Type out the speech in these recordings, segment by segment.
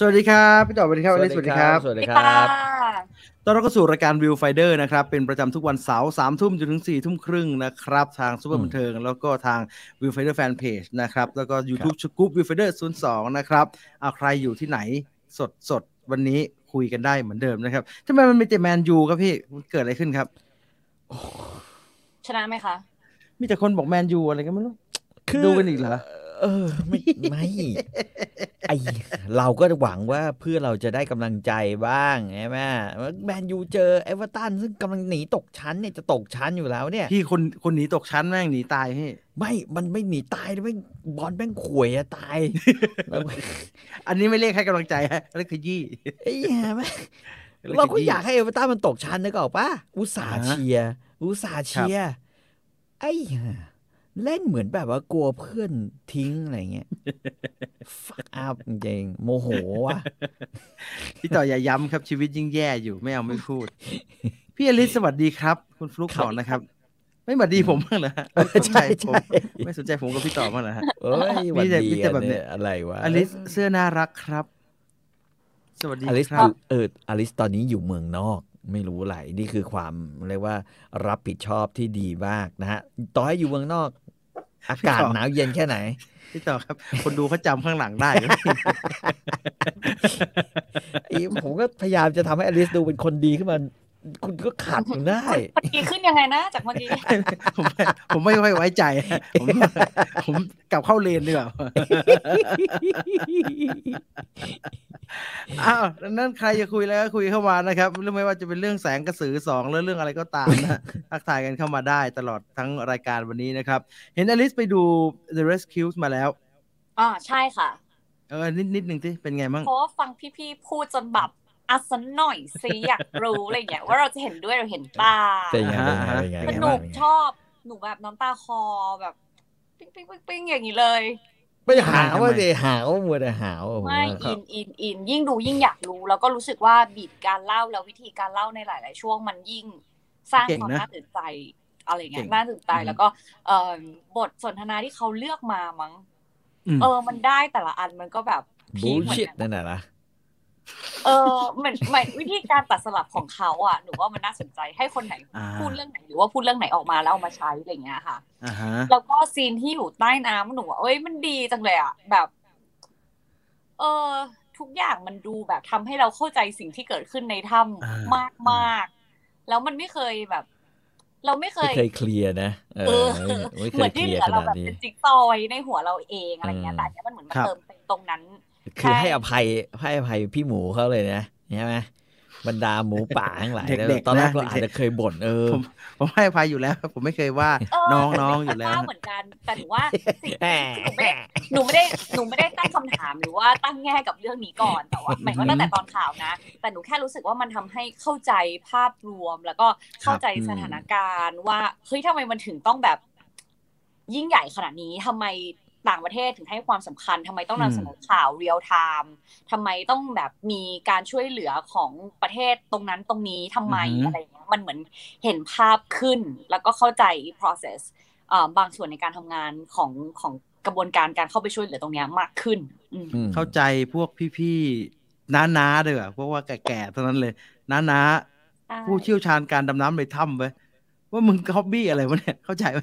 สวัสดีครับพี่ต่อสวัสดีครับอลิสสวัสดีครับ สวัสดีพี่คตารับต้อนรับเข้าสู่รายการวิวไฟเดอร์นะครับ เป็นประจำทุกวันเสาร์สามทุ่มจนถึงสี่ทุ่มครึ่งนะครับ ทางซูเปอร์บันเทิง แล้วก็ทางวิวไฟเดอร์แฟนเพจนะครับ แล้วก็ YouTube ชุกุ๊ปวิวไฟเดอร์ศูนย์สองนะครับเอาใครอยู่ที่ไหนสดสดวันนี้คุยกันได้เหมือนเดิมนะครับทำไมมันมีแต่แมนยูครับพี่มันเกิดอะไรขึ้นครับชนะไหมคะ มีแต่คนบอกแมนยูอะไรกันไม่รู้คือดูกันอีกเหรอ เออ ไม่ไม่ไอ้เราก็หวังว่าเพื่อนเราจะได้กำลังใจบ้างใช่ไหมแมนยูเจอเอเวอร์ตันซึ่งกำลังหนีตกชั้นเนี่ยจะตกชั้นอยู่แล้วเนี่ยพี่คนคนหนีตกชั้นแม่งหนีตายพี่ไม่ มันไม่หนีตายนะแม่งบอลแม่งห่วยอะตายแล้วอันนี้ไม่เรียกให้กำลังใจฮะเรียกขยี้ไอ้แม่งเราก็อยากให้เอเวอร์ตันมันตกชั้นนึกออกปะอุตส่าห์อ่าฮะเชียร์อุตส่าห์เชียร์ไอ้ห่า เล่นเหมือนแบบว่ากลัวเพื่อนทิ้งอะไรเงี้ย fuck up จริงๆโมโหว่ะพี่ต่ออย่าย้ำครับชีวิตยิ่งแย่อยู่ไม่เอาไม่พูด พี่อลิสสวัสดีครับ คุณฟลุกครับบอกนะครับ ไม่สวัสดีผมบ้างเหรอฮะใช่ผมใช่ไม่สนใจผมกับพี่ต่อบ้างเหรอฮะเอ้ยมีวันแต่ดีมีแต่กันแบบเนี้ยเนี่ยยอะไรวะอลิสเสื้อน่ารักครับ สวัสดีอลิสครับเอออลิสตอนนี้อยู่เมืองนอกไม่รู้อะไรนี่คือความเรียกว่ารับผิดชอบที่ดีมากนะฮะต่อให้อยู่เมืองนอก อากาศหนาวเย็นแค่ไหน พี่ต่อครับ คนดูเขาจำข้างหลังได้ไอ้ผมก็พยายามจะทำให้อลิสดูเป็นคนดีขึ้นมา คุณก็ขัดอยู่ได้ดีขึ้นยังไงนะ จากเมื่อกี้ผมไม่ผมไม่ค่อยไว้ใจฮะผมผมกลับเข้าเลนดีกว่าอ้าวดังนั้นใครจะคุยแล้วก็คุยเข้ามานะครับเรื่องไม่ว่าจะเป็นเรื่องแสงกระสือสองหรือเรื่องอะไรก็ตามนะทักทายกันเข้ามาได้ตลอดทั้งรายการวันนี้นะครับ เห็นอลิสไปดู The Rescue มาแล้วอ่าใช่ค่ะ เออนิดนิดหนึ่งที่เป็นไงบ้างเพราะว่าฟังพี่ๆพูดจนแบบ อะสันหน่อยสิอยากรู้อะไรอย่างเงี้ยว่าเราจะเห็นด้วยเราเห็นเปล่าเป็นไงเป็นไงเป็นไงสเป็นไงนุบ้างกเป็นไงชอบหนูแบบน้ำตาคอแบบปิ๊งปิ๊งปิ๊งปิ๊งอย่างนี้เลยไม่หาว่าเดหาว่ามัวแต่หาว่าผมไม่ว่าอินอินอินยิ่งดูยิ่งอยากรู้ แล้วก็รู้สึกว่าบีดการเล่าแล้ววิธีการเล่าในหลาย ๆ ช่วงมันยิ่งสร้างเก่งความนะน่าตื่นใจอะไรเงี้เก่ยงน่าตื่นใจอืมแล้วก็เอ่อบทสนทนาที่เขาเลือกมามั้งอืมเออมันได้แต่ละอันมันก็แบบพีบูคเหมือชิดนกันนั่นแหละนะ เออเหมือนเหมือนวิธีการตัดสลับของเขาอะหนูว่ามันน่าสนใจให้คนไหนอ่าพูดเรื่องไหนหรือว่าพูดเรื่องไหนออกมาแล้วเอามาใช้อะไรเงี้ยค่ะอ่าฮะแล้วก็ซีนที่อยู่ใต้น้ำหนูว่าเอ้ยมันดีจังเลยอะแบบ เออทุกอย่างมันดูแบบทำให้เราเข้าใจสิ่งที่เกิดขึ้นในถ้อ่าำมากมากๆแล้วมันไม่เคยแบบ เราไม่เคไม่ยเคยเคลียร์นะเอเอออไม่เคเหมือยนเคที่ลีเหยลืร์อขเรานาดแบบนี้เป็นจิ๊กซอว์ไว้ในหัวเราเองอะไรเงี้ยอืมแต่อันเนี้ยมันเหมือนมาครับเติมเต็มตรงนั้น คือให้อภัยให้อภัยพี่หมูเขาเลยนะใช่ไหมบรรดาหมูป่าทั้งหลายเด็กๆตอนแรกนะเราอาจจะเคยบ่นเออผมผมให้อภัยอยู่แล้ว ผมไม่เคยว่าเออน้องหน้องไม่อยู่แล้วเคฮะเหมือนกันแต่หนูว่าสิ่งที่หนูไม่ได้หนูไม่ได้หนูไม่ได้ตั้งคำถามหรือว่าตั้งแง่กับเรื่องนี้ก่อนแต่ว่าหมายว่าตั้งแต่ตอนข่าวนะ แต่หนูแค่รู้สึกว่ามันทำให้เข้าใจภาพรวมแล้วก็เข้าใจสถานการณ์ว่าเฮ้ยทำไมมันถึงต้องแบบยิ่งใหญ่ขนาดนี้ทำไม ต่างประเทศถึงให้ความสำคัญทำไมต้องนำเสนอข่าวเรียลไทม์ทำไมต้องแบบมีการช่วยเหลือของประเทศตรงนั้นตรงนี้ทำไมอือหือออะไรอย่างเงี้ยมันเหมือนเห็นภาพขึ้น แล้วก็เข้าใจ process อ่าบางส่วนในการทำงานของของกระบวนการการเข้าไปช่วยเหลือตรงเนี้ยมากขึ้นอืมอืมเข้าใจพวกพี่ๆน้าๆด้วยอะเพราะว่าแก่ๆเท่านั้นเลยน้าๆผู้เชี่ยวชาญการดำน้ำในถ้ำไป ว่ามึงฮ็อบบี้อะไรวะเนี่ยเข้าใจไหม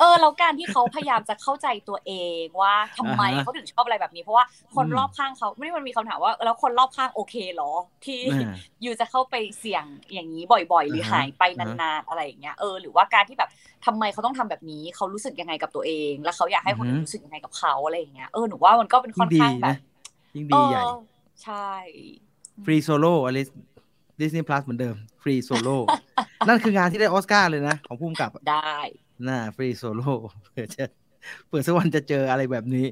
เออแล้วการที่เขาพยายามจะเข้าใจตัวเองว่าทำไมอ่าฮะเขาถึงชอบอะไรแบบนี้ เพราะว่าคนอืมรอบข้างเขาไม่ได้มันมีคำถามว่า แล้วคนรอบข้างโอเคเหรอ ที่อ่าอยู่จะเข้าไปเสี่ยงอย่างนี้บ่อยๆ หรืออ่าฮะหายไปนานๆอะไรอย่างเงี้ยเออหรือว่าการที่แบบทำไมเขาต้องทำแบบนี้เขารู้สึกยังไงกับตัวเอง แล้วเขาอยากให้คนอื่นรู้สึกยังไงกับเขาอะไรอย่างเงี้ยเออหนูว่ามันก็เป็นค่ยิ่องนดีข้างแบนะบยิ่งเอดีใหญ่อใช่ฟรีโซโล่อลิสดิ สนีย์พลัสเหมือนเดิมฟรีโซโล่นั่นคืองานที่ได้ออสการ์เลยนะ ของพุ่มกับได้น่าฟรีโซโล่เผื่อจะเผื่อสักวันจะเจออะไรแบบนี้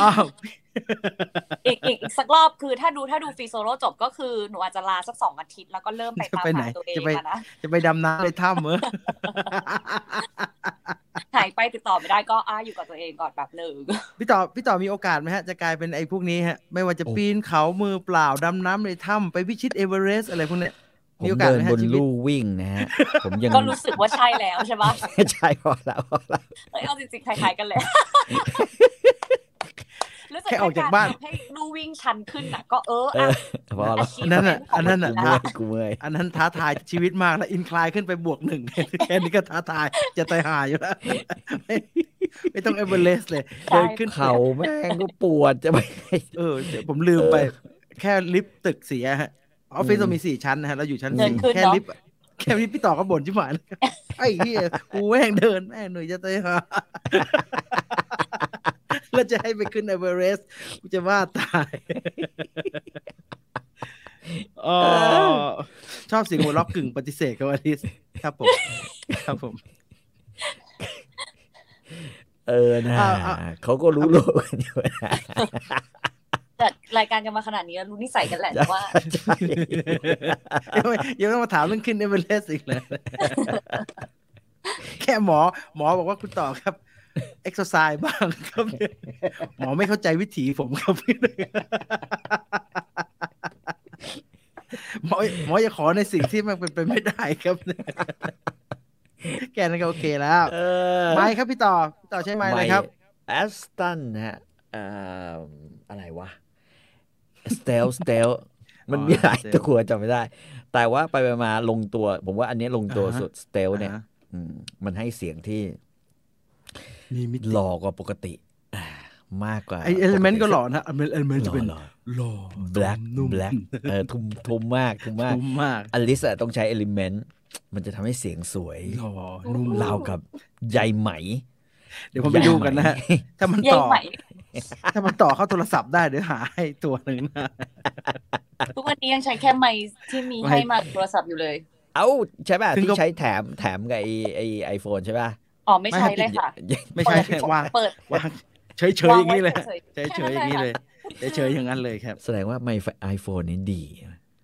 อ้าว อีกอีกอีกสักรอบคือถ้าดูถ้าดู Free Solo จบก็คือหนูอาจจะลาสักสองอาทิตย์แล้วก็เริ่มไปจะตามไปไหนหาตัวเองจะไปอะนะจะไปดำน้ำในถ้ำเหรอหายไปติดต่อไม่ได้ก็อ้าอยู่กับตัวเองก่อนแบบหนึ่งพี่ต่อพี่ต่อมีโอกาสไหมฮะ จะกลายเป็นไอ้พวกนี้ฮะ ไม่ว่าจะปีนเขามือเปล่าดำน้ำในถ้ำไปพิชิตเอเวอเรสต์อะไรพวกเนี้ยผมมีโอกาสเดินไหมฮะบนชีวิตลู่วิ่งนะฮะ ผมยังก็รู้สึกว่าใช่แล้วใช่ปะใช่พอแล้วพอแล้วเอ้ยเอาจริงๆคล้ายๆกันเลย รู้สึกค่ออกจากบ้านให้ลู่วิ่งชันขึ้นน่ะ ก็เออเออะอพอแล้วอันนั้นน่ะอันนั้นน่ะกูเมื่อยกูเมื่อยอันนั้นท้าทายชีวิตมากแล้ว incline ขึ้นไปบวกหนึ่งแค่นี้ก็ท้าทายจะตายหายอยู่แล้วไม่ไม่ต้องเอเวอเรสต์เลยเดินขึ้นเขาแม่งก็ปวดจะไปเออเดี๋ยวผมลืมไป แค่ลิฟต์ตึกเสียฮะออฟฟิศเรามีสี่ชั้นนะฮะเราอยู่ชั้นเดินสี่ขึ้นแค่เนาะลิฟต์แค่ลิฟต์พี่ต่อก็บ่นชิบหายเลยไอ้เหี้ยกูแม่งเดินแม่งหน่อยจะตายหา แล้วจะให้ไปขึ้นเอเวอเรสต์กูจะว่าตายอ๋อชอบเสียงหัวล็อกกึ่งปฏิเสธกับอลิสครับผม ครับผม เออนะอ่าอ่าเขาก็รู้โลกกันอยู่นะแต่รายการกันมาขนาดนี้แล้วรู้นิสัยกันแหละแต่ว่าใช่ยังไม่ยังไม่ต้องมาถามเรื่องขึ้นเอเวอเรสต์อีกเลยแค่หมอ หมอบอกว่าคุณต่อครับ เอ็กซ์ไซส์บ้างครับหมอไม่เข้าใจวิถีผมครับหมอหมออย่าขอในสิ่งที่มันเป็นไปไม่ได้ครับแกนั้นก็โอเคแล้วเออไมค์ครับพี่ต่อพี่ต่อใช้ไมค์เลยครับแอสตันนะฮะเอ่ออะไรวะ Stealth Stealth มันมีหลาย Stealth ตัวจำไม่ได้ แต่ว่าไปๆมาๆลงตัว ผมว่าอันนี้ลงตัวอ่าฮะสุด Stealth เนี่ยอ่าฮะอืมมันให้เสียงที่ มีมิติหล่อกว่าปกติอ่ามากกว่าไอ้ Element ก็หล่อนะ Element จะเป็นหล่อหล่อแบล็กนุ่มแบล็กเออทุ้มทุ้มมากทุ้มมากนุ่มมากอลิสอะต้องใช้ Elementมันจะทำให้เสียงสวยหล่อนุ่มราวกับใยไหม เดี๋ยวผมไปดูกันนะฮะถ้ามันใยต่อไหมถ้ามันต่อเข้าโทรศัพท์ได้เดี๋ยวหาให้ตัวหนึ่งนะทุกวันนี้ยังใช้แค่ไมค์ที่มีไมค์ให้มาโทรศัพท์อยู่เลย เอ้าใช่ป่ะซึ่งที่ก็ใช้แถมแถมกับไอไอไอโฟนใช่ป่ะ อ๋อไม่ใช้เลยค่ะ ไม่ใช่เปิดวางเปิดวางเฉยเฉยๆอย่างนี้เลยวางไว้เฉยเฉยๆอย่างนี้เลยเฉยเฉยๆอย่างนั้นเลยครับ แสดงว่าไมไอโฟนนี้ดี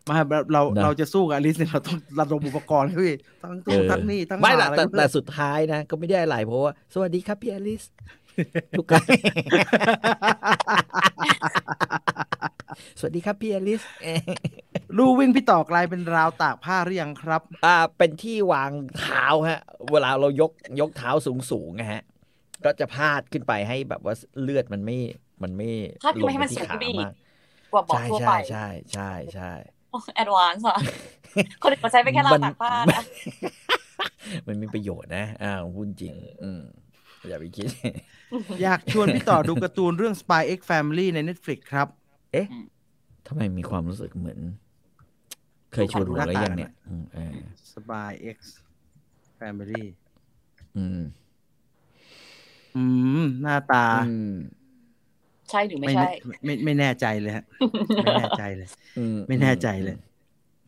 มาเราเรานะเราจะสู้กับอลิสเนี่ยเราต้องระดมอุปกรณ์ครับพี่ทั้งเอตู้อทั้งนี่ทั้งไม่หาละอะไรแต่ก็แต่สุดท้ายนะ ก็ไม่ได้อะไรเพราะว่า สวัสดีครับพี่อลิส ทุกคนสวัสดีครับพี่อลิสลู่วิ่งพี่ต่อกลายเป็นราวตากผ้าหรือยังครับ อ่า เป็นที่วางเท้าฮะ เวลาเรายกยกเท้าสูงสูงๆนะฮะ ก็จะพาดขึ้นไปให้แบบว่าเลือดมันไม่มันไม่พาดขึ้นลไปงให้ไปมันที่สูงขาขึ้นไปอีกมากกว่าเบอกใช่ทั่วไปใช่ใช่ใช่ใช่แอดวานซ์อะคนอื่นเขาใช้ไปแค่ราวตากผ้านะมันมีประโยชน์นะอ้าวพูดจริง อืม อย่าไปคิด อยากชวนพี่ต่อดูการ์ตูนเรื่อง Spy X Family ใน Netflix ครับ เอ๊ะทำไมมีความรู้สึกเหมือน เคยชวนดูแล้วยังเนี่ยอืมเออ Spy X Family อืม อืม หน้าตาอืมใช่หรือไม่ไม่ใช่แน่ไม่ไม่แน่ใจเลยฮะ ไม่แน่ใจเลยอืไม่แน่ใจเลย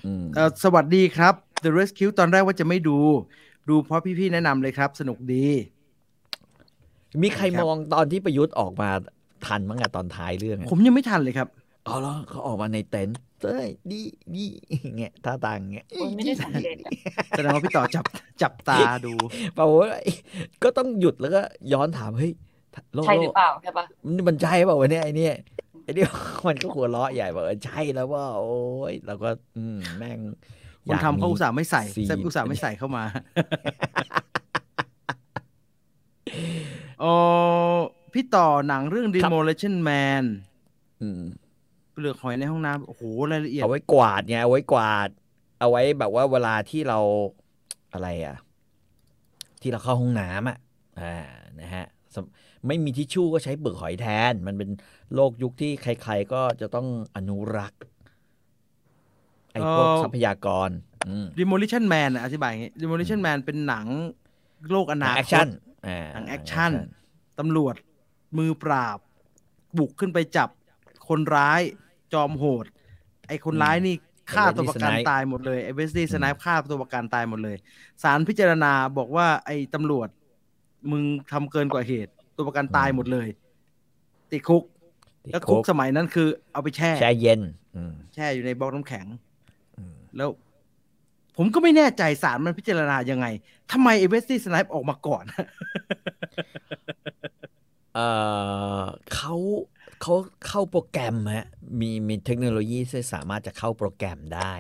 อืมเอ่อสวัสดีครับ The Rescue ตอนแรกว่าจะไม่ดู ดูเพราะพี่ๆแนะนำเลยครับ สนุกดี มีใครครับมองตอนที่ประยุทธ์ออกมาทันมั้งอะตอนท้ายเรื่องอะผมยังไม่ทันเลยครับอ๋อแล้วเขาออกมาในเต็นท์เอ้ยดีดีเงี้ยท่าทางเงี้ยโอ้ยไม่ได้สังเกตอะแสดงว่าพี่ต่อจับจับตาดูเปล่าว่าก็ต้องหยุดแล้วก็ย้อนถามเฮ้ยโลใช่หรือเปล่าใช่ปะมันมันใช่เปล่าวะเนี่ยไอเนี่ยไอเนี่ยมันก็หัวเราะใหญ่บอกเออใช่แล้วว่า โอ้ยเราก็อืมแม่งคนทำเขาอุตส่าห์ไม่ใส่ซีนแซมอุตส่าห์ไม่ใส่เข้ามา อ๋อพี่ต่อหนังเรื่อง Demolition Man อืมเปลือกหอยในห้องน้ำโอ้โหรายละเอียด เอาไว้กวาดไงเอาไว้กวาด เอาไว้แบบว่าเวลาที่เราอะไรอะ ที่เราเข้าห้องน้ำอะอ่านะฮะสมมติไม่มีทิชชู่ก็ใช้เปลือกหอยแทน มันเป็นโลกยุคที่ใคร ๆ ก็จะต้องอนุรักษ์ไอ้พวกเอ่อทรัพยากรอืม Demolition Man อะอธิบายอย่างงี้ Demolition Man เป็นหนังโลกอนาแอคคชั่ตนอ่า หนังแอคชั่นตำรวจมือปราบ บุกขึ้นไปจับคนร้ายจอมโหด ไอ้คนร้ายนี่ฆ่าตัวประกันตายหมดเลยไอ้เวสลีย์สไนป์ฆ่าตัวประกันตายหมดเลยศาลพิจารณาบอกว่า ไอ้ตำรวจ มึงทำเกินกว่าเหตุ ตัวประกันตายหมดเลย ติดคุกติดแล้วคุกสมัยนั้นคือ เอาไปแช่ แช่เย็นอืมแช่อยู่ในบล็อกน้ำแข็งอืมแล้ว ผมก็ไม่แน่ใจศาลมันพิจารณายังไงทำไมไอ้เวสลีย์สไนป์ออกมาก่อน เออเขาเขาเข้าโปรแกรมฮะมีมีเทคโนโลยีที่สามารถจะเข้าโปรแกรมได้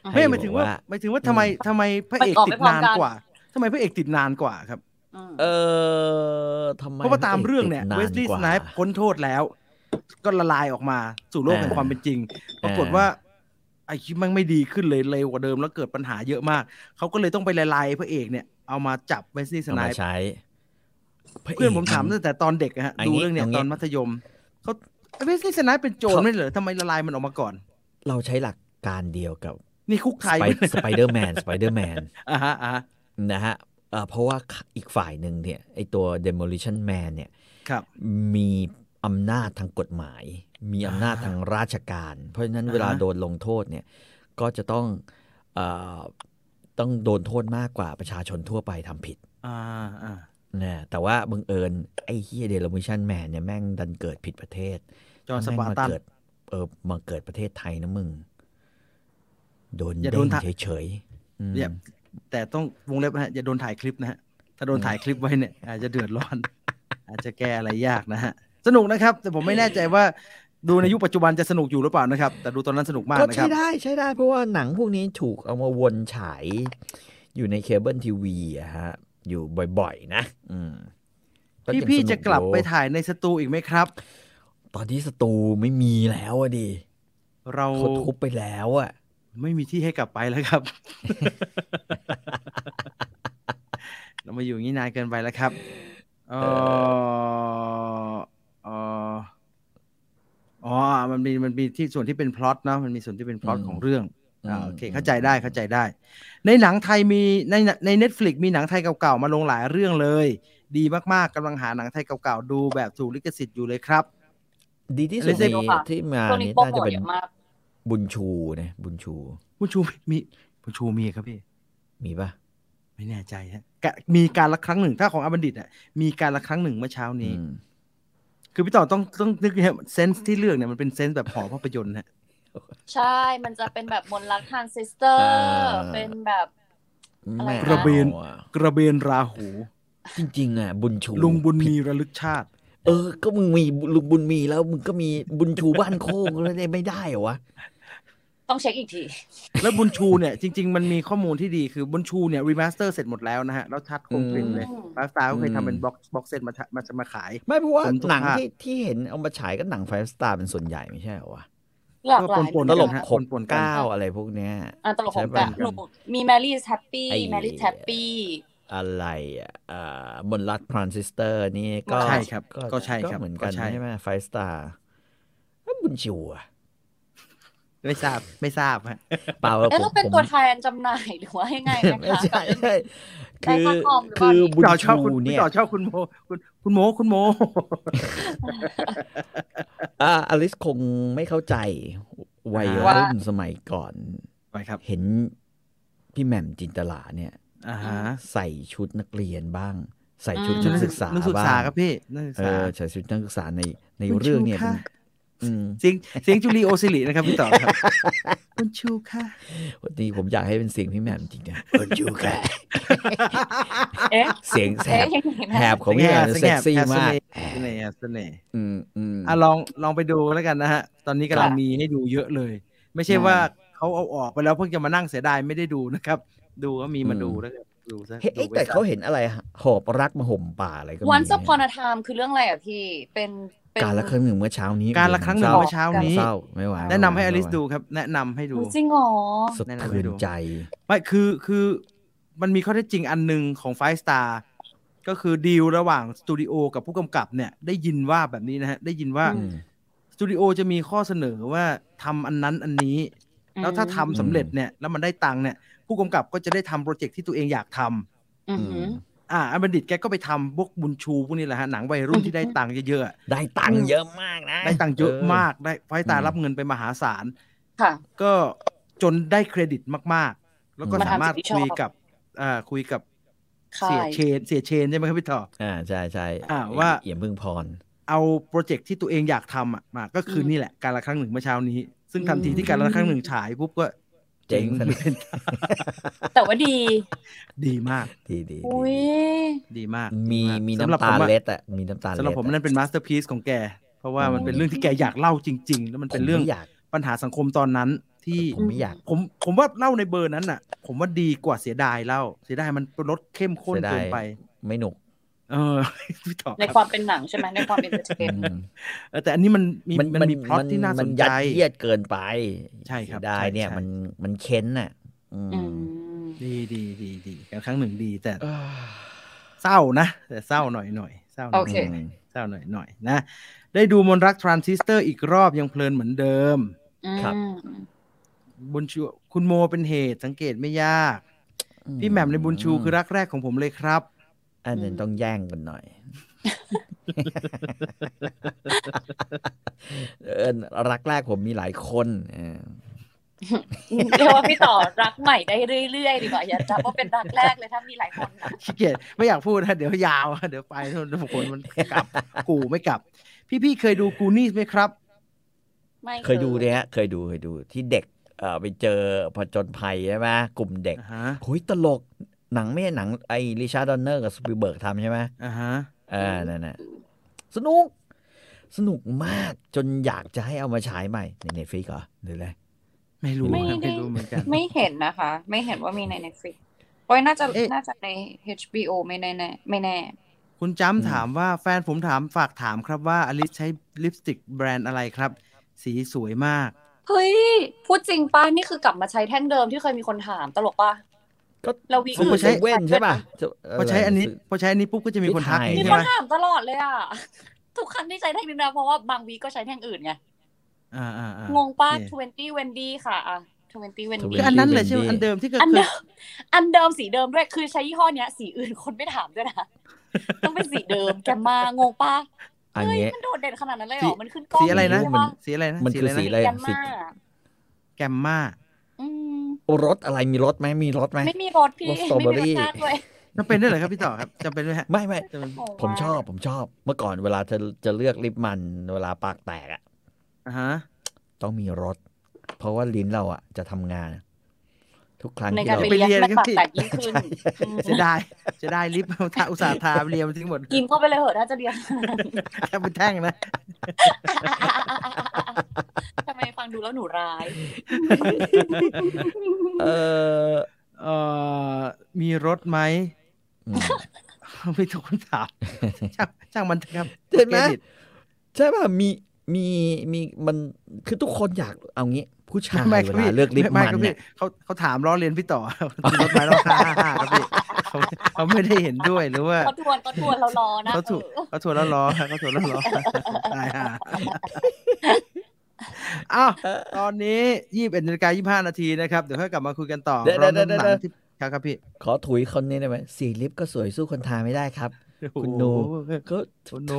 ไม่ให้หมายถึงว่าแบบหมายถึงว่าทำไมทำไมพระเอกมันออกไม่พร้อมกันติดนานกว่าทำไมพระเอกติดนานกว่าครับอืมเออทำไมเพราะว่าตามเรื่องเนี่ยติดเวสลีย์กสไนป์พ้นโทษแล้ว ก็ละลายออกมาสู่โลกแห่งอ่าความเป็นจริง ปรากฏอ่าว่า ไอคลิปมันไม่ดีขึ้นเลยเร็วกว่าเดิมแล้วเกิดปัญหาเยอะมาก เขาก็เลยต้องไปละลายพระเอกเนี่ยเอามาจับเวส l ี y สเอาไนมาป์ใช้เพื่อนผมถามตั้งแต่ตอนเด็กอะฮะอันดูนี้เรื่องเนี้ยอันนี้ตอนมัธยมเขาเวส l ี y สไนป์เป็นโจรไม่เหรอทำไมละลายมันออกมาก่อน เราใช้หลักการเดียวกับ นี่คุกไทยสไปเดอร์แมนสไปเดอร์แมนอ่าฮะอ่าฮะนะฮะเอ่อเพราะว่าอีกฝ่ายหนึ่งเนี่ยไอตัว demolition man เนี่ยครับมี อำนาจทางกฎหมาย มีอำนาจทางราชการ เพราะฉะนั้นอ่าฮะเวลาโดนลงโทษเนี่ยก็จะต้องเอ่อต้องโดนโทษมากกว่าประชาชนทั่วไปทำผิดอ่าอ่านะแต่ว่าบังเอิญไอ้เฮียเดลมิชันแมนเนี่ยแม่งดันเกิดผิดประเทศ จอห์นสแม่งปาร์มาตันเกิดเออมาเกิดประเทศไทยนะมึง โดนอย่าโดเด้นงทะเฉยๆอืมเนี่ยแต่ต้องวงเล็บนะฮะอย่าโดนถ่ายคลิปนะฮะถ้าโดนถ่ายคลิปไว้เนี่ยอาจจะเดือดร้อน อาจจะแก้อะไรยากนะฮะ สนุกนะครับ แต่ผมไม่แน่ใจว่าดูในยุคปัจจุบันจะสนุกอยู่หรือเปล่านะครับ แต่ดูตอนนั้นสนุกมากก็นะคใช้รับได้ใช้ได้เพราะว่าหนังพวกนี้ถูกเอามาวนฉายอยู่ในเคเบิลทีวีอะฮะ อยู่บ่อยๆ นะ อืมก็พี่ยังพี่สนุจะกลับอยู่ไปถ่ายในสตูอีกไหมครับ ตอนที่สตูไม่มีแล้วอะดิเราเขาทุบไปแล้วอะไม่มีที่ให้กลับไปแล้วครับ เรามาอยู่อย่างนี้นานเกินไปแล้วครับเออเอออ๋อ มันมี มันมีที่ส่วนที่เป็นพล็อตเนาะมันมีส่วนที่เป็นพล็อตของเรื่อง อ่า โอเค เข้าใจได้ เข้าใจได้ ในหนังไทยมี ใน ใน Netflix มีหนังไทยเก่าๆ มาลงหลายเรื่องเลย ดีมากๆกำลังหาหนังไทยเก่าๆ ดูแบบถูกลิขสิทธิ์อยู่เลยครับ ดีที่สุด Listen ในที่มาช่วงนี้นี้โปรน่าโมจะทเป็นเยอะมากบุญชูนะบุญชูบุญชูมีบุญชูมีครับพี่ มีปะไม่แน่ใจฮะกะมีการละครั้งหนึ่ง ถ้าของอาบัณฑิตอะ มีการละครั้งหนึ่งเมื่อเช้านี้อืม คือพี่ต่อต้องต้องนึกฮะ sense ที่เลือกเนี่ยมันเป็น sense แบบหอภาพยนตร์ฮะใช่ มันจะเป็นแบบมนต์รักทรานซิสเตอร์ เป็นแบบอะไรไม่นะกระเบนอาอะกระเบนราหู จริงๆอะ บุญชูลุงบุญมีระลึกชาติ เออ ก็มึงมีลุงบุญมีแล้วมึงก็มีบุญชูบ้านโคกแล้วเนี่ยไม่ได้เหรอวะ ต้องเช็คอีกที แล้วบุญชูเนี่ยจริง ๆ มันมีข้อมูลที่ดีคือบุญชูเนี่ยรีมาสเตอร์เสร็จหมดแล้วนะฮะ แล้วชัดโครงกลิ่นเลยอืมฟาสตาร์ก็เคยอืมทำเป็นบ็อกซ์บ็อกเซตมาทะมาจะมาขาย ไม่เพราะว่าผมทุกหนังภาคที่ที่เห็นเอามาฉายก็หนังไฟสตาร์เป็นส่วนใหญ่ไม่ใช่เหรอวะหลากหลายปนๆตลกฮะหกปนๆกันเก้าอะไรพวกเนี้ยอะตลกของใช่กะปะหนูมีแมรี่แฮปปี้ไอ้แมรี่แฮปปี้อะไรอะอ่ามนรัดทรานซิสเตอร์นี่ก็ใช่ครับ ก็ใช่ครับเหมือนกันก็ใช่ใช่ไหมไฟสตาร์บุญชูอะ ไม่ทราบไม่ทราบฮะเปล่าเอ๊ะผมเราเป็นผมตัวแทนจำหน่ายหรือว่ายังไงนะไม่คะใช่ใช่ได้คือค่าคอมหรือเปคืล่าอนี่บุญต่อชอบชูคุณเนี่พี่ยต่อชอบคุณโมคุณคุณโมคุณโมอ่าอลิสคงไม่เข้าใจวัยว่ารุ่นสมัยก่อนไปครับ เห็นพี่แหม่มจินตลาเนี่ยอ่าฮะใส่ชุดนักเรียนบ้าง ใส่ชุดอืมนักศึกษานักศึกษาบ้างครับพี่นักศึกเอษาอใส่ชุดนักศึกษาในในคุณเรื่องเนี่ยชู เป็นค่ะอืมเสียงเสียงจูลีโอซิลินะครับพี่ต่อครับคุณชูค่ะวันนี้ผมอยากให้เป็นเสียงพี่แหม่มจริงนะคนจูแกเอ๊ะเสียงแหเอ๊ะบยังไงนะแหบของพี่แหม่มเซ็กซี่มากเสน่ห์เสน่ห์อืมอืมอะลองลองไปดูแล้วกันนะฮะ ตอนนี้กำลังค่ะมีให้ดูเยอะเลย ไม่ใช่อืมว่าเขาเอาออกไปแล้วเพิ่งจะมานั่งเสียดายไม่ได้ดูนะครับ ดูก็มีมาอืมดูแล้วกันดูซะเฮ้ยเอ๊ะดูไว้แต่ซะเขาเห็นอะไรหอบรักมาห่มป่าอะไรก็มีวันนะ upon a time คือเรื่องอะไรอะพี่เป็นเป็น การละครั้งหนึ่งเมื่อเช้านี้ การละครั้งหนึ่งโโเมื่อเช้านี้เศร้าไม่ไหวแนะนำให้อไม่ไหวลิสดูครับ แนะนำให้ดูจริงเหรอสะเทือนใจไม่คือคือมันมีข้อเท็จจริงอันหนึ่งของไฟสตาร์ก็คือดีลระหว่างสตูดิโอกับผู้กำกับเนี่ย ได้ยินว่าแบบนี้นะฮะ ได้ยินว่าอืมสตูดิโอจะมีข้อเสนอว่าทำอันนั้นอันนี้ แล้วถ้าทำสำเร็จเนี่ย แล้วมันได้ตังค์เนี่ย ผู้กำกับก็จะได้ทำโปรเจกต์ที่ตัวเองอยากทำ อือหืออ่าอันบัณฑิตแกก็ไปทำพวกบุญชูพวกนี้แหละฮะหนังวัยรุ่นที่ได้ตังค์เยอะๆอะได้ตังค์เยอะมากนะได้ตังค์เยอะมากได้ไฟตารับเงินไปมหาศาลค่ะ ก็จนได้เครดิตมากๆ แล้วก็มาทำสามารถสิ่งที่ชอบคุยกับอ่าคุยกับค่าเสียยเชน เสียเชนใช่ไหมครับพี่ต่ออ่าใช่ใช่อ่าว่าเอี่ยมพึ่งพร เอา project ที่ตัวเองอยากทำอะมาก็คืออมนี่แหละการละครั้งหนึ่งเมื่อเช้านี้ ซึ่งทันทีอืมที่การละครั้งหนึ่งฉายปุ๊บก็ เจ๋งทันทีแต่ว่าดี ดีมาก ดีดีอุ้ยดีมาก มีดีากมีสำหรับน้ำตาผมอะเล็ดอะมีน้ำตาเล็ดสำหรับผมนั่นเป็นมาสเตอร์พี e ของแก เพราะว่ามันเป็นเรื่องที่แกอยากเล่าจริง ๆ แล้วมันเป็นเรื่องผมไม่อยากปัญหาสังคมตอนนั้นที่ผมไม่อยากผมผมว่าเล่าในเบอร์นั้นน่ะผมว่าดีกว่าเสียดายเล่า เสียดายมันลดเข้มข้นเสียดายเกินไป ไม่หนุก เออพี่ต่อในครับความเป็นหนังใช่ไหมในความเป็นเอนเตอร์เทนอืมเออแต่อันนี้มันมีมันมันมีพล็อตที่น่าสนใจมัยัดเยียดเกินไป ใช่ครับได้ใช่เนี่ยใช่มันมันเค้นน่ะอืมอืมดีดีดีดีกันครั้งหนึ่งดีแต่เอ้อเศร้านะ แต่เศร้าหน่อยหน่อยเศร้าหน่โออยเคอืมเศร้าหน่อยหน่อยนะ ได้ดูมนรักทรานซิสเตอร์อีกรอบยังเพลินเหมือนเดิม ครับอืมบุญชูคุณโมเป็นเหตุสังเกตไม่ยาก พี่แหม่มในบุญชูคือรักแรกของผมเลยครับ อันนั้นต้องแย่งกันหน่อยเออรักแรกผมมีหลายคนเออเรียกว่าพี่ต่อรักใหม่ได้เรื่อยๆดีกว่าอย่าจับว่าเป็นรักแรกเลยถ้ามีหลายคนนะขี้เกียจไม่อยากพูดนะเดี๋ยวยาวเดี๋ยวไปทุกคนมันกลับ กูไม่กลับ พี่ๆเคยดูกูนี่ไหมครับไม่เคยดูเนี่ยฮะเคยดูเคยดูที่เด็กเอ่อไปเจอผจญภัยใช่ไหมกลุ่มเด็กอ่าฮะโอ้ยตลก หนังไม่ใช่หนังไอ้ริชาร์ดดอนเนอร์กับสปิลเบิร์กทำใช่ไหมอ่าฮะเออนั่นน่ะสนุก สนุกมากจนอยากจะให้เอามาฉายใหม่ใน Netflix เหรอหรืออะไรไม่รู้ไม่ครับได้ไม่รู้เหมือนกันไม่เห็นนะคะ ไม่เห็นว่ามีใน Netflix โอ้ยน่าจะเอ๊ะน่าจะใน HBO ไม่แน่แน่ไม่แน่ คุณจ้ำถามว่าแฟนผมถามฝากถามครับว่าอลิซใช้ลิปสติกแบรนด์อะไรครับ สีสวยมาก เฮ้ย พูดจริงป้านี่คือกลับมาใช้แท่งเดิมที่เคยมีคนถามตลกป่ะ ก็เราวีผมก็อื่นใช้เซเว่นใช่ป่ะพอใช้อันนี้พอใช้อันนี้ปุ๊บก็จะมีคนทักที่ไทยมีใช่คนไหมถามตลอดเลยอะทุกครั้งที่ใช้แท่งนี้นะเพราะว่าบางวีก็ใช้แท่งอื่นไงอ่าอ่าอ่างงป้าเนี่ย20 Wendy ค่ะอะ20 Wendy คืออันนั้นเลยใช่ไหมอันเดิมที่เคยอันเคเดิยมอันเดิมสีเดิมด้วยคือใช้ยี่ห้อเนี้ย สีอื่นคนไม่ถามด้วยนะต้องเป็นสีเดิมแกมมางงป้าอันเฮ้ยเนี้ยมันโดดเด่นขนาดนั้นเลยเหรสีอมันขึ้นกล้องสีอะไรนะใช่มัปะสีอะไรนะมันคือสีอะไรแกอะมสีมาแกมมา อืมรถอะไรมีรถไหมมีรถไหมไม่มีรสพี่รสสตรอไม่เบอมีรี่รสชาติด้วยจำเป็นด้วยเหรอครับพี่ต่อครับจำเป็นไหมฮะไม่ไม่จำเป็นโอ้ผมชอบว่าผมชอบ เมื่อก่อนเวลาจะจะเลือกลิปมันเวลาปากแตกอะอ่าฮะต้องมีรถเพราะว่าลิ้นเราอะจะทำงาน ทุกครั้งในที่การเราไปเรียนมันปากแตกยิ่งขึ้นอืมเสียดายเสียดายลิฟต์ทาอุตส่าห์ทาเรียมทิ้งหมดกินเข้าไปเลยเหอะถ้าจะเรียนแค่เป็นแท่งนะทำไมฟังดูแล้วหนูร้าย เออเอ่อมีรถไหมอืมไม่ทุกคนถามช่างช่างมันเถอะครับเห็นไหมครดิตใช่ป่ะมีมีมีมันคือทุกคนอยากเอางี้ ผู้ชายไม่เวครับลาพี่เลือกลิปไม่มันครับเนี่พี่ยเขาเขาถามล้อเลียนพี่ต่อมีรถไหมล้อห้าห้าห้าครับพี่เขาเขาไม่ได้เห็นด้วยหรือว่าก็ทวนก็ทวนเรารอนะเขาถูกเออเขาถูกแล้วล้อเขาถูกแล้วล้อตายห่าอ้าวตอนนี้ยี่สิบเอ็ดนาฬิกายี่ห้านาทีนะครับ เดี๋ยวค่อยกลับมาคุยกันต่อเดี๋ยวรอบเดี๋ยวน้ำหนัเดี๋ยวงที่ครับครับพี่ ขอถุยคนนี้ได้ไหมสีลิปก็สวยสู้คนทาไม่ได้ครับ คุณโนโอ้โหก็คุณโน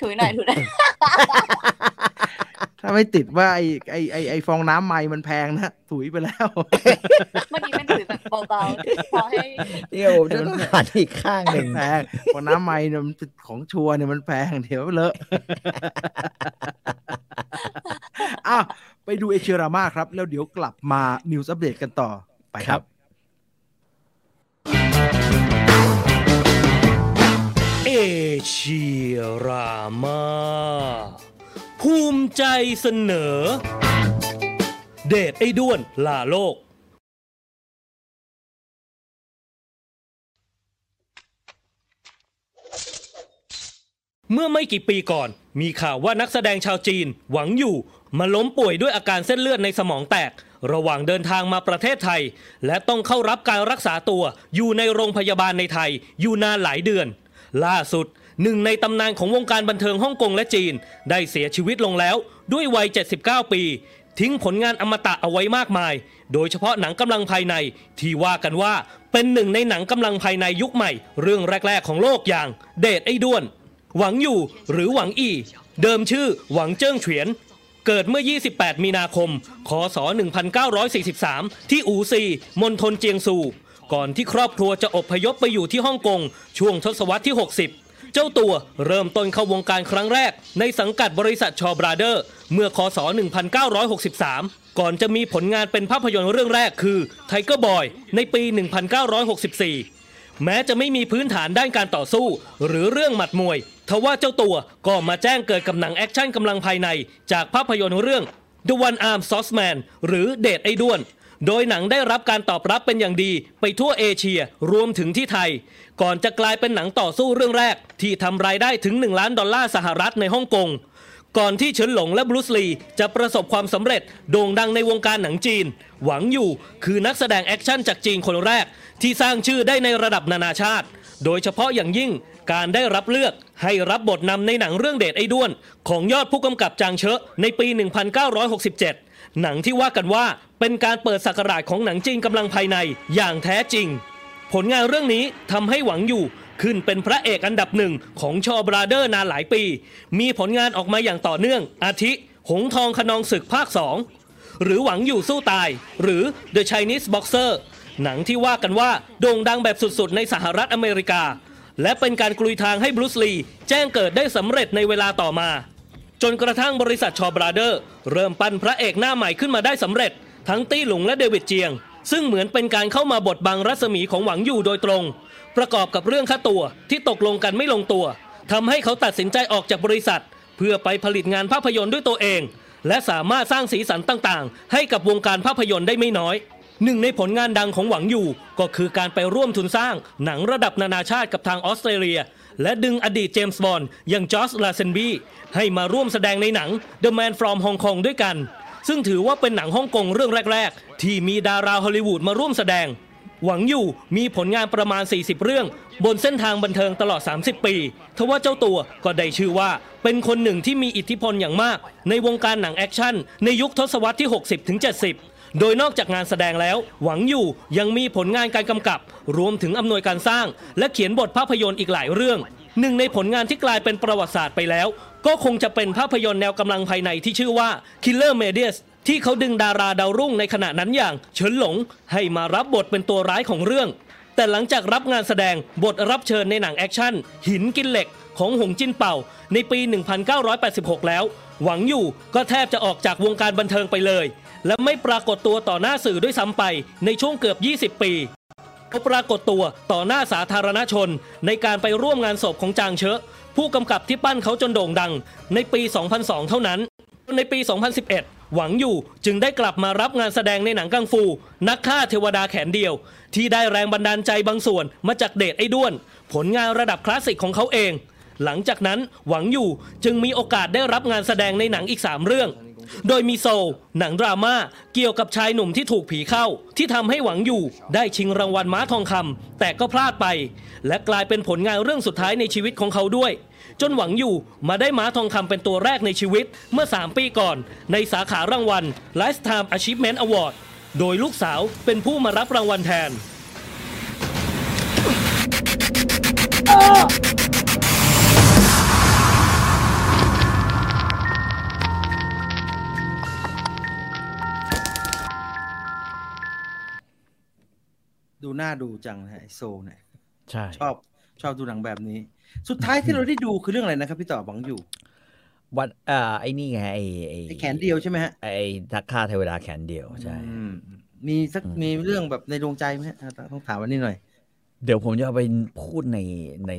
ถือหน่อยถือหน่อย ถ้าไม่ติดว่าไอไอไอไอฟองน้ำไม้มันแพงนะถุยไปแล้วเมื่อกี้เป็นถือแบบเบาๆพอให้เดี๋ยวผมจะต้องหันอีกข้างหนึ่งแพงฟองน้ำไม้เนี่ยมันเป็นของชัวร์เนี่ยมันแพงเดี๋ยวเลอะอ้าวไปดูเอเชียรามาครับ แล้วเดี๋ยวกลับมา news update กันต่อไปครับเอเชียรามา ภูมิใจเสนอ เดทไอ้ด้วนลาโลก เมื่อไม่กี่ปีก่อน มีข่าวว่านักแสดงชาวจีน หวังอยู่ มาล้มป่วยด้วยอาการเส้นเลือดในสมองแตก ระหว่างเดินทางมาประเทศไทย และต้องเข้ารับการรักษาตัวอยู่ในโรงพยาบาลในไทย อยู่นานหลายเดือน ล่าสุด หนึ่งในตำนานของวงการบันเทิงฮ่องกงและจีน ได้เสียชีวิตลงแล้วด้วยวัย 79 ปี ทิ้งผลงานอมตะเอาไว้มากมาย โดยเฉพาะหนังกำลังภายใน ที่ว่ากันว่าเป็นหนึ่งในหนังกำลังภายในยุคใหม่ เรื่องแรก ๆ ของโลกอย่าง เดทไอ้ด้วน หวังอยู่หรือหวังอี เดิมชื่อหวังเจิ้งเฉียน เกิดเมื่อ 28 มีนาคม คศ 1943 ที่อูซีมณฑลเจียงซู ก่อนที่ครอบครัวจะอบพยพไปอยู่ที่ฮ่องกงช่วงทศวรรษที่ 60 เจ้าตัวเริ่มต้นเข้าวงการครั้งแรก ในสังกัดบริษัทชอบราเดอร์ เมื่อคศ 1963 ก่อนจะมีผลงานเป็นภาพยนตร์เรื่องแรกคือไทเกอร์บอยในปี 1964 แม้จะไม่มีพื้นฐานด้านการต่อสู้ หรือเรื่องหมัดมวย ทว่าเจ้าตัวก็มาแจ้งเกิดกับหนังแอคชั่นกำลังภายใน จากภาพยนตร์เรื่อง The One Arm Swordsman หรือเดชไอ้ด้วน โดยหนังได้รับการตอบรับเป็นอย่างดีไปทั่วเอเชียรวมถึงที่ไทย ก่อนจะกลายเป็นหนังต่อสู้เรื่องแรก ที่ทำรายได้ถึง 1 ล้านดอลลาร์สหรัฐในฮ่องกงก่อนที่เฉินหลงและบรูซลีจะประสบความสำเร็จโด่งดังในวงการหนังจีน หวังอยู่คือนักแสดงแอคชั่นจากจีนคนแรก ที่สร้างชื่อได้ในระดับนานาชาติ โดยเฉพาะอย่างยิ่งการได้รับเลือกให้รับบทนำในหนังเรื่องเดทไอ้ด้วน ของยอดผู้กำกับจางเชอะในปี 1967 หนังที่ว่ากันว่าเป็นการเปิดสักราชของหนังจีนกำลังภายในอย่างแท้จริง ผลงานเรื่องนี้ทำให้หวังอยู่ขึ้นเป็นพระเอกอันดับหนึ่งของชอบราเดอร์นานหลายปี มีผลงานออกมาอย่างต่อเนื่อง อาทิ หงทองขนองศึกภาค 2 หรือหวังอยู่สู้ตาย หรือ The Chinese Boxer หนังที่ว่ากันว่าโด่งดังแบบสุดๆ ในสหรัฐอเมริกา และเป็นการกลุยทางให้บรูซลีแจ้งเกิดได้สำเร็จในเวลาต่อมา จนกระทั่งบริษัทชอบราเดอร์ เริ่มปั้นพระเอกหน้าใหม่ขึ้นมาได้สำเร็จ ทั้งตี้หลงและเดวิดเจียง ซึ่งเหมือนเป็นการเข้ามาบดบังรัศมีของหวังอยู่โดยตรง ประกอบกับเรื่องค่าตัวที่ตกลงกันไม่ลงตัวทำให้เขาตัดสินใจออกจากบริษัท เพื่อไปผลิตงานภาพยนตร์ด้วยตัวเอง และสามารถสร้างสีสันต่างๆ ให้กับวงการภาพยนตร์ได้ไม่น้อยหนึ่งในผลงานดังของหวังอยู่ก็คือการไปร่วมทุนสร้างหนังระดับนานาชาติกับทางออสเตรเลีย และดึงอดีตเจมส์บอนด์อย่างจอร์จลาเซนบีให้มาร่วมแสดงในหนัง The Man from Hong Kong ด้วยกัน ซึ่งถือว่าเป็นหนังฮ่องกงเรื่องแรก ๆ ที่มีดาราฮอลลีวูดมาร่วมแสดง หวังอยู่มีผลงานประมาณ 40 เรื่อง บนเส้นทางบันเทิงตลอด 30 ปีทว่าเจ้าตัวก็ได้ชื่อว่า เป็นคนหนึ่งที่มีอิทธิพลอย่างมาก ในวงการหนังแอคชั่นในยุคทศวรรษที่ 60-70 โดยนอกจากงานแสดงแล้ว หวังอยู่ยังมีผลงานการกำกับ รวมถึงอำนวยการสร้าง และเขียนบทภาพยนตร์อีกหลายเรื่อง หนึ่งในผลงานที่กลายเป็นประวัติศาสตร์ไปแล้ว ก็คงจะเป็นภาพยนตร์แนวกำลังภายในที่ชื่อว่า Killer m e d i u s ที่เขาดึงดาราดาวรุ่งในขณะนั้นอย่าง เฉินหลง ให้มารับบทเป็นตัวร้ายของเรื่อง แต่หลังจากรับงานแสดงบทรับเชิญในหนังแอคชั่น หินกินเหล็กของหงจิ้นเป่า ในปี 1986 แล้ว หวังอยู่ก็แทบจะออกจากวงการบันเทิงไปเลย และไม่ปรากฏตัวต่อหน้าสื่อด้วยซ้ำไปในช่วงเกือบ 20 ปีเขาปรากฏตัวต่อหน้าสาธารณชน ในการไปร่วมงานศพของจางเชอะผู้กำกับที่ปั้นเขาจนโด่งดัง ในปี 2002 เท่านั้น ในปี 2011 หวังอยู่จึงได้กลับมารับงานแสดงในหนังกังฟู นักฆ่าเทวดาแขนเดียว ที่ได้แรงบันดาลใจบางส่วนมาจากเดทไอ้ด้วน ผลงานระดับคลาสสิกของเขาเอง หลังจากนั้นหวังอยู่จึงมีโอกาสได้รับงานแสดงในหนังอีก 3 เรื่อง โดยมีโซลหนังดราม่าเกี่ยวกับชายหนุ่มที่ถูกผีเข้า ที่ทำให้หวังอยู่ได้ชิงรางวัลม้าทองคำแต่ก็พลาดไป และกลายเป็นผลงานเรื่องสุดท้ายในชีวิตของเขาด้วย จนหวังอยู่มาได้ม้าทองคำเป็นตัวแรกในชีวิตเมื่อ 3 ปีก่อน ในสาขารางวัล Lifetime Achievement Award โดยลูกสาวเป็นผู้มารับรางวัลแทน ดูหน้าดูจังนะฮะไอโซเนี่ยใช่ชอบชอบดูหนังแบบนี้ สุดท้ายที่เราได้ดูคือเรื่องอะไรนะครับพี่ต่อหวังอยู่ วันอ่าไอ้นี่ไงไอ้ไอ้ไอแขนเดียวใช่ไหมฮะไอ้ทักฆ่าเทวดาแขนเดียวใช่อืมมีสักมีเรื่องแบบในดวงใจไหมฮะต้องถามวันนี้หน่อย เดี๋ยวผมจะเอาไปพูดในใน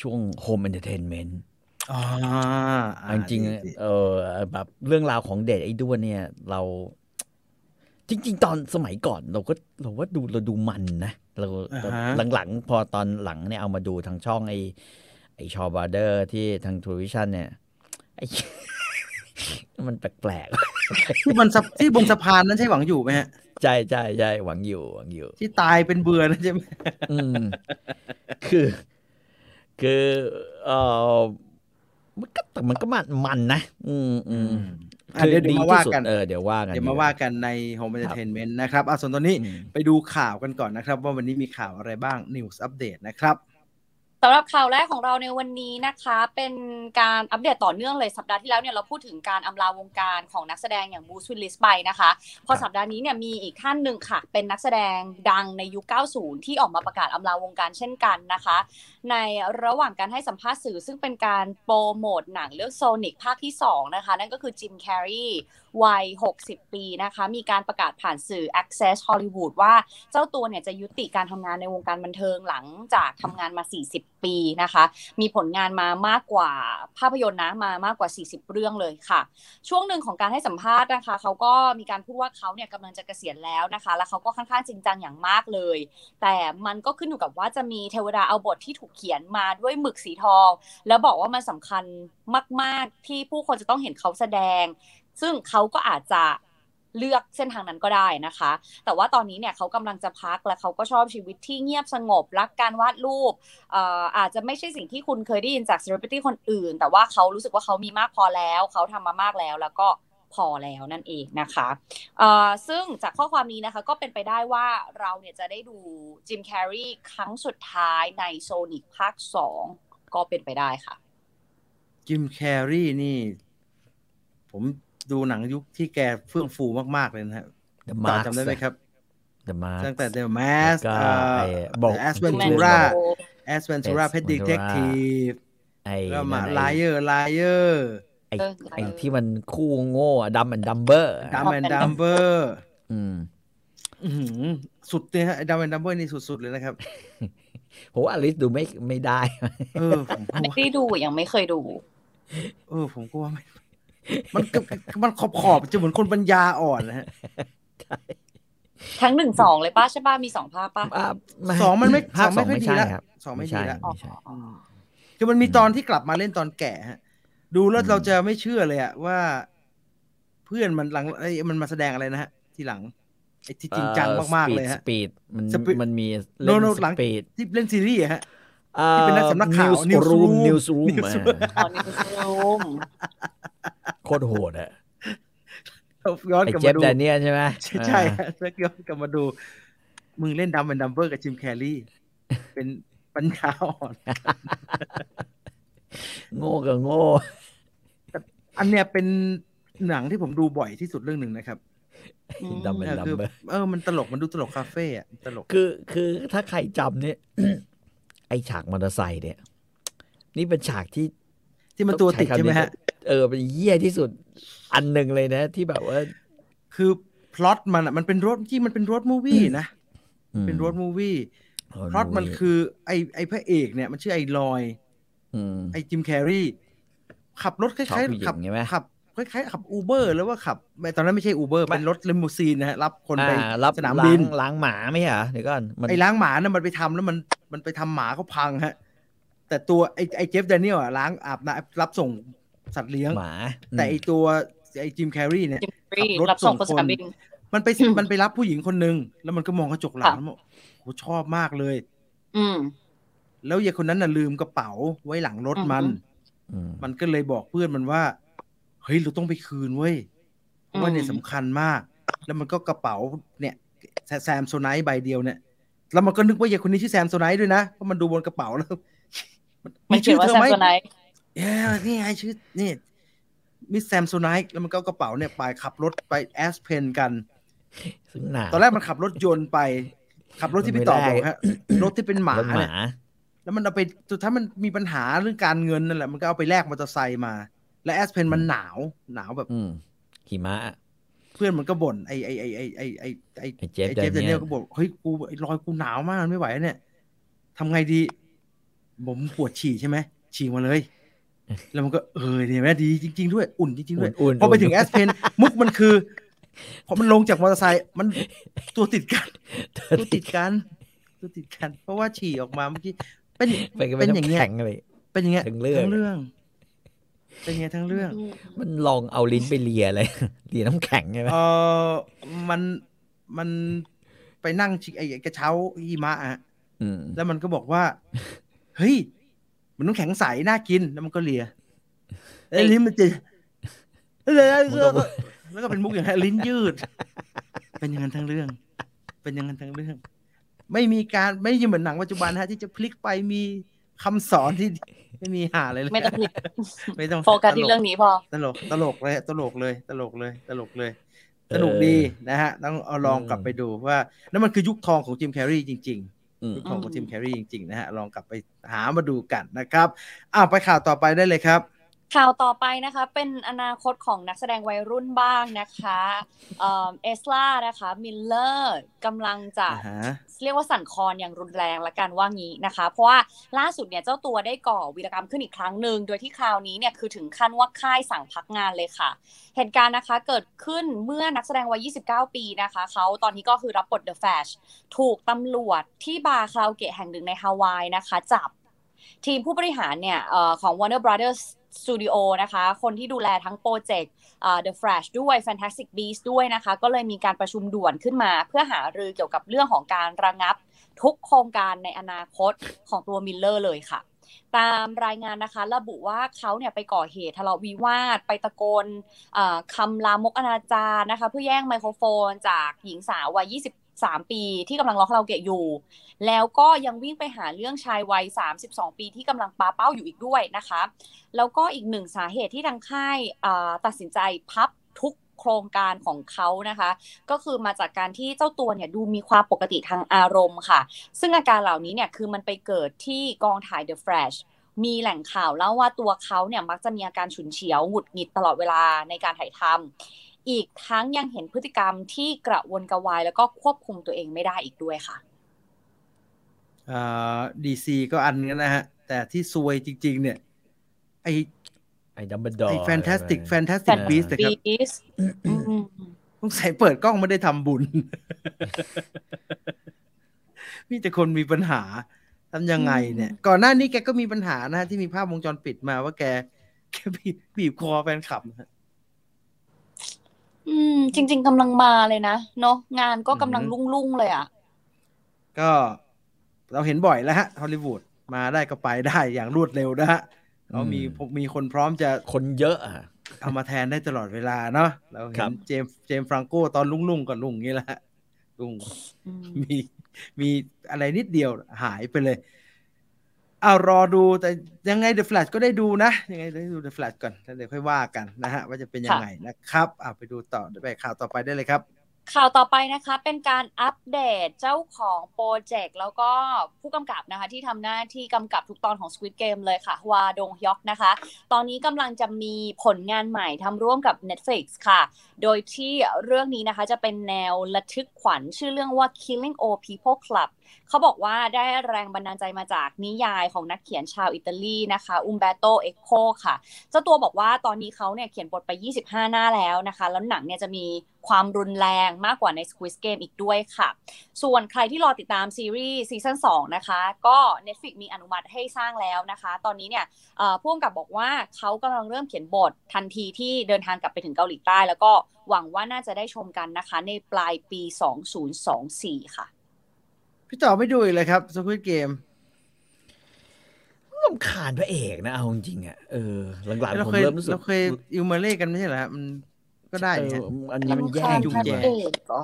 ช่วง Home Entertainment อ่าเอาจริงๆเออแบบเรื่องราวของเดทไอ้ด้วนเนี่ย เรา จริง ๆ ตอนสมัยก่อนเราก็เราว่าดูเราดูมันนะเราหลังๆ พอตอนหลังเนี่ยเอามาดูทางช่องไอ้ไอ้ชอบาร์เดอร์ที่ทางทูวิชั่นเนี่ยไอ้มันแปลกที่มันสะที่บนสะพานนั้นใช่หวังอยู่ไหมฮะๆใช่ใช่ใช่หวังอยู่หวังอยู่ ที่ตายเป็นเบื่อนะใช่ไหมอืมคือ คือเออ มันก็แต่มันก็มันมันนะ อืมอืมอะเดี๋ยวเดี๋ยวมาว่ากันเออเดี๋ยวว่ากัน เดี๋ยวมาว่ากันใน Home Entertainment นะครับอะส่วนตอนนี้อืมไปดูข่าวกันก่อนนะครับ ว่าวันนี้มีข่าวอะไรบ้าง News Update นะครับ สำหรับข่าวแรกของเราในวันนี้นะคะ เป็นการอัปเดตต่อเนื่องเลยสัปดาห์ที่แล้วเนี่ยเราพูดถึงการอำลาวงการของนักแสดงอย่างบูสวิลลิสไปนะคะ พอสัปดาห์นี้เนี่ยมีอีกท่านหนึ่งค่ะ เป็นนักแสดงดังในยุค 90 ที่ออกมาประกาศอำลาวงการเช่นกันนะคะ ในระหว่างการให้สัมภาษณ์สื่อซึ่งเป็นการโปรโมทหนังเรื่องโซนิกภาคที่ 2 นะคะ นั่นก็คือจิมแคร์รี วัย 60 ปีนะคะ มีการประกาศผ่านสื่อ Access Hollywood ว่าเจ้าตัวเนี่ยจะยุติการทำงานในวงการบันเทิงหลังจากทำงานมา 40 ปีนะคะ มีผลงานมามากกว่าภาพยนตร์นะมามากกว่า 40 เรื่องเลยค่ะ ช่วงหนึ่งของการให้สัมภาษณ์นะคะ เขาก็มีการพูดว่าเขาเนี่ยกำลังจะเกษียณแล้วนะคะ แล้วเขาก็ค่อนข้างจริงจังอย่างมากเลย แต่มันก็ขึ้นอยู่กับว่าจะมีเทวดาเอาบทที่ถูกเขียนมาด้วยหมึกสีทอง แล้วบอกว่ามันสำคัญมาก ๆ ที่ผู้คนจะต้องเห็นเขาแสดง ซึ่งเขาก็อาจจะเลือกเส้นทางนั้นก็ได้นะคะ แต่ว่าตอนนี้เนี่ยเขากำลังจะพักและเขาก็ชอบชีวิตที่เงียบสงบ รักการวาดรูปเอ่อาจจะไม่ใช่สิ่งที่คุณเคยได้ยินจากเซเลบริตี้คนอื่น แต่ว่าเขารู้สึกว่าเขามีมากพอแล้ว เขาทำมามากแล้วแล้วก็พอแล้วนั่นเองนะคะซึ่งจากข้อความนี้นะคะก็เป็นไปได้ว่าเราเนี่ยจะได้ดูจิมแคร์รีครั้งสุดท้ายในโซนิกภาคสองก็เป็นไปได้ค่ะจิมแคร์รีนี่ ผม ดูหนังยุคที่แกเฟื่องฟูมาก ๆ เลยนะฮะ The ต่อ Mask จำได้ไหมครับ The Mask ตั้งแต่ The Mask แล้วก็ไอ้บอกแอสเวนตูรา Ventura แอสเวนตูรา Ace เพดดิเทคทีฟไอ้แล้วมานั่นไลไอ้เออร์ Liar ไอ้เออไอ้ที่มันคู่โง่ Dumb and Dumber Dumb and Dumberอืมสุดเลยฮะ Dumb and Dumber นี่สุด ๆ เลยนะครับโหอลิสดูไม่ไม่ได้ เออผมก็ไม่ว่าได้ดูยังไม่เคยดู เออ ผมก็ว่าไม่ มันก็มันขอบขอบๆจะเหมือนคนปัญญาอ่อนนะฮะทั้งหนึ่งสองเลยป้าใช่ป้ามีสองภาคป้าอะไอ้สองมันไม่ภาคสองไม่ค่อยดีใช่ละครับสองไม่ดีใช่ละไม่ใช่อืมคือมันมีตอนที่กลับมาเล่นตอนแก่ฮะ ดูแล้วอืมเราจะไม่เชื่อเลยอะว่า เพื่อนมันหลังไอ้ยมันมาแสดงอะไรนะฮะ ทีหลังไอ้ที่จริงจังมากๆเลยฮะสปีดมัน Speed มันมีโนเล่นโนสหลังปีดที่เล่นซีรีส์อะฮะที่เป็นนักสำนักข่าวนิวส์รูม Newsroom นิวส์รูม Newsroom ตอนนี้คุณรูมโคตรโหดอะย้อนไอ้กลับเจมาฟดูแดเนียลใช่ไหมใช่ใช่ฮะแล้วย้อนกลับมาดู มึงเล่นดัมเป็นดัมเบอร์กับจิมแคร์รี่ เป็นปัญญาอ่อน โง่กับโง่อันเนี้ยเป็นหนังที่ผมดูบ่อยที่สุดเรื่องหนึ่งนะครับ Dumber เออ Dumb คือ Dumber เออมันตลกมันดูตลกคาเฟ่อะตลกคือคือถ้าใครจำเนี่ย ไอ้ฉากมอเตอร์ไซค์เนี่ย นี่เป็นฉากที่ ที่มันตัวติดองใช่ไหมคำนี้ฮะ เออเป็นเยี่ยที่สุดอันหนึ่งเลยนะ ที่แบบว่า คือพล็อตมันอะมันเป็นรถที่มันเป็น road movie นะอืมเป็น road movieโอ้ยพล็อตมันคือ ไอไอพระเอกเนี่ย มันชื่อไอลอยมไอจิมแคร์รีขับรถคชอบล้ายผู้หญิงๆขับใช่ไหมขับคล้ายๆขับอูเบอร์แล้วว่าขับไม่ตอนนั้นไม่ใช่อูเบอร์เป็นรถลิมูซีนนะฮะรับคนไปอ่ารับสนามล้บินงล้างหมาไม่ใช่เหรอเดี๋ยวก่อนมันไอ้ล้างหมาน่ะมันไปทำแล้วมันมันไปทำหมาเขาพังฮะ แต่ตัวไอ้ไอ้เจฟแดเนียลอะล้างอาบน้ำรับส่งสัตว์เลี้ยงหมา แต่ไอ้ตัวไอ้จิมแคร์รีเนี่ยจิมฟรีขับรถรับส่งส่คงนคนสนามบินมันไปอืมมันไปรับผู้หญิงคนหนึ่งแล้วมันก็มองกระจกหลังค่ะแล้วบอกโหชอบมากเลย อืมแล้วยายคนนั้นน่ะลืมกระเป๋าไว้หลังรถมันอือฮึอืมมันก็เลยบอกเพื่อนมันว่า เฮ้ยเราต้องไปคืนเว้ยเพราะว่าเนี่ยอืมสำคัญมาก แล้วมันก็กระเป๋าเนี่ยแซ Samsonite ใบเดียวเนี่ย แล้วมันก็นึกว่ายายคนนี้ชื่อ Samsonite ด้วยนะเพราะมันดูบนกระเป๋าแล้ว มันเขียนว่า Samsoniteเอ้ยนี่ไงชื่อนี่ Miss Samsonite แล้วมันก็เอากระเป๋าเนี่ยไปขับรถไปแอสเพนกันซึ่งหนาตอนแรกมันขับรถยนต์ไป ขับรถที่พี่ต่อบอกฮะรถที่เป็นหมารถหเนี่มายแล้วมันเอาไปสุดท้ายมันมีปัญหาเรื่องการเงินนั่นแหละมันก็เอาไปแลกมอเตอร์ไซค์มา และแอสเพนมันหนาว หนาวแบบอืมหิมะ เพื่อนมันก็บ่นไอไอไอไอไอไอไอไอ้เจฟไอเจฟแดเดเนีเนียยลลก็บอกเฮ้ยกูไอ้ลอยด์กูหนาวมากมันไม่ไหวเนี่ยทำไงดี ผมปวดฉี่ใช่ไหมฉี่มาเลย แล้วมันก็เออเนี่ยแม่ดีจริง ๆ ด้วยอุ่นจริงๆด้วยอุ่นๆพอไปถึงอุ่แอนสเพนมุกมันคือพอมันลงจากมอเตอร์ไซค์มันตัวติดกัน ตัวติดกัน ตัวติดกัน เพราะว่าฉี่ออกมาเมื่อกี้เป็นเป็นเป็นอย่างเงี้ยแข็งเลยเป็นอย่างเงี้ยทั้งเรื่องทั้งเรื่องเป็นอย่างเงี้ยทั้งเรื่อง มันลองเอาลิ้นไปเลียเลยเลียน้ำแข็งใช่ไหมเออมันมันไปนั่งชิไอ้กระเช้าหิมะอะอืมแล้วมันก็บอกว่าเฮ้ย มันต้องแข็งใสน่ากินแล้วมันก็เลียไอ้ลิ้นมันจะแล้วก็แล้วก็เป็นมุกอย่างนี้นลิ้นยืด เป็นอย่างนั้นทั้งเรื่อง เป็นอย่างนั้นทั้งเรื่อง ไม่มีการไม่ใช่เหมือนหนังปัจจุบันฮะ ที่จะพลิกไปมีคำสอนที่ไม่มีหาอะไรเลยไม่ต้องผิดไม่ต้องโฟกัสที่เรื่องนี้พอตลกตลกเลยตลกเลย ตลกเลย ตลกเลยสนุกดีนะฮะต้องเอาลองกลับไปดูว่านั่นมันคือยุคทองของจิมแคร์รีจริงอืมๆ ยุคทองของอืมจิมแคร์รีจริงๆนะฮะลองกลับไปหามาดูกันนะครับอ้าวไปข่าวต่อไปได้เลยครับ ข่าวต่อไปนะคะเป็นอนาคตของนักแสดงวัยรุ่นบ้างนะคะเอซรานะคะมิลเลอร์กำลังจะอ่าฮะเรียกว่าสั่นคลอนอย่างรุนแรงละกันว่างี้นะคะ เพราะว่าล่าสุดเนี่ยเจ้าตัวได้ก่อวีรกรรมขึ้นอีกครั้งหนึ่งโดยที่คราวนี้เนี่ยคือถึงขั้นว่าค่ายสั่งพักงานเลยค่ะ เหตุการณ์นะคะเกิดขึ้นเมื่อนักแสดงวัย 29 ปีนะคะเขาตอนนี้ก็คือรับบท The Flash ถูกตำรวจที่บาร์คาราโอเกะแห่งหนึ่งในฮาวายนะคะจับทีมผู้บริหารเนี่ยเออของ Warner Brothers Studio นะคะ คนที่ดูแลทั้งโปรเจกต์ The Flash ด้วย Fantastic Beasts ด้วยนะคะ ก็เลยมีการประชุมด่วนขึ้นมา เพื่อหารือเกี่ยวกับเรื่องของการระงับทุกโครงการในอนาคตของตัวมิลเลอร์เลยค่ะ ตามรายงานนะคะ ระบุว่าเขาเนี่ยไปก่อเหตุทะเลาะวิวาท ไปตะโกนคำลามกอนาจารนะคะ เพื่อแย่งไมโครโฟนจากหญิงสาววัย 23ปีที่กำลังร้องคาราโอเกะอยู่ แล้วก็ยังวิ่งไปหาเรื่องชายวัย32ปีที่กำลังปาเป้าอยู่อีกด้วยนะคะ แล้วก็อีกหนึ่งสาเหตุที่ทางค่ายตัดสินใจพับทุกโครงการของเขานะคะ ก็คือมาจากการที่เจ้าตัวเนี่ยดูมีความปกติทางอารมณ์ค่ะ ซึ่งอาการเหล่านี้เนี่ยคือมันไปเกิดที่กองถ่าย The Flash มีแหล่งข่าวเล่าว่าตัวเขาเนี่ยมักจะมีอาการฉุนเฉียวหงุดหงิดตลอดเวลาในการถ่ายทำ อีกทั้งยังเห็นพฤติกรรมที่กระวนกระวาย แล้วก็ควบคุมตัวเองไม่ได้อีกด้วยค่ะอ่า DC ก็อันนี้นะฮะ แต่ที่ซวยจริง ๆ เนี่ย ไอ้ไอ้ดัมเบิลดอร์ไอ้ Fantastic Fantastic Beasts นะครับ Beast อืมต้องใส่เปิดกล้องไม่ได้ทำบุญ มีแต่คนมีปัญหาทำยังไงเนี่ย ก่อนหน้านี้แกก็มีปัญหานะฮะที่มีภาพวงจรปิดมาว่าแก แกบีบบีบคอแฟนคลับนะฮะ อืม จริง ๆกำลังมาเลยนะเนาะงานก็กำลังอือฮึรุ่งๆเลยอะ ก็เราเห็นบ่อยแล้วฮะฮอลลีวูดมาได้ก็ไปได้อย่างรวดเร็วนะฮะเขามีมีคนพร้อมจะคนเยอะอะเอามาแทนได้ตลอดเวลาเนาะเราเห็รับเจมส์เจมส์ฟรังโกตอนรุ่งๆกับรุ่งอย่างนี้แหละฮะลุงอืมมีมีอะไรนิดเดียวหายไปเลย เอารอดูแต่ยังไง The Flash ก็ได้ดูนะ ยังไงได้ดู The Flash ก่อนแล้วเดี๋ยวค่อยว่ากันนะฮะ ว่าจะเป็นยังไงนะครับอ่าไปดูต่อไปข่าวต่อไปได้เลยครับ ข่าวต่อไปนะคะเป็นการอัปเดตเจ้าของโปรเจกต์แล้วก็ผู้กำกับนะคะ ที่ทำหน้าที่กำกับทุกตอนของ Squid Game เลยค่ะฮวาดงฮยอกนะคะ ตอนนี้กำลังจะมีผลงานใหม่ทำร่วมกับ Netflix ค่ะ โดยที่เรื่องนี้นะคะจะเป็นแนวระทึกขวัญชื่อเรื่องว่า Killing All People Club เขาบอกว่าได้แรงบันดาลใจมาจากนิยายของนักเขียนชาวอิตาลีนะคะอุมเบโตเอ็โคค่ะ เจ้าตัวบอกว่าตอนนี้เขาเนี่ยเขียนบทไป 25 หน้าแล้วนะคะ แล้วหนังเนี่ยจะมีความรุนแรงมากกว่าใน Squid Game อีกด้วยค่ะ ส่วนใครที่รอติดตามซีรีส์ซีซั่น2นะคะ ก็ Netflix มีอนุมัติให้สร้างแล้วนะคะ ตอนนี้เนี่ยเอ่อผู้กำกับบอกว่าเขากำลังเริ่มเขียนบททันทีที่เดินทางกลับไปถึงเกาหลีใต้ แล้วก็หวังว่าน่าจะได้ชมกันนะคะ ในปลายปี 2024 ค่ะ พี่ต่อไม่ดูอีกเลยครับ Squid Game ลำคาญพระเอกนะเอาจริงๆอะเออหลังๆเราผมเคยเริ่มรู้สึกเราเคยอิวมาเล่กันไม่ใช่เหรอฮะมันก็ได้เอเนี่ยออันนี้มันแย่งจุจงริงแจว่ะเอกเหรอ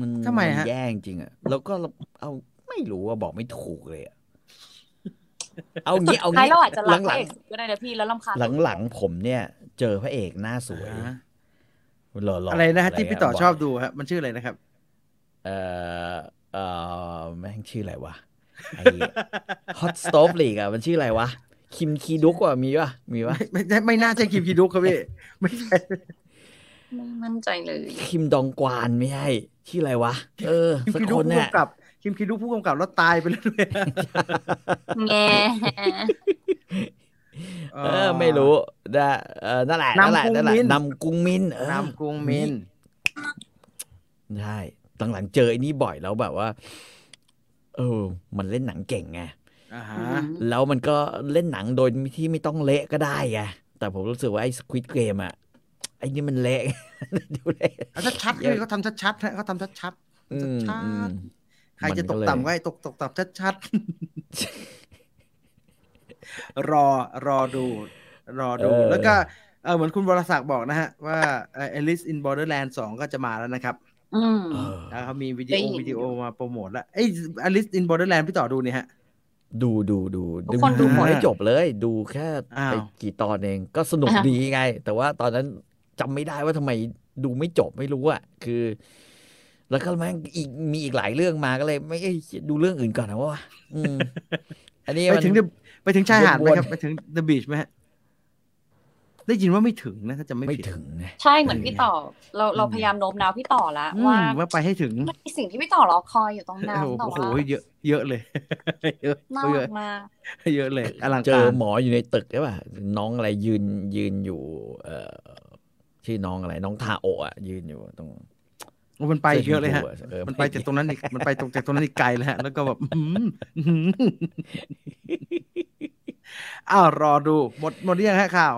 มันทำไมฮะนแย่งจริงอะแล้วก็เอาไม่รู้ว่าบอกไม่ถูกเลยอะเอางี้เอาท้ายงี้เราอาจจะรักพหระลัเองกก็ได้นะพี่แล้วลำคาญๆหลังๆผมเนี่ย เจอพระเอกหน้าสวยอ่าหล่อๆอะไรนะฮะที่พี่ต่อเงี้ยชอบดูฮะมันชื่ออะไรนะครับ เอ่อ เอ่อแม่งชื่ออะไรวะไอ้ Hot Stove League อะมันชื่ออะไรวะ คิมคีดุกว่ะมีปะมีปะไม่ไม่ไม่น่าใช่คิมคีดุกครับพี่ไม่ใช่ไม่มั่นใจเลย คิมดองกวานไม่ใช่ชื่ออะไรวะ เออคิมสักคีดุคกนผู้เนี่ยกำกับ คิมคีดุกผู้กำกับแล้วตายไปแล้วด้วยแง่เออไม่รู้นะเออนั่นแหละนั่นแหละนำกุงนั่นแหละมินนำกุงมินเออนำกรุงมินใช่ หลังๆเจอไอ้นี่บ่อยแล้วแบบว่า เออ มันเล่นหนังเก่งไงอ่าอืฮะมแล้วมันก็เล่นหนังโดยที่ไม่ต้องเละก็ได้ไงแต่ผมรู้สึกว่าไอ้สควิดเกมอะไอ้นี่มันเละดูเละเอาชัดๆเลยเขาทำชัดๆฮะเขาทำชัดอืมชัดอืมๆใครจะตกมันเลยต่ำก็ให้ตกตกต่ำชัดๆรอรอดู รอดู แล้วก็เออเหมือนคุณวรศักดิ์บอกนะฮะ ว่า Alice in Borderland 2 ก็จะมาแล้วนะครับ อืมเออแล้วเขามีวิดีได้โอเห็นวิดีโอมาโปรโมทแล้วเอ้ย Alice in Borderland พี่ต่อดูนี่ฮะ ดูดูดูทุกคนดูหมดไม่จบเลย ดูแค่อ้าวไปกี่ตอนเองก็สนุกอ่าดีไง แต่ว่าตอนนั้นจำไม่ได้ว่าทำไมดูไม่จบไม่รู้อะคือ แล้วก็แม่งอีกมีอีกหลายเรื่องมาก็เลย ไม่เอ้ยดูเรื่องอื่นก่อนนะว่าอืมอันนี้ไปมันถึง The- ไปถึงชายหาดไหมวนๆครับ ไปถึง The Beach ไหมฮะ ได้ยินว่าไม่ถึงนะถ้าจะไม่ไม่ผิดถึงนะใช่เหมือนพี่ต่อ เราเราพยายามโน้มน้าวพี่ต่อแล้วอืมว่าว่าไปให้ถึงมันมีสิ่งที่พี่ต่อรอคอยอยู่ตรงนั้นโอ้แต่โหว่าเยอะเยอะเลยเยอะน่าเยรัอะกมากเยอะเลยอลังเจกาอรหมออยู่ในตึกใช่ป่ะน้องอะไรยืนยืนอยู่ เอ่อชื่อน้องอะไร น้องทาโอะอะยืนอยู่ตรงโอ้มันไปเยอะเลยฮะสื้ชมพูอมันไปจากตรงนั้นอีก มันไปตรงจากตรงนั้นอีกไกลเลยฮะ แล้วก็แบบอื้อหืออื้อหืออ้าวรอดู หมดหมดหรือยังฮะข่าว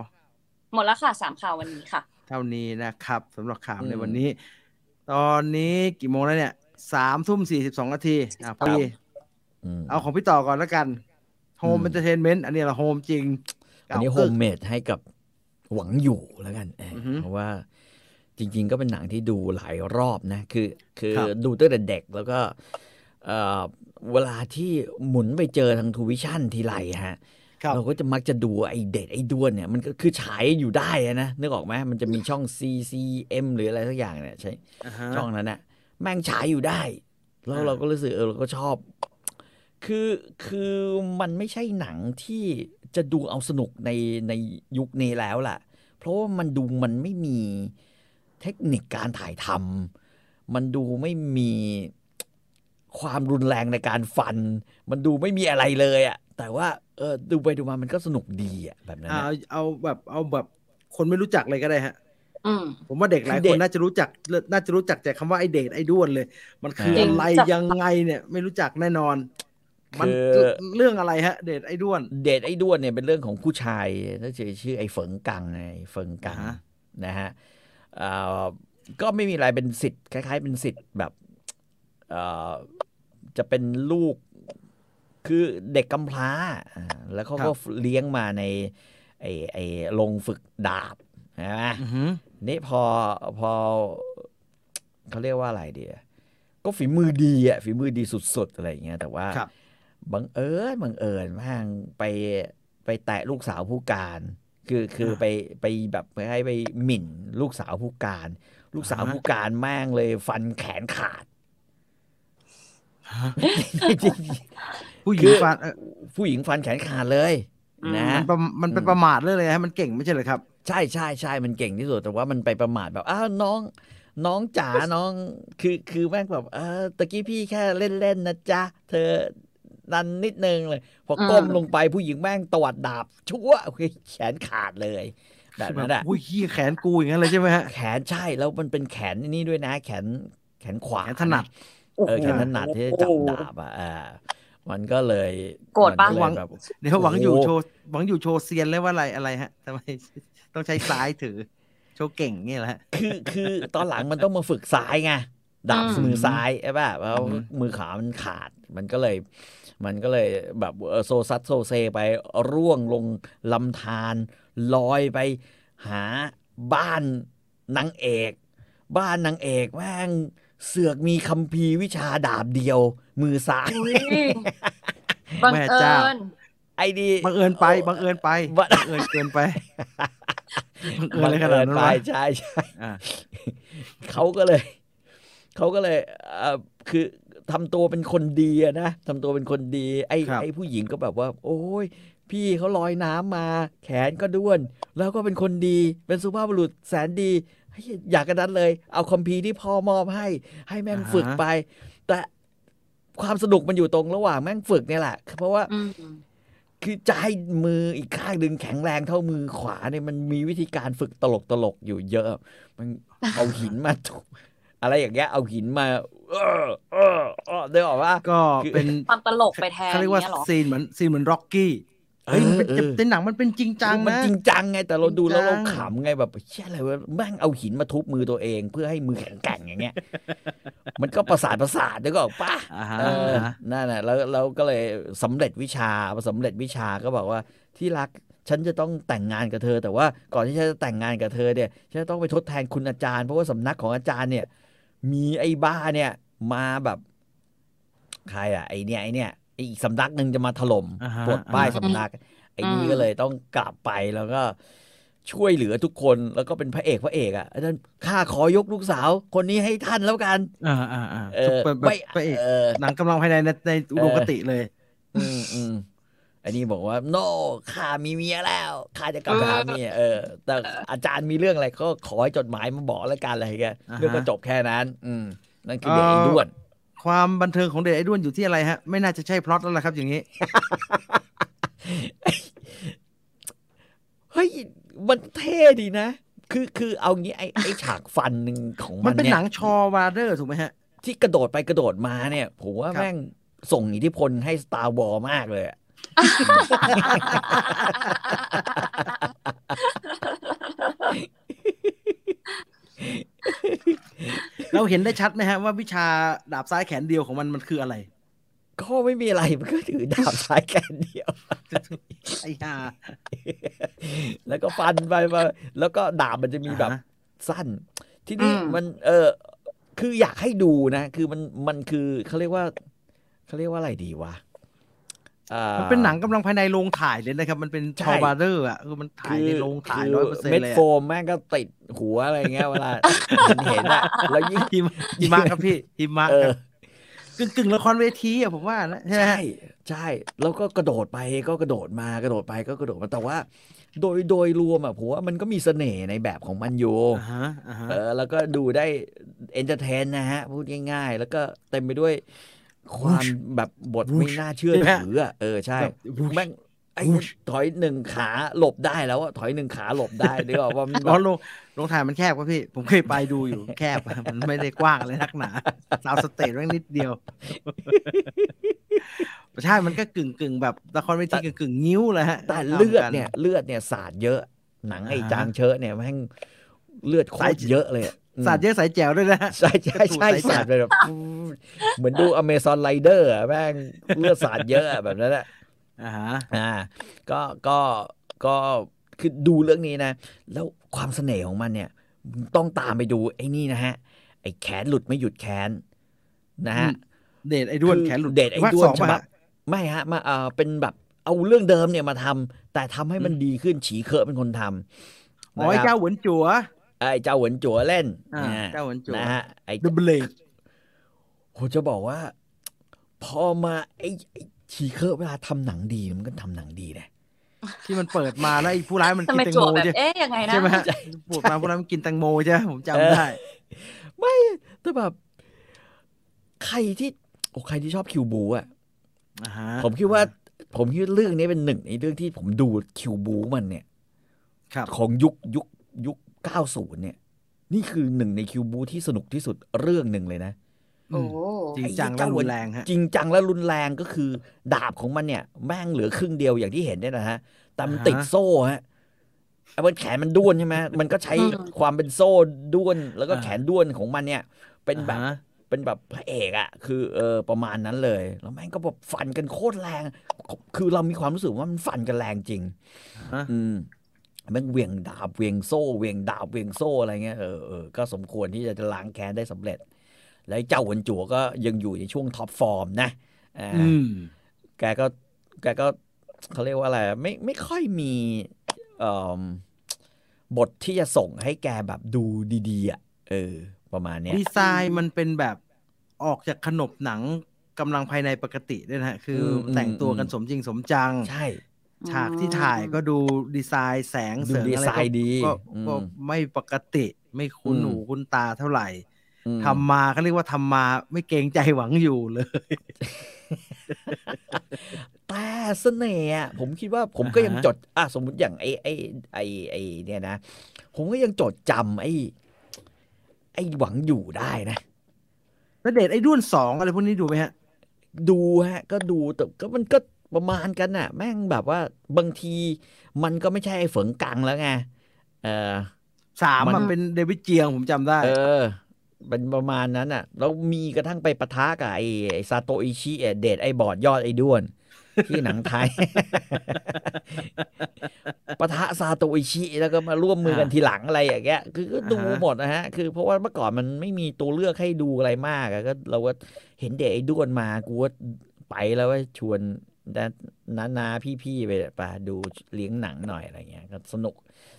หมดแล้วค่ะสามข่าววันนี้ค่ะ เท่านี้นะครับสำหรับข่าวในวันนี้ ตอนนี้กี่โมงแล้วเนี่ยสามทุ่มสี่สิบสองนาทีอะพี่อืมเอาของพี่ต่อก่อนแล้วกัน home อืม entertainment อันนี้ละ home จริง อันนี้โฮเก่าให้กับหวังอยู่แล้วกันเออออฮึเพราะว่าจริง ๆ ก็เป็นหนังที่ดูหลายรอบนะ คือ คือครับดูตั้งแต่เด็กแล้วก็เอ่อเวลาที่หมุนไปเจอทางทรูวิชั่นส์ทีไรฮะครับ เราก็จะมักจะดูไอ้เดชไอ้ด้วนเนี่ยมันก็คือฉายอยู่ได้อะนะนึกออกไหมมันจะมีช่อง CCM หรืออะไรสักอย่างเนี่ยใช่อ่าฮะช่องนั้นน่ะแม่งฉายอยู่ได้ แล้วอ่าเราก็รู้สึกเออเราก็ชอบ คือคือมันไม่ใช่หนังที่จะดูเอาสนุกในในยุคนี้แล้วล่ะ เพราะว่ามันดูมันไม่มีเทคนิคการถ่ายทำมันดูไม่มีความรุนแรงในการฟัน มันดูไม่มีอะไรเลยอะแต่ว่า เออดูไปดูมามันก็สนุกดีอะแบบนั้นอ่าอะเอาเอาแบบเอาแบบคนไม่รู้จักเลยก็ได้ฮะอืมผมว่าเด็กหลายคือเด็กหลายคนน่าจะรู้จัก น่าจะรู้จักแต่คำว่าไอ้เดชไอ้ด้วนเลย มันคือจริงอะไรจักยังไงเนี่ยไม่รู้จักแน่นอน มันคือเรื่องอะไรฮะ เดชไอ้ด้วน เดชไอ้ด้วนเนี่ยเป็นเรื่องของผู้ชายน่าจะชื่อไอ้เฟิงกังไงเฟิงกังอ่าฮะนะฮะเอ่อก็ไม่มีอะไรเป็นสิทธิ์คล้าย ๆ เป็นสิทธิ์แบบเอ่อจะเป็นลูก คือเด็กกำพร้าอ่าแล้วเขาก็เลี้ยงมาในไอ้ไอ้โรงฝึกดาบใช่ไหมอือหือนี่พอพอเขาเรียกว่าอะไรดีอะก็ฝีมือดีอะฝีมือดีสุดๆอะไรอย่างเงี้ยแต่ว่าครับบังเอิญบังเอิญแม่งไปไปแตะลูกสาวผู้การ คือคือไปไปแบบไปให้ไปหมิ่นลูกสาวผู้การ ลูกสาวผู้การแม่งเลยฟันแขนขาดจริง ผู้หญิคืงอฟันเอ่อๆผู้หญิงฟันแขนขาดเลยอืมนะมันประมันเป็นประมาทเรื่องอะไรฮะมันเก่งไม่ใช่เหรอครับ ใช่ใช่ใช่มันเก่งที่สุดแต่ว่ามันไปประมาทแบบอ้าวน้อง น้องจ๋าน้องคือคือแม่งแบบเออตะกี้พี่แค่เล่นเล่นๆนะจ๊ะเธอนันนิดนึงเลย พอก้มอืมลงไปผู้หญิงแม่งตวัดดาบชั่วโอเคแขนขาดเลยแบบนั้นอะอุ้ยเหี้ยแขนกูอย่างนั้นเลยใช่ไหมฮะแขนใช่แล้วมันเป็นแขนนี่ด้วยนะ แขนแขนขวาแขนถนัดเออแขนถนัดที่จะจับดาบอะอ่า มันก็เลยโกรธปะมันเลยแบบเดี๋ยวหวังอยู่โอ้โหโชว์หวังอยู่โชว์เซียนเลยว่าอะไรอะไรฮะทำไมต้องใช้ซ้ายถือ โชว์เก่งเงี้ยแหละฮะคือคือตอนหลังมันต้องมาฝึกซ้ายไงดาบอืมมือซ้ายใช่ป่ะแล้วอืมมือขวามันขาด มันก็เลย มันก็เลยแบบเออโซซัดโซเซไปร่วงลงลำธารลอยไปหาบ้านนางเอก บ้านนางเอกแม่งเสือกมีคัมภีร์วิชาดาบเดียว มือซ้ายอุ๊ยบังแม่เอิเจ้าญไอ้ดีบังเอิญไปบังเอิญไปบังบังเอิญเกินไปบังเอิญอะไรขนาดนั้นไปวะใช่ใช่อ่าเขาก็เลยเขาก็เลยเอ่อคือทำตัวเป็นคนดีอะนะทำตัวเป็นคนดี ไอ้ครับไอ้ผู้หญิงก็แบบว่า โอ้ยพี่เขาลอยน้ำมา แขนก็ด้วน แล้วก็เป็นคนดีเป็นสุภาพบุรุษแสนดีเฮ้ยอยากกันนั้นเลย เอาคอมพีร์ที่พ่อมอบให้ ให้แม่งฝึกไป แต่ ความสนุกมันอยู่ตรงระหว่างแม่งฝึกเนี่ยแหละ เพราะว่าอืมคือจะให้มืออีกข้างหนึ่งแข็งแรงเท่ามือขวาเนี่ยมันมีวิธีการฝึกตลกตลกๆอยู่เยอะ มันเอาหินมาทุบอะไรอย่างเงี้ยเอาหินมา เออเออเออได้บอกว่าก็เป็นความตลกไปแทนเขาเรียกว่าเนี้ยเหรอซีนเหมือนซีนเหมือนร็อกกี้ เฮ้ยมันเป็นเออแต่หนังมันเป็นจริงจังมันนะจริงจังไงแต่เราดูแล้วจริเรางจังขำไงแบบเชื่ออะไรวะแม่งเอาหินมาทุบมือตัวเอง เพื่อให้มือแข็งแกร่งอย่างเงี้ย มันก็ประสาทประสาทเดี๋ยวก็ป้าอ่าฮะเอออ่าฮะนั่นแหละแล้วเราก็เลยสำเร็จวิชาพอสำเร็จวิชาก็บอกว่าที่รักฉันจะต้องแต่งงานกับเธอ แต่ว่าก่อนที่ฉันจะแต่งงานกับเธอเนี่ยฉันจะต้องไปทดแทนคุณอาจารย์ เพราะว่าสำนักของอาจารย์เนี่ย มีไอ้บ้าเนี่ย มาแบบ ใครอะไอเนี่ยไอเนี่ยไออีกสำนักหนึ่งจะมาถล่มอ่าฮะปลดป้ายอ่าฮะสำนัก ไอ้นี่อืมก็เลยต้องกลับไปแล้วก็ช่วยเหลือทุกคนแล้วก็เป็นพระเอกพระเอกอะอาจารย์ข้าขอยกลูกสาว คนนี้ให้ท่านแล้วกัน อ่าอ่าอ่าเออเป็นแบบไม่พระเอกเออหนังกำลังภายในในในอุดมคติเลย อืมอืมอันนี้บอกว่า โนข้ามีเมียแล้วข้าจะกลับไปหาเมียเออ แต่อาจารย์มีเรื่องอะไรก็ขอให้จดหมายมาบอกแล้วกันอะไรแกอ่าฮะเรื่องก็จบแค่นั้น อืมนั่นคือเด็กไอ้ด้วน ความบันเทิงของเดทไอ้ด้วนอยู่ที่อะไรฮะ ไม่น่าจะใช่พล็อตแล้วล่ะครับ อย่างนี้ เฮ้ย มันเท่ดีนะ คือคือเอางี้ไอ้ไอ้ฉากฟันหนึ่งของมัมันเป็นเนี่ยหนังชอว์บราเดอร์ถูกไหมฮะ ที่กระโดดไปกระโดดมาเนี่ย ผมว่าครับแม่งส่งอิทธิพลให้ Star Wars มากเลยอะ เราเห็นได้ชัดไหมฮะว่าวิชาดาบซ้ายแขนเดียวของมันมันคืออะไร ก็ไม่มีอะไรมันก็ถือดาบซ้ายแขนเดียวไอ้ห่าแล้วก็ฟันไปมาแล้วก็ดาบมันจะมีแบบอ่าฮะสั้น ทีนี้อืมมัน เออคืออยากให้ดูนะ คือมันมันคือเขาเรียกว่าเขาเรียกว่าอะไรดีวะอ่า มันเป็นหนังกำลังภายในโรงถ่ายเลยนะครับ มันเป็นใช่ชอว์บราเดอร์อะคือมันถ่ายในโรงถ่ายคือร้อยเปอร์เซ็นต์เม็ดเลยโฟมแม่งก็ติดหัวอะไรเงี้ยเวลาเห็นเห็นอะแล้วยิ่งหิมะหิมะครับพี่หิมะเออกึ่งกึ่งๆละครเวทีอะผมว่านะใช่ไหมใช่ฮะใช่ แล้วก็กระโดดไปก็กระโดดมากระโดดไปก็กระโดดมาแต่ว่า โดยโดยรวมอะผมว่ามันก็มีเสน่ห์ในแบบของมันอยู่อ่าฮะอ่าฮะเออแล้วก็ดูได้ entertain นะฮะ พูดง่ายๆ แล้วก็เต็มไปด้วย ความแบบบทไม่น่าเชื่อถืออะเออใช่แม่งไอ้ถอยหนึ่งขาหลบได้แล้วอะถอยหนึ่งขาหลบได้นึกออกว่ามันแบอ๋อโรงโรงถ่ายมันแคบครับพี่ ผมเคยไปดูอยู่แคบอะมันไม่ได้กว้างเลยนักหนาสาวสเตจแม่งนิดเดียวใช่มันก็กึ่งกึ่งๆแบบละครเวทีกึ่งกึ่งๆนิ้วเลยฮะแต่เลือดเนี่ย เลือดเนี่ยสาดเยอะ หนังไอ้อ่าฮะจางเชอะเนี่ยแม่งเลือดโคตรเยอะเลยอะอืม สาดเยอะสายแจ๋วด้วยนะฮะใช่ใช่ใช่ถูกสายสาดไปแบบเหมือนดู Amazon Rider อะแม่งเลือดสาดเยอะอะแบบนั้นแหละอ่าฮะอ่า ก็ก็ก็คือดูเรื่องนี้นะ แล้วความเสน่ห์ของมันเนี่ย ต้องตามไปดูไอ้นี่นะฮะ ไอ้แขนหลุดไม่หยุดแขนนะฮะ เดทไอ้ด้วนคือแขนหลุดเดทไอ้ภาคด้วสนองฉป่ะบับฮะไม่ฮะมาเออเป็นแบบเอาเรื่องเดิมเนี่ยมาทำแต่ทำให้มันดีขึ้นฉีเคอะเป็นคนทำอ๋อไอ้นะครับเจ้าเหวินจัว ไอ้เจ้าเหวินจัวเล่นอ่านะเจ้าเหวินจัวนะฮะไอ้ The Blade ผมจะบอกว่า พอมาไอ้ไอ้ฉีเคอะเวลาทำหนังดีมันก็ทำหนังดีนะที่มันเปิดมาแล้วไอ้ผู้ร้ายมันทำกินไมแตงจั่โมวแบบใช่เอ๊ะยังไงนะใช่ไหมฮะปวดมาผู้ร้ายมันกินแตงโมใช่ไหมผมจำได้ ไม่แต่แบบใครที่โอ้ใครที่ชอบคิวบูอะอ่าฮะผมคิดว่า ผมคิดว่าเรื่องนี้เป็นหนึ่งในเรื่องที่ผมดูคิวบูมันเนี่ยครับของยุคยุคยุค 90 เนี่ย นี่คือหนึ่งในคิวบูที่สนุกที่สุดเรื่องหนึ่งเลยนะโอ้จริงจังและรุนแรงฮะจริงจังและรุนแรงก็คือ ดาบของมันเนี่ยแม่งเหลือครึ่งเดียวอย่างที่เห็นเนี่ยนะฮะแต่มันอ่าฮะติดโซ่ฮะไอ้บนแขนมันด้วนใช่ไหมมันก็ใช้ความเป็นโซ่ด้วน แล้วก็แขนด้วนของมันเนี่ย เป็นแบบอ่าฮะเป็นแบบพระเอกอะคือเออประมาณนั้นเลย แล้วแม่งก็แบบฟันกันโคตรแรง คือเรามีความรู้สึกว่ามันฟันกันแรงจริงฮะอืม แม่งเหวี่ยงดาบเหวี่ยงโซ่เหวี่ยงดาบเหวี่ยงโซ่อะไรเงี้ยเออเออก็สมควรที่จะล้างแค้นได้สำเร็จ แล้วไอ้เจ้าหวนจัวก็ยังอยู่ในช่วง top form นะอ่าอืมแกก็แกก็เขาเรียกว่าอะไรอะไม่ไม่ค่อยมีเอ่อบทที่จะส่งให้แกแบบดูดี ๆ อะ เออ ประมาณเนี้ยดีไซน์มันเป็นแบบออกจากขนบหนังกำลังภายในปกติด้วยนะฮะ คืออมแต่งตัวอืมกันสมจริงสมจัง ใช่ ฉากที่ถ่ายก็ดูดีไซน์แสงดูเสริงดีอะไรไซก็น์ดีก็อืมก็ไม่ปกติไม่คุ้นอืมหูคุ้นตาเท่าไหร่อืมทำมาเขาเรียกว่าทำมาไม่เกรงใจหวังอยู่เลย แต่เสน่ห์อะผมคิดว่าผมก็ยังอ่าฮะจด อะสมมติอย่างไอ้ไอ้ไอ้ไอ้เนี่ยนะ ผมก็ยังจดจำไอ้ ไอ้หวังอยู่ได้นะแล้วเดทไอ้ด้วนสองอะไรพวกนี้ดูไหมฮะ ดูฮะ ก็ดูแต่ก็มันก็ ประมาณกันน่ะ แม่งแบบว่าบางทีมันก็ไม่ใช่ไอ้เฝิงกังแล้วไงเออสามมัมันนเป็นเดวิดเจียงผมจำได้ เออเป็นประมาณนั้นอะ แล้วมีกระทั่งไปปะทะกับไอ้ไอ้ซาโตอิชิเอ่อเดทไอ้บอดยอดไอ้ด้วน ที่หนังไทยปะทะซาโตอิชิแล้วก็มาร่วมมือกันอ่าทีหลังอะไรอย่างเงี้ยคือก็ดูอ่าฮะหมดนะฮะ คือเพราะว่าเมื่อก่อนมันไม่มีตัวเลือกให้ดูอะไรมากอะก็เราก็เห็นเด็กไอ้ด้วนมากูว่าไปแล้วว่าชวน น้านาๆพี่ๆไปไปดูเลี้ยงหนังหน่อยอะไรเงี้ยก็สนุก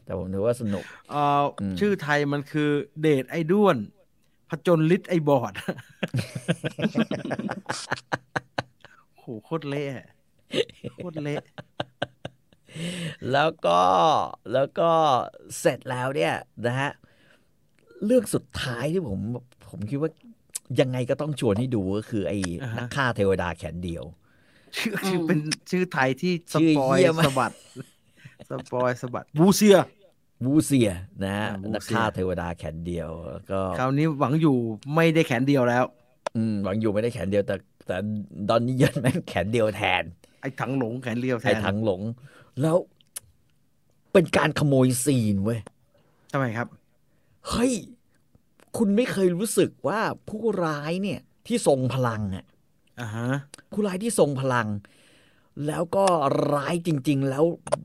แต่ผมถือว่าสนุกเอ่ออมชื่อไทยมันคือเดทไอ้ด้วนผจญฤทธิ์ไอ้บอดโหโคตรเละอะโคตรเละแล้วก็แล้วก็เสร็จแล้วเนี่ยนะฮะเรื่องสุดท้ายที่ผม ผมคิดว่ายังไงก็ต้องชวนให้ดูก็คือไอ้นักฆ่าเทวดาแขนเดียว ชื่อชื่อเป็นชื่อไทยที่สชื่อปอยเหี้ยมากสะบัดสปอยสะบัดบูเซียบูเซียนะฮะอ่าบูเซียนักฆ่าเทวดาแขนเดียวแล้วก็คราวนี้หวังอยู่ไม่ได้แขนเดียวแล้ว อืมหวังอยู่ไม่ได้แขนเดียวแต่ แต่ดอนนี่ยันแม่งแขนเดียวแทน ไอ้ถังหลงแขนเดียวแทไอ้นถังหลง แล้วเป็นการขโมยซีนเว้ยทำไมครับเฮ้ยคุณไม่เคยรู้สึกว่าผู้ร้ายเนี่ย ที่ทรงพลังอะอ่าฮะ ผู้ร้ายที่ทรงพลัง แล้วก็ร้ายจริง ๆ แล้ว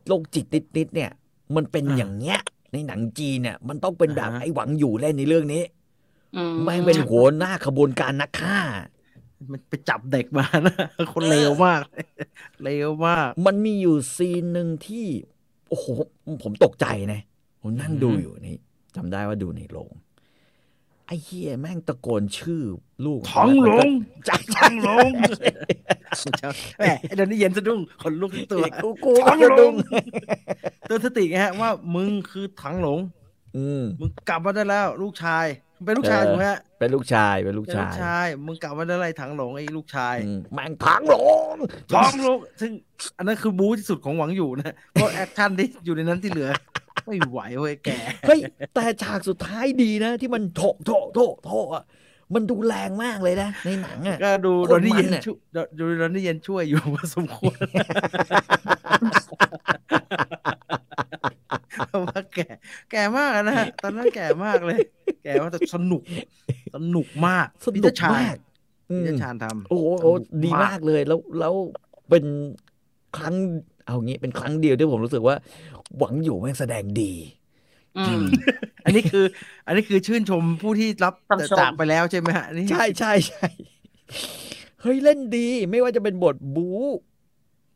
โรคจิตนิดๆเนี่ย มันเป็นอย่างเงี้ย ในหนังจีนเนี่ย มันต้องเป็นแบบไอ้หวังอยู่เล่นในเรื่องนี้อืมแม่งเป็นหัวหน้าขบวนการนักฆ่า มันไปจับเด็กมานะคนเลวมากเลวมาก มันมีอยู่ซีนหนึ่งที่ โอ้โห ผมตกใจนะ ผมนั่งดูอยู่นี่จำได้ว่าดูในโรง ไอ้เฮียแม่งตะโกนชื่อลูกท้องหลงใช่ท้องหลงแหมเดี๋ยวนี้เย็นสะดุ้งขนลุกทั้งตัวกูกูท้องก็หลดุงงเตือนสติไงฮะว่ามึงคือถังหลง อืมมึงกลับมาได้แล้ว ลูกชายมึงเป็นลูกชายเออถูกไหมฮะเป็นลูกชายเป็นลูกเป็นชาลูกยชาย มึงกลับมาได้ไรถังหลงไอ้ลูกชายอืมแม่งถังหลงท้องหลงซึ่งอันนั้นคือบู๊ที่สุดของหวังอยู่นะเพราะแอคชั่นที่อยู่ในนั้นที่เหลือ ไม่ไหวเว้ยแกเฮ้ยแต่ฉากสุดท้ายดีนะ ที่มันโถโถโถโถอะมันดูแรงมากเลยนะในหนังอะก็ดูโคโดตรนนี่เย็นมันอะช่วยดูโดนนี่เย็นช่วยอยู่พอสมควรเพราะว่าแก่แก่มากอะนะฮะตอนนั้นแก่มากเลย แก่มากแต่สนุก สนุกมากสพินุจกชามากอืพิมจชานทำโอ้โหสนุกดีมากมากเลยแล้วแล้วเป็นครั้งเอางี้เป็นครั้งเดียวที่ผมรู้สึกว่า หวังอยู่แม่งแสดงดีอืมอันนี้คือ อันนี้คือชื่นชมผู้ที่รับคำชมจากไปแล้วใช่ไหมฮะนี่ใช่ใช่ใช่เฮ้ยเล่นดี ไม่ว่าจะเป็นบทบู๊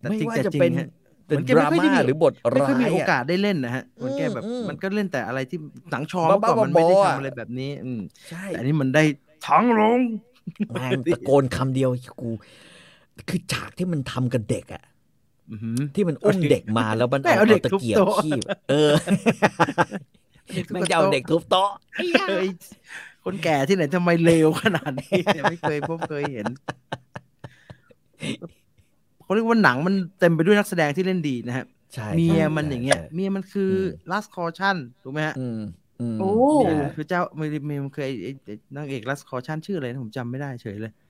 แต่ไม่จริงว่าแต่จะจริเป็นงฮะเป็นเหมือนแกดไม่ราค่อยได้ม่ามีหรือบทไม่ร้าค่อยมียโออะกาสได้เล่นนะฮะ มันแกแบบอืมมันก็เล่นแต่อะไรที่หนังชอบ้าๆเมื่อก่อนมันไม่ได้บอๆอะทำอะไรแบบนี้ อืมใช่แต่อันนี้มันได้ทั้งลงแม่งตะโกนคำเดียวกู คือฉากที่มันทำกับเด็กอะอื้อหือ ที่มันอุ้มเด็กมาแล้วมันแม่งเอาเอาเด็กตะเกียบทุบโต๊ะคีบเออแม่งจะเอาเด็กทุบโต๊ะเฮ้ยคนแก่ที่ไหนทำไมเลวขนาดนี้ไม่เคยพบเคยเห็นเขาเรียกว่าหนังมันเต็มไปด้วยนักแสดงที่เล่นดีนะฮะใช่เมียใช่มันอย่างเงี้ยใช่เมียมันคือม last caution ถูกไหมฮะอืมอืมโอ้เมียมันคือเจ้าเมียเมียมันเคยไอ้ไอ้นางเอก last caution ชื่ออะไรนะผมจำไม่ได้เฉยเลยเออเมื่อ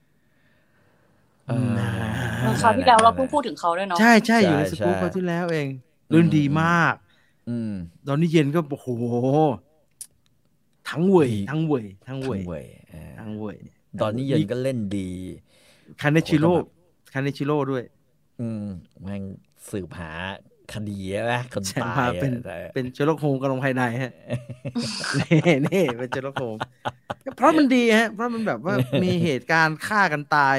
คราวที่แล้วเราเพิ่งพูดถึงเขาด้วยเนาะใช่ใช่อยู่ในใช่สกู๊ปใช่เขาวที่แล้วเองเล่นดีมาก อืมตอนนี้เย็นก็โอ้โหทั้งเว่ยดีทั้งเว่ยทั้งทั้เว่งยเว้ยเออทั้งเว่ยตอนนี้เย็นก็เล่นดีคาเนชิโร่โอ้โหคาเนชิโร่ด้วย อืมแม่งสืบหาคดีใช่ไหมคนใช่ตายมาเป็นอะแต่เป็น Sherlock Holmes กำลังภายในฮะนี่นี่เป็น Sherlock Holmes เพราะมันดีฮะ เพราะมันแบบว่ามีเหตุการณ์ฆ่ากันตาย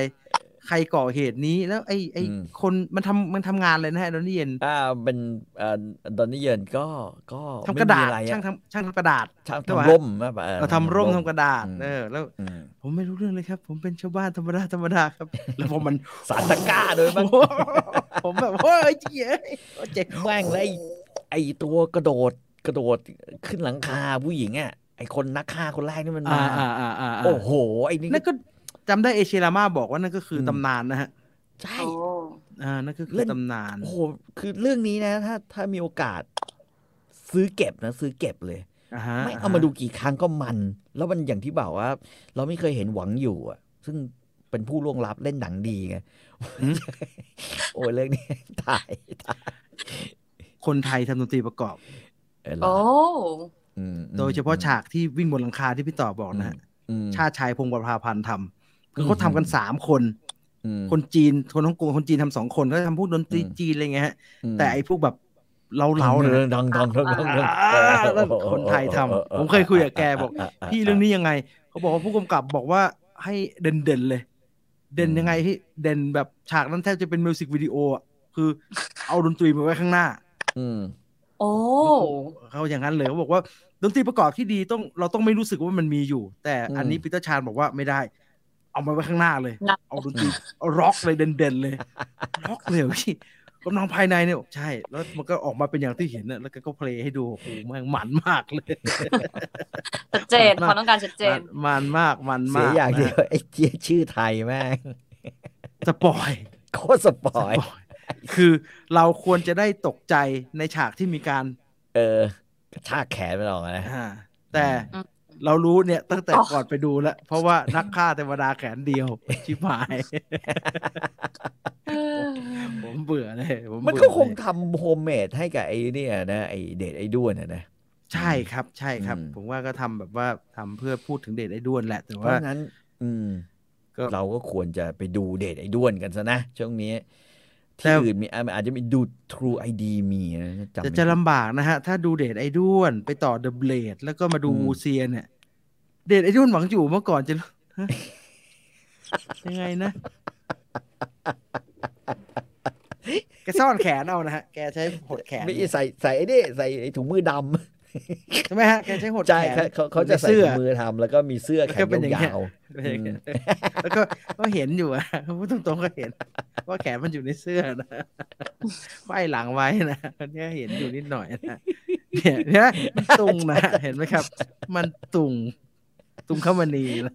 ใครก่อเหตุนี้แล้วไอ้ไอ้คนมันทำมันทำงานเลยนะฮะตอนนี้เย็นอ่าเป็นอ่าดอนนี่เย็นก็ก็ทำกระดาษไม่มีไอ้ช่างทำช่างทำกระดาษช่างใช่ปะทำร่มนะเออเราทำร่มทำกระดาษอืมเออแล้วอืมผมไม่รู้เรื่องเลยครับ ผมเป็นชาวบ้านธรรมดาธรรมดาครับ แล้วพอมันสารตะกร้าโดยมั้งโอ้โหผมแบบเฮ้ยเจ๊เจ๊งแม่งเลยไอตัวกระโดดกระโดดขึ้นหลังคาผู้หญิงอะไอคนนักฆ่าคนแรกนี่มันอ่ามาอ่าอ่าอ่าโอ้โห ไอ้นี่นั่นก็ จำได้เอเชียรามาบอกว่านั่นก็คืออมตำนานนะฮะ ใช่โอ้อ่า นั่นก็คือเล่นตำนาน โอ้โห คือเรื่องนี้นะ ถ้าถ้ามีโอกาส ซื้อเก็บนะ ซื้อเก็บเลยอ่าฮะไม่เอามาดูกี่ครั้งก็มัน แล้วมันอย่างที่บอกว่า เราไม่เคยเห็นหวังอยู่อะ ซึ่งเป็นผู้ล่วงลับเล่นหนังดีไง โอ้ยเรื่องนี้ตายตาย คนไทยทำดนตรีประกอบเออโอ้อืมโดยเฉพาะฉากที่วิ่งบนหลังคาที่พี่ต่อบอกนะฮะอืมชาติชายพงศ์ประภาพันธ์ทำ คือเขาอืมทำกันสามคนอืมคนจีนคนฮ่องกงคนจีนทำสองคนเขาทำพวกดนตรีอืมจีนอะไรเงี้ยฮะมแต่ไอ้พวกแบบเราเราๆดัเนี่ยงดังดังดังดังดังอ่าแล้วคนไทยทำผมเคยคุยกับแกบอก พี่เรื่องนี้ยังไง เขาบอกว่าผู้กำกับบอกว่าให้เด่นเด่นๆเลย เด่นยังไงพี่เด่นแบบฉากนั้นแทบจะเป็น music video อะคือเอาดนตรีมาไว้ข้างหน้า อืมโอ้เขาอย่างนั้นเลยเขาบอกว่าดนตรีประกอบที่ดีต้องเราต้องไม่รู้สึกว่ามันมีอยู่ แต่อันนี้ปีเตอร์ชานบอกว่าไม่ได้ เอามาไว้ข้างหน้าเลยนะเอาดนตรีร็อกเลยเด่นๆเลยร็อกเลยพี่กำลังภายในเนี่ยใช่ แล้วมันก็ออกมาเป็นอย่างที่เห็นน่ะแล้วก็เพลงให้ดูโอ้โหแม่งมันมากเลยชัดเจนเขาต้องการชัดเจน มันมากมันเสีมายกอย่างเดียวนะไอ้เจี๊ยชื่อไทยแม่ง spoil โคตร spoil spoil คือเราควรจะได้ตกใจในฉากที่มีการ เออ กระชากแขนไปหรอกนะอ่าแต่อืม เรารู้เนี่ยตั้งแต่อ๋อก่อนไปดูแล้ว เพราะว่านักฆ่าเทวดาแขนเดียว ชิบหาย ผมเบื่อเลยผมันเบื่อก็คงเลยทำโฮมเมดให้กับไอ้เนี่ยนะไอ้เดทไอ้ด้วนนะนะใช่ครับ ใช่ครับอืมผมว่าก็ทำแบบว่าทำเพื่อพูดถึงเดทไอ้ด้วนแหละ แต่เพว่าราะงั้น อืมก็เราก็ควรจะไปดูเดทไอ้ด้วนกันซะนะช่วงนี้แต่ที่อื่นมีอะอาจจะมีดู True ID มีนะจำจะไม่จะผิดลำบากนะฮะ ถ้าดูเดทไอ้ด้วน ไปต่อเดอะเบลดแล้วก็มาดูอืมวูเซียเนี่ย เดทไอ้ด้วนหวังอยู่เมื่อก่อนจะฮะยังไงนะ แกซ่อนแขนเอานะฮะ แกใช้หดแขน ไม่ใส่ใส่ไอ้นี่ใส่ไอ้ถุงมือดำใช่ไหมฮะ แกใช้หดใช่แขนเขาเขาเขาจะใส่เสื้อถุงมือทำแล้วก็มีเสื้อแล้วแขก็นเป็นอย่างเงี้ยยาวอืมแล้วก็ก็เห็นอยู่อะพูดตรงๆก็เห็น ว่าแขนมันอยู่ในเสื้อนะไขว้หลังไว้นะเนี่ยเห็นอยู่นิดหน่อยนะเนี่ยเนี่ยมันตุงนะ เห็นไหมครับ มันตุง ตุงเข้ามานีนะ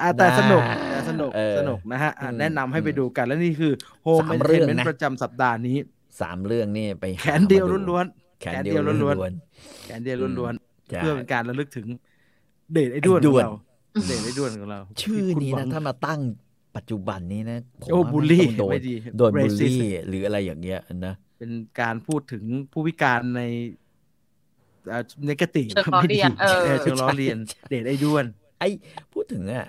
อะแต่สนุกแต่สนุกเออสนุกนะฮะอะอืมแนะนำให้ไปดูกันแล้วนี่คือโฮมสามเอนเตอร์เรื่เทอนงเมนนะต์ประจำสัปดาห์นี้สามเรื่องนี่ไปหาแขนเดียวมาล้วนแขนเดียวแขนเดียวล้ล้ววนนๆแขนเดียวล้วนๆๆใช่เพื่อเป็นการระลึกถึงเดทไอ้ด้วนไอ้ขด้องวนเราเดทไอ้ด้วนของเรา ชื่อที่คุณนี้หวันะงถ้ามาตั้งปัจจุบันนี้นะผมโอ้ว่าบูลลี่มันต้องโดนไม่ดีโดนบูล racist ลี่หรืออะไรอย่างเงี้ยนะเป็นการพูดถึงผู้พิการใน เนกาทีฟเชิงล้อเลียนเออเชิงล้อเลียน เดทไอ้ด้วน ไอพูดถึงอะ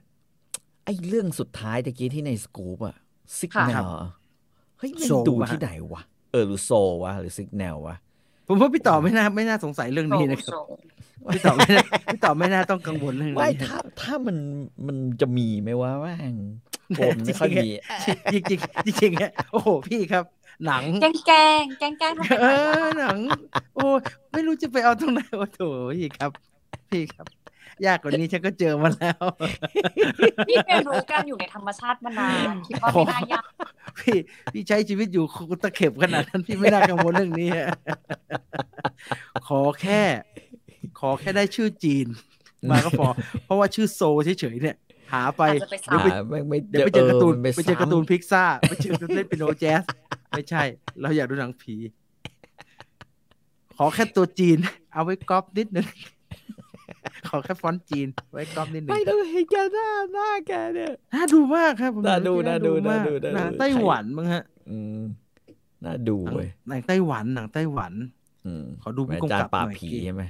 ไอเรื่องสุดท้ายตะกี้ที่ในสกูปอะซิกค่ะแนลเฮ้ยมันโซดูวะที่ไหนวะ เออหรือโซวะ หรือซิกแนลวะผมว่าพี่ต่อไม่น่าไม่น่าสงสัยเรื่องนี้นะครับพี่ต่อไม่น่าพี่ต่อไม่น่าต้องกังวลเรื่องไม่นี้ถ้าถ้ามันมันจะมีไหมวะแม่งผมไม่ค่อยมีจริงจริงๆจริงๆฮะโอ้โหพี่ครับ หนัง แกล้งแกล้งแกล้งแกล้งทำเอไมอหนัง โอ้ไม่รู้จะไปเอาตรงไหนโอ้โถพี่ครับ พี่ครับ ยากกว่านี้ฉันก็เจอมาแล้วพี่เรียนรู้การอยู่ในธรรมชาติมานานคิดว่าไม่น่ายากพี่พี่ใช้ชีวิตอยู่ตะเข็บขนาดนั้นพี่ไม่น่ากังวลเรื่องนี้ฮะขอแค่ ขอแค่ได้ชื่อจีน มาก็พอ เพราะว่าชื่อ Soul เฉยๆเนี่ย หาไปอาจจะไปเดี๋ยวไปซ้ำหาแม่งไม่เดี๋ยวไปเจอการ์ตูนมัไปเจอการ์ตูนซ้ำพิกซ่าไปเจอเล่นเปียโนแจ๊สไม่ใช่ เราอยากดูหนังผี ขอแค่ตัวจีน เอาไว้ก๊อปนิดนึงขอแค่ฟอนต์จีน ไว้ก๊อปนิดนึงไม่ต้องเห็นแกหน้าหน้าแกเนี่ยน่าดูมากครับผมน่าดูว่น่าดูมากน่าดูน่าดูหนังไต้หวันมั้งฮะอืมน่าดูหนังเว้ยหนังไต้หวันหนังไต้หวันอืมขอดูผู้กำกับอาจารย์ปราบหน่อยผีกี่ใช่ไหม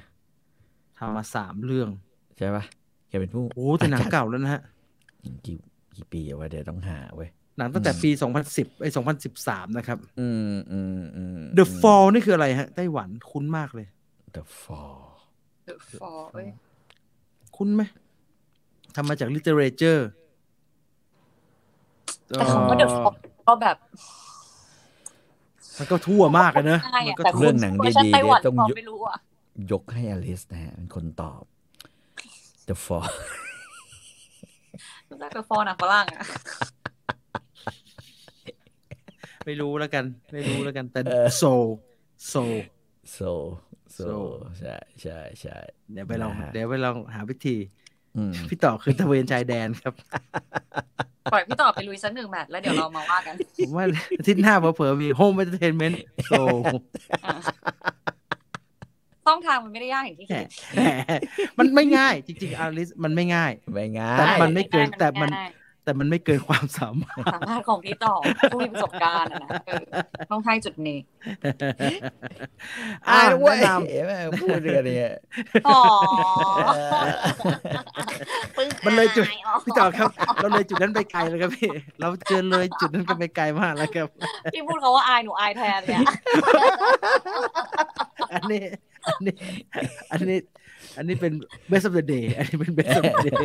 ทำมาสามเรื่อง ใช่ปะแกเป็นผู้โอ้แต่หนังอจรย์เก่าแล้วนะฮะ กี่กี่ปีอะวะเดี๋ยวต้องหาเว้ยหนังตั้งแต่ปี 2010ไอ้2013 นะครับ อืมอืมอืม The Fall นี่คืออะไรฮะไต้หวันคุ้นมากเลย The Fall The Fall เอ้ยคุ้นไหมทำมาจาก literature แต่คำว่า The Fall ก็แบบ มันก็ทั่วมากเลยเนอะง่ายมันอะก็แต่ทั่วเรื่องหนังเวอร์ชันดีๆไต้หวันเนี่ยต้องตอบยุไม่รู้อะยกให้อลิสนะฮะเป็นคนตอบ The Fall รู้จัก The Fall หนังฝรั่งอะไม่รู้แล้วกัน ไม่รู้แล้วกันแต่เออ soul soul So So So ใช่ใช่ใช่เดี๋ยวไปลองนะฮะเดี๋ยวไปลองหาวิธีอืมพี่ต่อคือตะเวนชายแดนครับ ปล่อยพี่ต่อไปลุยสักหนึ่งแมตช์แล้วเดี๋ยวเรามาว่ากัน ผมว่าอาทิตย์หน้าเผลอๆมี home entertainment soul อะช่อ งทางมันไม่ได้ยากอย่างที่แหมคิดแหมมันไม่ง่ายจริงๆอลิสมันไม่ง่ายไม่ง่าแต่ยมันไม่เกินง่ายแต่มันง่ายแต่มันไม่เกินความสามารถสามารถของพี่ต่อผู้มีประสบการณ์อะนะเออต้องให้จุดนี้อ่าอ่าเว้ยแนะนแม่งพูดเรื่องนี้อ๋อมันเลยจุดำพี่ต่อครับ เราเลยจุดนั้นไปไกลแล้วครับพี่ เราเจอเลยจุดนั้นกันไปไกลมากแล้วครับพี่พูดเขาว่าอายหนูอายแทนเลยอะอันนี้ อันนี้ อันนี้ อันนี้เป็น best of the day อันนี้เป็น best of the day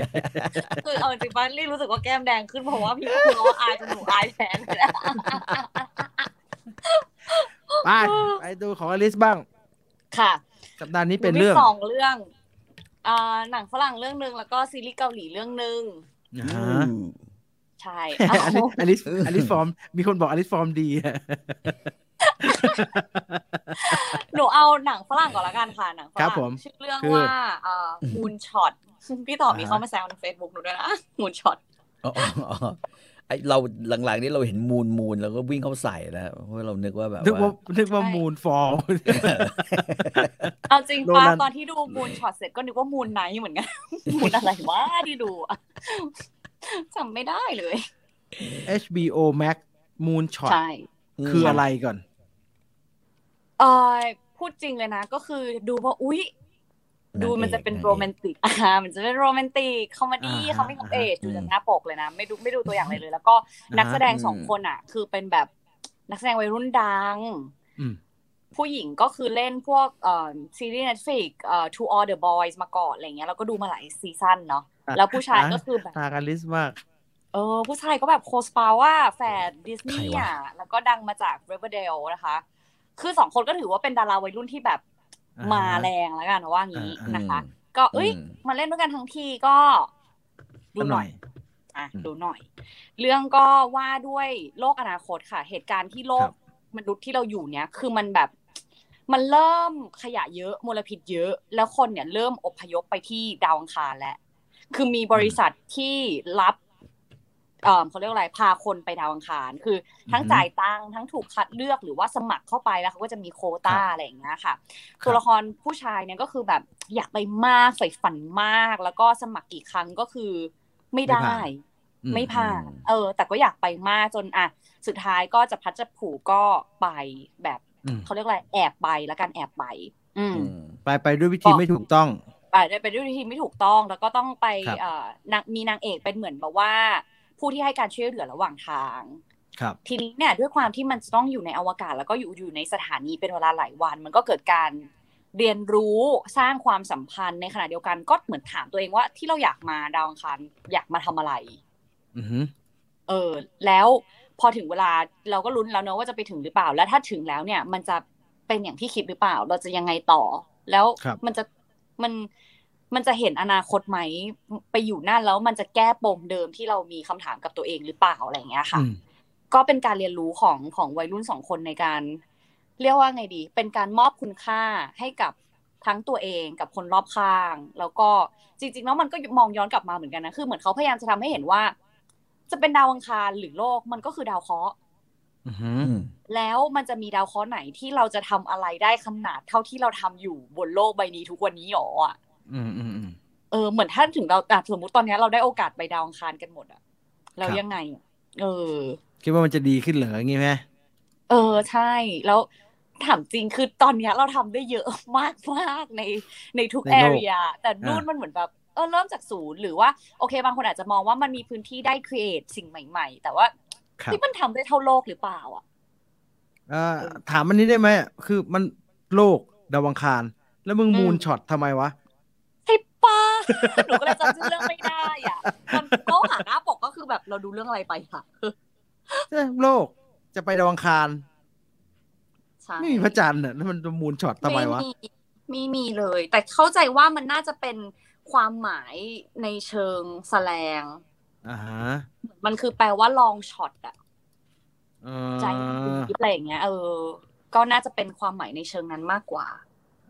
คือเอาจริงๆป้าลี่รู้สึกว่าแก้มแดงขึ้นเพราะว่าพี่พูดเขาว่าอายจนหนูอายแทนเลยอะไปไปดูของอลิสบ้าง ค่ะ สัปดาห์นี้เป็นหมีเรื่องสองเรื่องอ่าหนังฝรั่งเรื่องหนึ่งแล้วก็ซีรีส์เกาหลีเรื่องหนึ่งอ่าฮะใช่อันนี้เอาอันนี้อันนี้ฟอร์ม มีคนบอกอันนี้ฟอร์มดีอะ หนูเอาหนังฝรั่งก่อนละกันค่ะหนังฝครัรั่บงผมชื่อเรื่องคือว่าเอ่อ Moonshot พี่ต่อมีอ่าฮะเข้ามาแซวในเฟซบุ๊กหนูด้วยนะ Moonshotอ๋ออ๋ออ๋อไอเราหลังๆนี้เราเห็น Moon Moon แล้วก็วิ่งเข้าใส่แล้วเพราะว่าเรานึกว่าแบบนึกว่าว่านึกว่า Moonfallเอาจริงโรปะนันตอนที่ดู Moonshot เสร็จก็นึกว่า Moon Knight เหมือนกัน Moon อะไรวะที่ดูอะจำไม่ได้เลย HBO Max Moon Shot ใช่คืออะไรก่อน เออพูดจริงเลยนะ ก็คือดูว่าอุ๊ย ดูมันจะเป็นโรแมนติกอ่ามันจะเป็นโรแมนติกคอมเมดี้อ่าฮะ coming of age อืมดูจากหน้าปกเลยนะ ไม่ดูไม่ดูตัวอย่างเลยเลย แล้วก็อ่าฮะนักแสดงสองคนอะ คือเป็นแบบนักแสดงวัยรุ่นดังอืมผู้หญิงก็คือเล่นพวกเอ่อซีรีส์ Netflix เอ่อ To All the Boys มาก่อนอะไรเงี้ยแล้วก็ดูมาหลายซีซั่นเนาะแล้วผู้ชายก็คือแบบทากันลิสมากเออผู้ชายก็แบบ Cole Sprouse แฝดดิสนีใครวะอะแล้วก็ดังมาจาก Riverdale นะคะ คือสองคนก็ถือว่าเป็นดาราวัยรุ่นที่แบบอ่าฮะมาแรงแล้วกันว่างี้อ่าๆนะคะ ก็เอ้ยอืมมาเล่นด้วยกันทั้งทีก็ดูหน่อยอะอืมดูหน่อย เรื่องก็ว่าด้วยโลกอนาคตค่ะ เหตุการณ์ที่โลครักบมนุษย์ที่เราอยู่เนี้ยคือมันแบบมันเริ่มขยะเยอะมลพิษเยอะ แล้วคนเนี่ยเริ่มอพยพไปที่ดาวอังคารแล้วคือมีบริษัทที่รับ เอ่อเขาเรียกว่าอะไรพาคนไปดาวอังคาร คือ ทั้งอือฮึจ่ายตังค์ทั้งถูกคัดเลือกหรือว่าสมัครเข้าไปแล้วเขาก็จะมีโควต้าครับอะไรอย่างเงี้ยค่ะครับตัวละครผู้ชายเนี่ยก็คือแบบอยากไปมากใฝ่ฝันมาก แล้วก็สมัครกี่ครั้งก็คือไม่ได้อืไม่ผ่านอืมเออ แต่ก็อยากไปมากจนอะสุดท้ายก็จะพัดจะผูกก็ไปแบบอืมเขาเรียกอะไรแอบไปแล้วกันแอบไป อืมอืมไปไปด้วยวิธีไม่ถูกต้องไปได้ไปด้วยวิธีไม่ถูกต้องแล้วก็ต้องไปครับเอ่อนางมีนางเอกเป็นเหมือนแบบว่า ผู้ที่ให้การช่วยเหลือระหว่างทางครับทีนี้เนี่ยด้วยความที่มันจะต้องอยู่ในอวกาศ แล้วก็อยู่อยู่ในสถานีเป็นเวลาหลายวัน มันก็เกิดการเรียนรู้สร้างความสัมพันธ์ในขณะเดียวกันก็เหมือนถามตัวเองว่าที่เราอยากมาดาวอังคารอยากมาทำอะไรอือฮึเออ แล้วพอถึงเวลาเราก็ลุ้นแล้วเนอะว่าจะไปถึงหรือเปล่า แล้วถ้าถึงแล้วเนี่ย มันจะเป็นอย่างที่คิดหรือเปล่า เราจะยังไงต่อ แล้วครับมันจะมัน มันจะเห็นอนาคตไหมไปอยู่นั่นแล้วมันจะแก้ปมเดิมที่เรามีคำถามกับตัวเองหรือเปล่าอะไรอย่างเงี้ยค่ะอืมก็เป็นการเรียนรู้ของของวัยรุ่นสองคนในการ เรียกว่าไงดี เป็นการมอบคุณค่าให้กับทั้งตัวเองกับคนรอบข้าง แล้วก็จริงๆแล้วมันก็มองย้อนกลับมาเหมือนกันนะคือเหมือนเขาพยายามจะทำให้เห็นว่า จะเป็นดาวอังคารหรือโลกมันก็คือดาวเคราะห์อือฮึอืมแล้วมันจะมีดาวเคราะห์ไหนที่เราจะทำอะไรได้ขนาดเท่าที่เราทำอยู่บนโลกใบนี้ทุกวันนี้หรออะ อืมอืมอืมเออเหมือนถ้าถึงเราอะสมมติตอนเนี้ยเราได้โอกาสไปดาวอังคารกันหมดอะแล้วครับยังไงอะเออ คิดว่ามันจะดีขึ้นเหรออย่างงี้ไหมเออใช่แล้วถามจริงคือตอนเนี้ยเราทำได้เยอะมากมากในในทุกในแอโลกเรียแต่นู่นอ่ามัมันเหมือนแบบเออเริ่มจากศูนย์หรือว่าโอเค บางคนอาจจะมองว่ามันมีพื้นที่ได้ครีเอทสิ่งใหม่ ๆ แต่ว่าครับที่มันทำได้เท่าโลกหรือเปล่า อะเอ่อถามอันนี้ได้ไหมคือมันโลกดาวอังคาร แล้วมึงอืมมูนช็อตทำไมวะใช่ปะ หนูก็เลยจำชื่อเรื่องไม่ได้อะตอนก็หาหน้าปกก็คือแบบเราดูเรื่องอะไรไปค่ะเอ้ยโลกจะไปดาวอังคารใช่ไม่มีพระจันทร์น่ะแล้วมันจะ Moonshot ทำไมวะไม่มีเลย แต่เข้าใจว่ามันน่าจะเป็นความหมายในเชิงแสลงอ่าฮะมันคือแปลว่า long shot อะเอใจอดีอะไรอย่างเงี้ยเออ ก็น่าจะเป็นความหมายในเชิงนั้นมากกว่า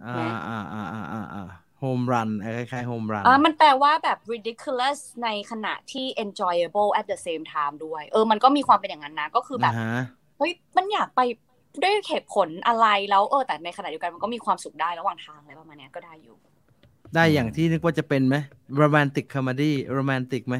อ่าอ่าอ่าอ่าอ่าอ่า home run คล้ายๆ home run อ่ามันแปลว่าแบบ ridiculous ในขณะที่ enjoyable at the same time ด้วย เออ มันก็มีความเป็นอย่างนั้นนะ ก็คือแบบฮะเฮ้ย มันอยากไปด้วยเหตุผลอะไรแล้ว เออ แต่ในขณะเดียวกันมันก็มีความสุขได้ระหว่างทางอะไรประมาณเนี้ยก็ได้อยู่ ได้อย่างที่นึกว่าจะเป็นไหมโรแมนติกคอมเมดี้โรแมนติกไหม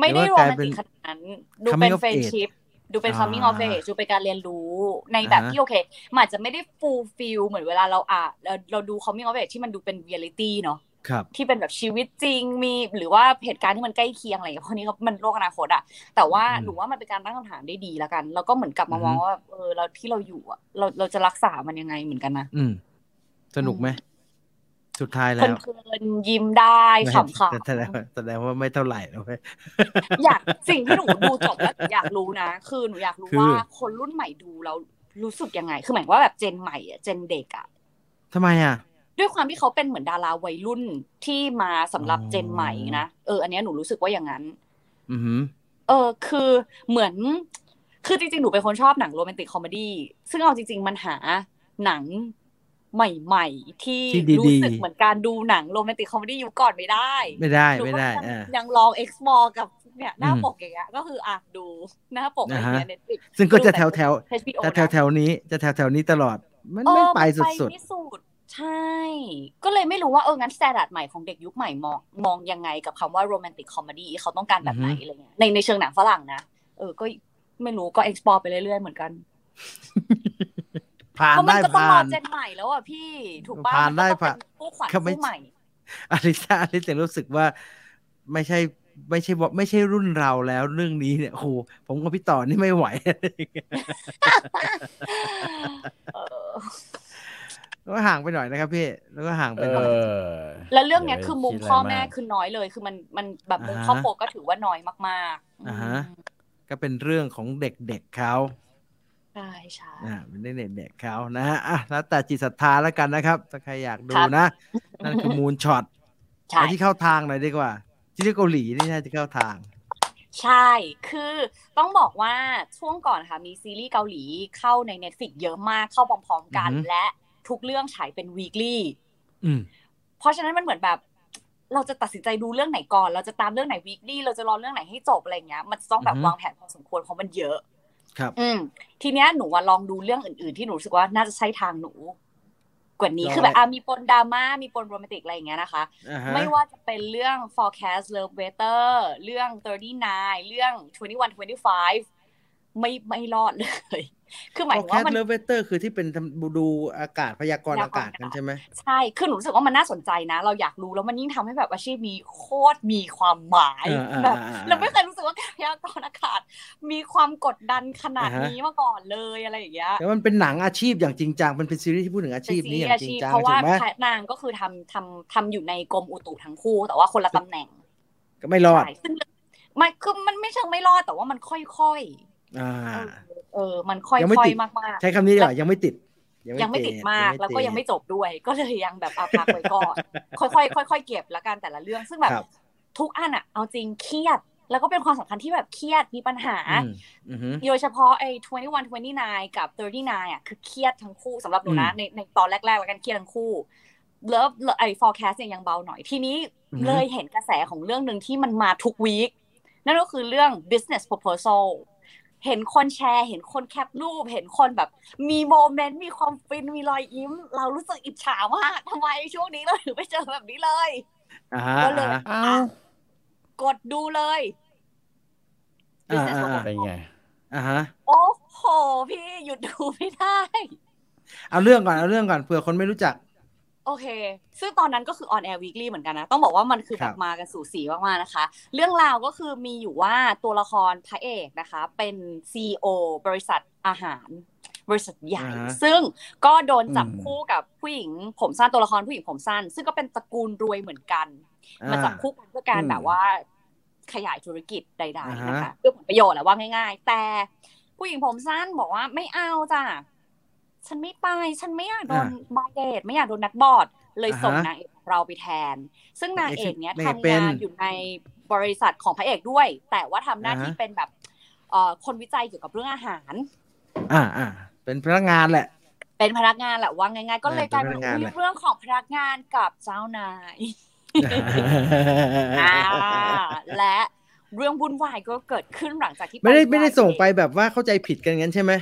ไม่ได้หรือโรว่ากลายแมนเป็นติกขนาดนั้น ดูเป็น coming of friendship ดูเป็นอ่า coming of age ดูเป็นการเรียนรู้ในแบบอ่าฮะที่โอเคมันอาจจะไม่ได้ fulfill เหมือนเวลาเราอ่านเราเราดู coming of age ที่มันดูเป็น reality เนาะครับที่เป็นแบบชีวิตจริงมีหรือว่าเหตุการณ์ที่มันใกล้เคียงอะไรอย่างเงี้ยเพราะนี้ก็มันโลกอนาคตอะแต่ว่าอืมหนูว่ามันเป็นการตั้งคำถามได้ดีแล้วกัน แล้วก็เหมือนกลับมาอือฮึมองว่าเออเราที่เราอยู่อะเราเราจะรักษามันยังไงเหมือนกันนะอืมสนุกไหม สุดท้ายเพแล้วลินๆยิ้มได้ขำแสดงว่าแสดงว่าไม่เท่าไหร่นะเว้ยๆอยากสิ่งที่หนูดูจบแล้วหนูอยากรู้นะคือหนูอยากรู้คือว่าคนรุ่นใหม่ดูแล้วรู้สึกยังไง คือหมายว่าแบบ gen ใหม่อะ gen เด็กอะทำไมอะด้วยความที่เขาเป็นเหมือนดาราวัยรุ่นที่มาสำหรับอ๋อ gen ใหม่นะเอออันเนี้ยหนูรู้สึกว่าอย่างนั้นอือหือเออ คือเหมือน คือจริงๆหนูเป็นคนชอบหนังโรแมนติกคอมเมดี้ซึ่งเอาจริง ๆ มันหาหนัง ใหม่ๆ ที่ที่ดีๆรู้สึกเหมือนการดูหนังโรแมนติกคอมเมดี้ยุคก่อนไม่ได้ ไม่ได้หนูไม่ก็ได้ยังอ่ายังลอง explore กับเนี่ยหน้าอืมปกอย่างเงี้ยก็คืออะดูหน้าปกอะไรอ่าฮะเงี้ย Netflix ซึ่งก็จะดูแถวแถว HBO จะแถวนะแถวนี้จะแถวแถวนี้ตลอด มันเออไม่ไปมันสุดไม่สุดใช่ ก็เลยไม่รู้ว่าเอองั้น standard ใหม่ของเด็กยุคใหม่มองมองยังไงกับคำว่าโรแมนติกคอมเมดี้เขาต้องการแบบไหนอือฮึอะไรเงี้ยในในเชิงหนังฝรั่งนะ เออก็ไม่รู้ก็ explore ไปเรื่อยๆเหมือนกันๆ ผ่านเพราะมันได้ก็ต้องรผ่าอน genใหม่แล้วอะพี่ถูกป่ะผ่านได้มัก็ต้องผ่านเป็นคู่ขวัญก็ไม่คู่ใหม่อลิซาอลิซยังรู้สึกว่าไม่ใช่ไม่ใช่ว่าไม่ใช่รุ่นเราแล้วเรื่องนี้เนี่ยโอ้โหผมกับพี่ต่อนี่ไม่ไหวเออก็ห่างไปหน่อยนะครับพี่แล้วก็ห่างไปเอหน่อยอแล้วเรื่องเนี้ยย่าไปคือมุมดะไรพ่อแม่ากคือน้อยเลย คือมันมันแบบมุมอ่าฮะครอบครัวก็ถือว่าน้อยมากๆอ่าฮะอืมก็เป็นเรื่องของเด็กๆเขา ใช่ใช่อ่าเป็นเรื่องเด็กๆเขานะฮะอะแล้วแต่จิตศรัทธาแล้วกันนะครับ ถ้าใครอยากดูครับนะ นั่นคือมูลช็อตใช่ไปที่เข้าทางหน่อยดีกว่า ที่เกาหลีนี่น่าจะเข้าทาง ใช่ คือต้องบอกว่าช่วงก่อนค่ะ มีซีรีส์เกาหลีเข้าใน Netflix เยอะมากเข้าพร้อมๆกันอือฮึและทุกเรื่องฉายเป็น weekly อืมเพราะฉะนั้นมันเหมือนแบบ เราจะตัดสินใจดูเรื่องไหนก่อน เราจะตามเรื่องไหน weekly เราจะรอเรื่องไหนให้จบอะไรเงี้ย มันจะต้องแบบอือฮึวางแผนพอสมควรเพราะมันเยอะ ครับ อืม ทีเนี้ยหนูว่าลองดูเรื่องอื่น ๆ ที่หนูรู้สึกว่าน่าจะใช่ทางหนู กว่านี้ลองคือแบบเลยอะมีปนดราม่ามีปนโรแมนติกอะไรอย่างเงี้ยนะคะอ่าฮะไม่ว่าจะเป็นเรื่อง forecast love weather เรื่อง39เรื่อง21 25ไม่ไม่รอดเลย คือหมายพอถึงแคว่าสมันเลเวเตอร์คือที่เป็นทำดูอากาศพยากรณ์อากาศกันใช่ไหมใช่คือหนูรู้สึกว่ามันน่าสนใจนะ เราอยากรู้แล้วมันยิ่งทำให้แบบอาชีพนี้โคตรมีความหมายอ่าอ่าแบบอ่าเราไม่เคยรู้สึกว่าการพยากรณ์อากาศ มีความกดดันขนาดอ่าฮะนี้มาก่อนเลยอะไรอย่างเงี้ยแต่มันเป็นหนังอาชีพอย่างจริงจังมันเป็นซีรีส์ที่พูดถึงอาชีพนี้อย่างจริงจังเพราะถูว่ากไหมพระนางก็คือทำทำทำอยู่ในกรมอุตุทั้งคู่ แต่ว่าคนละตำแหน่ง ก็ไม่รอดใช่ซึ่งมันคือมันไม่เชิงไม่รอดแต่ว่ามันค่อยๆอ่า เออเออมันค่อยยังไม่ๆติดมากใช้คำนี้ดีกว่ายังไม่ติดๆยังไม่ติดมากแล้วก็ยังไม่ติจบด้วย ก็เลยยังแบบเอาพักไว้ก่อนค่อยๆค่อยๆเก็บละกันแต่ละเรื่องซึ่งแบบครับทุกอันอะเอาจริงเครียด แล้วก็เป็นความสำคัญที่แบบเครียดมีปัญหาอืมอือฮึโดยเฉพาะไอ้21 29 กับ 39อะคือเครียดทั้งคู่สำหรับหนูนะอืมในในตอนแรกๆแล้วกันเครียดทั้งคู่เลิฟไอ้ forecast เนี่ยยังเบาหน่อยทีนี้อือฮึเลยเห็นกระแสของเรื่องหนึ่งที่มันมาทุกวีคนั่นก็คือเรื่อง business proposal เห็นคนแชร์ เห็นคนแคปรูป เห็นคนแบบ มีโมเมนต์ มีความฟิน มีรอยยิ้ม เรารู้สึกอิจฉามากทำไมช่วงนี้เราถึงไม่เจอแบบนี้เลยอ่าฮะก็เลยอ่าฮะเอ้าอะกดดูเลยอ่า business อ่า proposal เป็นไงอ่าฮะ โอ้โห พี่หยุดดูไม่ได้ เอาเรื่องก่อน เอาเรื่องก่อนเผื่อคนไม่รู้จัก โอเค ซึ่งตอนนั้นก็คือ on air weekly เหมือนกันนะ ต้องบอกว่ามันคือคแบรับบมากันสู่สีมากๆนะคะ เรื่องราวก็คือมีอยู่ว่าตัวละครพระเอกนะคะ เป็น CEO บริษัทอาหาร บริษัทใหญ่อ่าฮะซึ่งก็โดนจับอืมคู่กับผู้หญิงผมสั้นตัวละครผู้หญิงผมสั้น ซึ่งก็เป็นตระกูลรวยเหมือนกัน มาจับคู่กันเพื่อการอืมแบบว่าขยายธุรกิจใดอ่าๆฮะนะคะเพื่อผลประโยชน์แหละว่าง่าย ๆ แต่ผู้หญิงผมสั้นบอกว่าไม่เอาจ้ะ ฉันไม่ไป ฉันไม่อยากโดนบาเดทไม่อยากโดนนัดบอร์ดเลยส่งอ่าฮะนางเอกของเราไปแทน ซึ่งนางเอกเนี้ยนางเอกทำเป็นงานอยู่ในบริษัทของพระเอกด้วย แต่ว่าทำหน้าที่อ่าฮะเป็นแบบเอ่อคนวิจัยเกี่ยวกับเรื่องอาหาร อ่าอ่าเป็นพนักงานแหละ เป็นพนักงานแหละว่าง่ายๆก็เลยอ่ากลายเป็นเป็นพนักงานอุ๊ยแหละเรื่องของพนักงานกับเจ้านายอ่าและเรื่องวุ่นวายก็เกิดขึ้นหลังจากที่ไม่ได้ปไม่ได้ส่งไปแบบว่าเข้าใจผิดกันงั้นใช่ไหม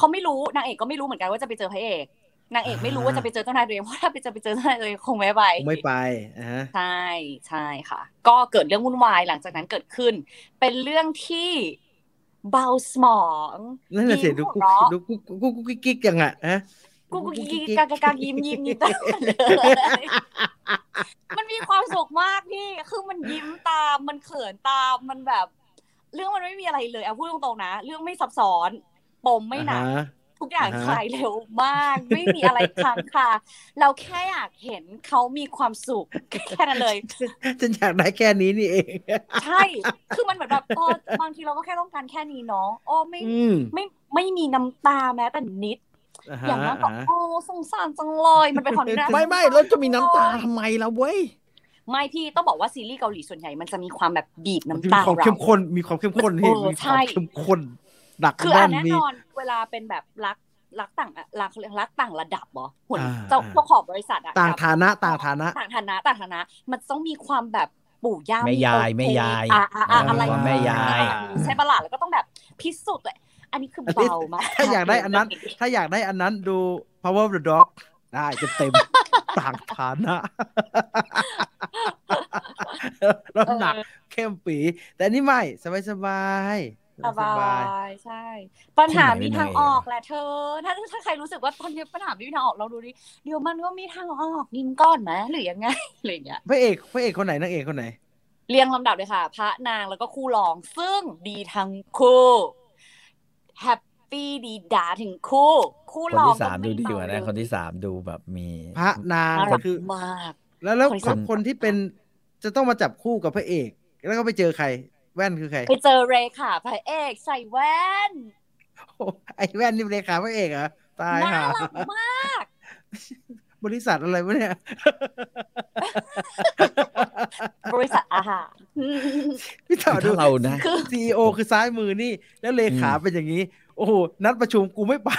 เขาไม่รู้นางเอกก็ไม่รู้เหมือนกันว่าจะไปเจอพระเอกนางเอกไม่รู้ว่าจะไปเจอเจ้านายตัวเองเพราะถ้าไปจะไปเจอเจ้านายตัวเองคงไม่ไปคงไม่ไปอ่าฮะใช่ใช่ค่ะ ก็เกิดเรื่องวุ่นวายหลังจากนั้นเกิดขึ้น เป็นเรื่องที่เบาสมองนั่นแหละสิยิ้มดูหัวกุ๊กเราะดูกุ๊กกุ๊กกุ๊กกิ๊กกิ๊กยังอะฮะกูกูกิกกากากายิ้มยิ้มยิ้มตามเลยมันมีความสุขมากพี่ คือมันยิ้มตาม มันเขินตาม มันแบบ เรื่องมันไม่มีอะไรเลยเอาพูดตรงๆนะ เรื่องไม่ซับซ้อน ปมไม่หนักทุกอย่างคลายเร็วมาก ไม่มีอะไรค้างคาเราแค่อยากเห็นเขามีความสุขแค่นั้นเลยฉันอยากได้แค่นี้นี่เองใช่ คือมันเหมือนแบบโอ้บางทีเราก็แค่ต้องการแค่นี้เนาะโอ้ไม่ไม่ไม่มีน้ำตาแม้แต่นิดอ่าฮะอย่างนั้นก็อ่าฮะโอ้สงสารจังเลยมันเป็นความน่าไม่ไม่เราจะมีน้ำตาทำไมล่ะเว้ยไม่พี่ต้องบอกว่าซีรีส์เกาหลีส่วนใหญ่มันจะมีความแบบบีบน้ำจะมีตาความเข้มข้นมีความเข้มข้นที่เออมีความเข้มข้น หนักคืออัแน่นนแน่มีนอนเวลาเป็นแบบรักรักต่างรักรักต่างระดับเหรอหุ่นอ่าเจ้าอ่าเจ้าของบริษัทอะต่างกับฐานะต่างฐานะต่างฐานะต่างฐานะ มันต้องมีความแบบปู่ย่าแม่ยายโอเคแม่ยายอะอะอะอะไรความแม่ยายใช่ปะล่ะแล้วก็ต้องแบบพิสูจน์เลยอันนี้คือเบามากถ้าอยากได้อันนั้น ถ้าอยากได้อันนั้นดู power of the dog ได้เต็มๆต่างฐานะแล้วหนักเข้มปี แต่อันนี่ไม่สบายสบายๆ สบสบายายใช่ ปัญหาคนไหนมีเป็นทางนางเอกออกแหละเธอ ถ้าถ้าใครรู้สึกว่าตอนนี้ปัญหาไม่มีทางออกเราดูดิเดี๋ยวมันก็มีทางออกนิมก้อนไหมหรือยังไงอะไรอย่างเงี้ยพระเอกพระเอกคนไหนนางเอกคนไหน เรียงลำดับเลยค่ะ พระนางแล้วก็คู่รอง ซึ่งดีทั้งคู่แฮปปี้ดีดาถึงคู่คู่คนรองที่สามไดูดีกว่านะเบคนที่สามดูแบบมี พระนางน่ารักคือมาก แล้วแล้วคนที่คนสามคนที่เป็นจะต้องมาจับคู่กับพระเอก แล้วก็ไปเจอใคร แว่นคือใคร ไปเจอเรค่ะพระเอกใส่แว่นโอ้ไอ้แว่นนี่เลขาพระเอกเหรอตายน่าห่ารักมาก บริษัทอะไรวะเนี่ย บริษัทอาหารพี่ต่อดูถ้าเรานะคือซีโอคือซ้ายมือนี่ แล้วเลขาเป็นอย่างนี้ โอ้โห นัดประชุมกูไม่ไป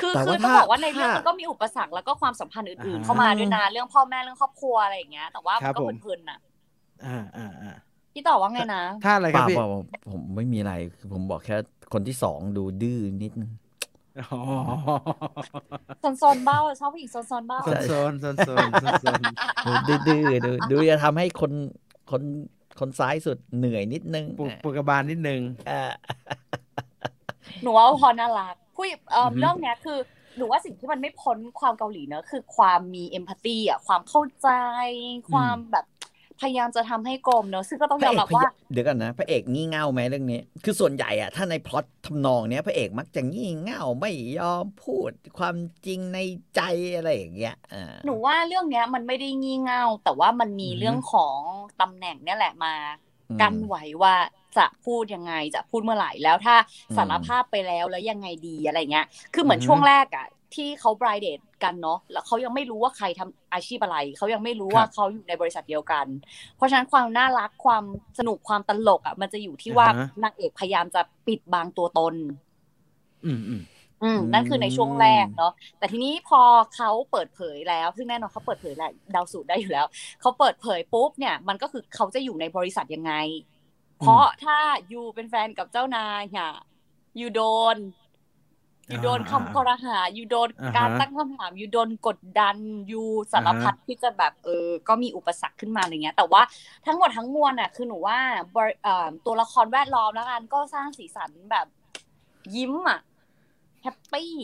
คือแต่คือว่าต้องถ้าบอกว่าในเรื่องถ้ามัมันก็มีอุปสรรคแล้วก็ความสัมพันธ์อื่นๆอ่าเข้ามาด้วยนะเรื่องพ่อแม่เรื่องครอบครัวอะไรอย่างเงี้ย แต่ว่าครัมันบก็ผมเพลินๆน่ะอ่าอ่าอ่าพี่ต่อว่าไงนะท่าอะไรเปครับล่าพี่เปล่าผมไม่มีอะไรคือผมบอกแค่คนที่สองดูดื้อนิดนึงอ๋อโซนๆเบ้าชอบผู้หญิงโซนๆเบ้าโซนโซนโซนโซนโซนโซนดูดื้อๆดูดูจะทำให้คนคนคนซ้ายสุดเหนื่อยนิดนึงปลุกปลุกกระบาลนิดนึงเออหนูว่าพอน่ารัก ผู้หญิงเอ่ออฮึเรื่องเนี้ยคือหนูว่าสิ่งที่มันไม่พ้นความเกาหลีเนอะคือความมีเอมพัตตีอะความเข้าใจ ความแบบพยายามจะทำให้กลมเนอะซึ่งก็ต้องพยระอมเอกรับพว่ายเดี๋ยวกันนะพระเอกงี่เง่าไหมเรื่องนี้ คือส่วนใหญ่อะถ้าในพล็อตทำนองเนี้ยพระเอกมักจะงี่เง่าไม่ยอมพูดความจริงในใจอะไรอย่างเงี้ยอ่าหนูว่าเรื่องเนี้ยมันไม่ได้งี่เง่าแต่ว่ามันมีอือฮึเรื่องของตำแหน่งเนี่ยแหละมาอืมกันไว้ว่า จะพูดยังไงจะพูดเมื่อไหร่แล้วถ้าอืมสารภาพไปแล้วแล้วยังไงดีอะไรเงี้ย คือเหมือนอือฮึช่วงแรกอะที่เขาบรายเดทกันเนาะแล้วเขายังไม่รู้ว่าใครทำอาชีพอะไร เขายังไม่รู้ว่าเขาอยู่ในบริษัทเดียวกัน เพราะฉะนั้นความน่ารักความสนุกความตลกอะมันจะอยู่ที่ว่าอ่าฮะนางเอกพยายามจะปิดบังตัวตน อืมอืมอืมนั่นคือในช่วงแรกเนาะแต่ทีนี้พอเขาเปิดเผยแล้ว ซึ่งแน่นอนเขาเปิดเผยแหละเดาสูตรได้อยู่แล้ว เขาเปิดเผยปุ๊บเนี่ย มันก็คือเขาจะอยู่ในบริษัทยังไง เพราะถ้ายูเป็นแฟนกับเจ้านายเนี่ยยูโดนยูโดนคำคอรหายูโดนอ่าฮะการตั้งคำถามยูโดนกดดันยูสารพัดที่จะแบบเออ ก็มีอุปสรรคขึ้นมาอะไรเงี้ย แต่ว่าทั้งหมดทั้งมวลน่ะ คือหนูว่าบริเอ่อตัวละครแวดล้อมแล้วกันก็สร้างสีสันแบบยิ้มอะแฮปปี้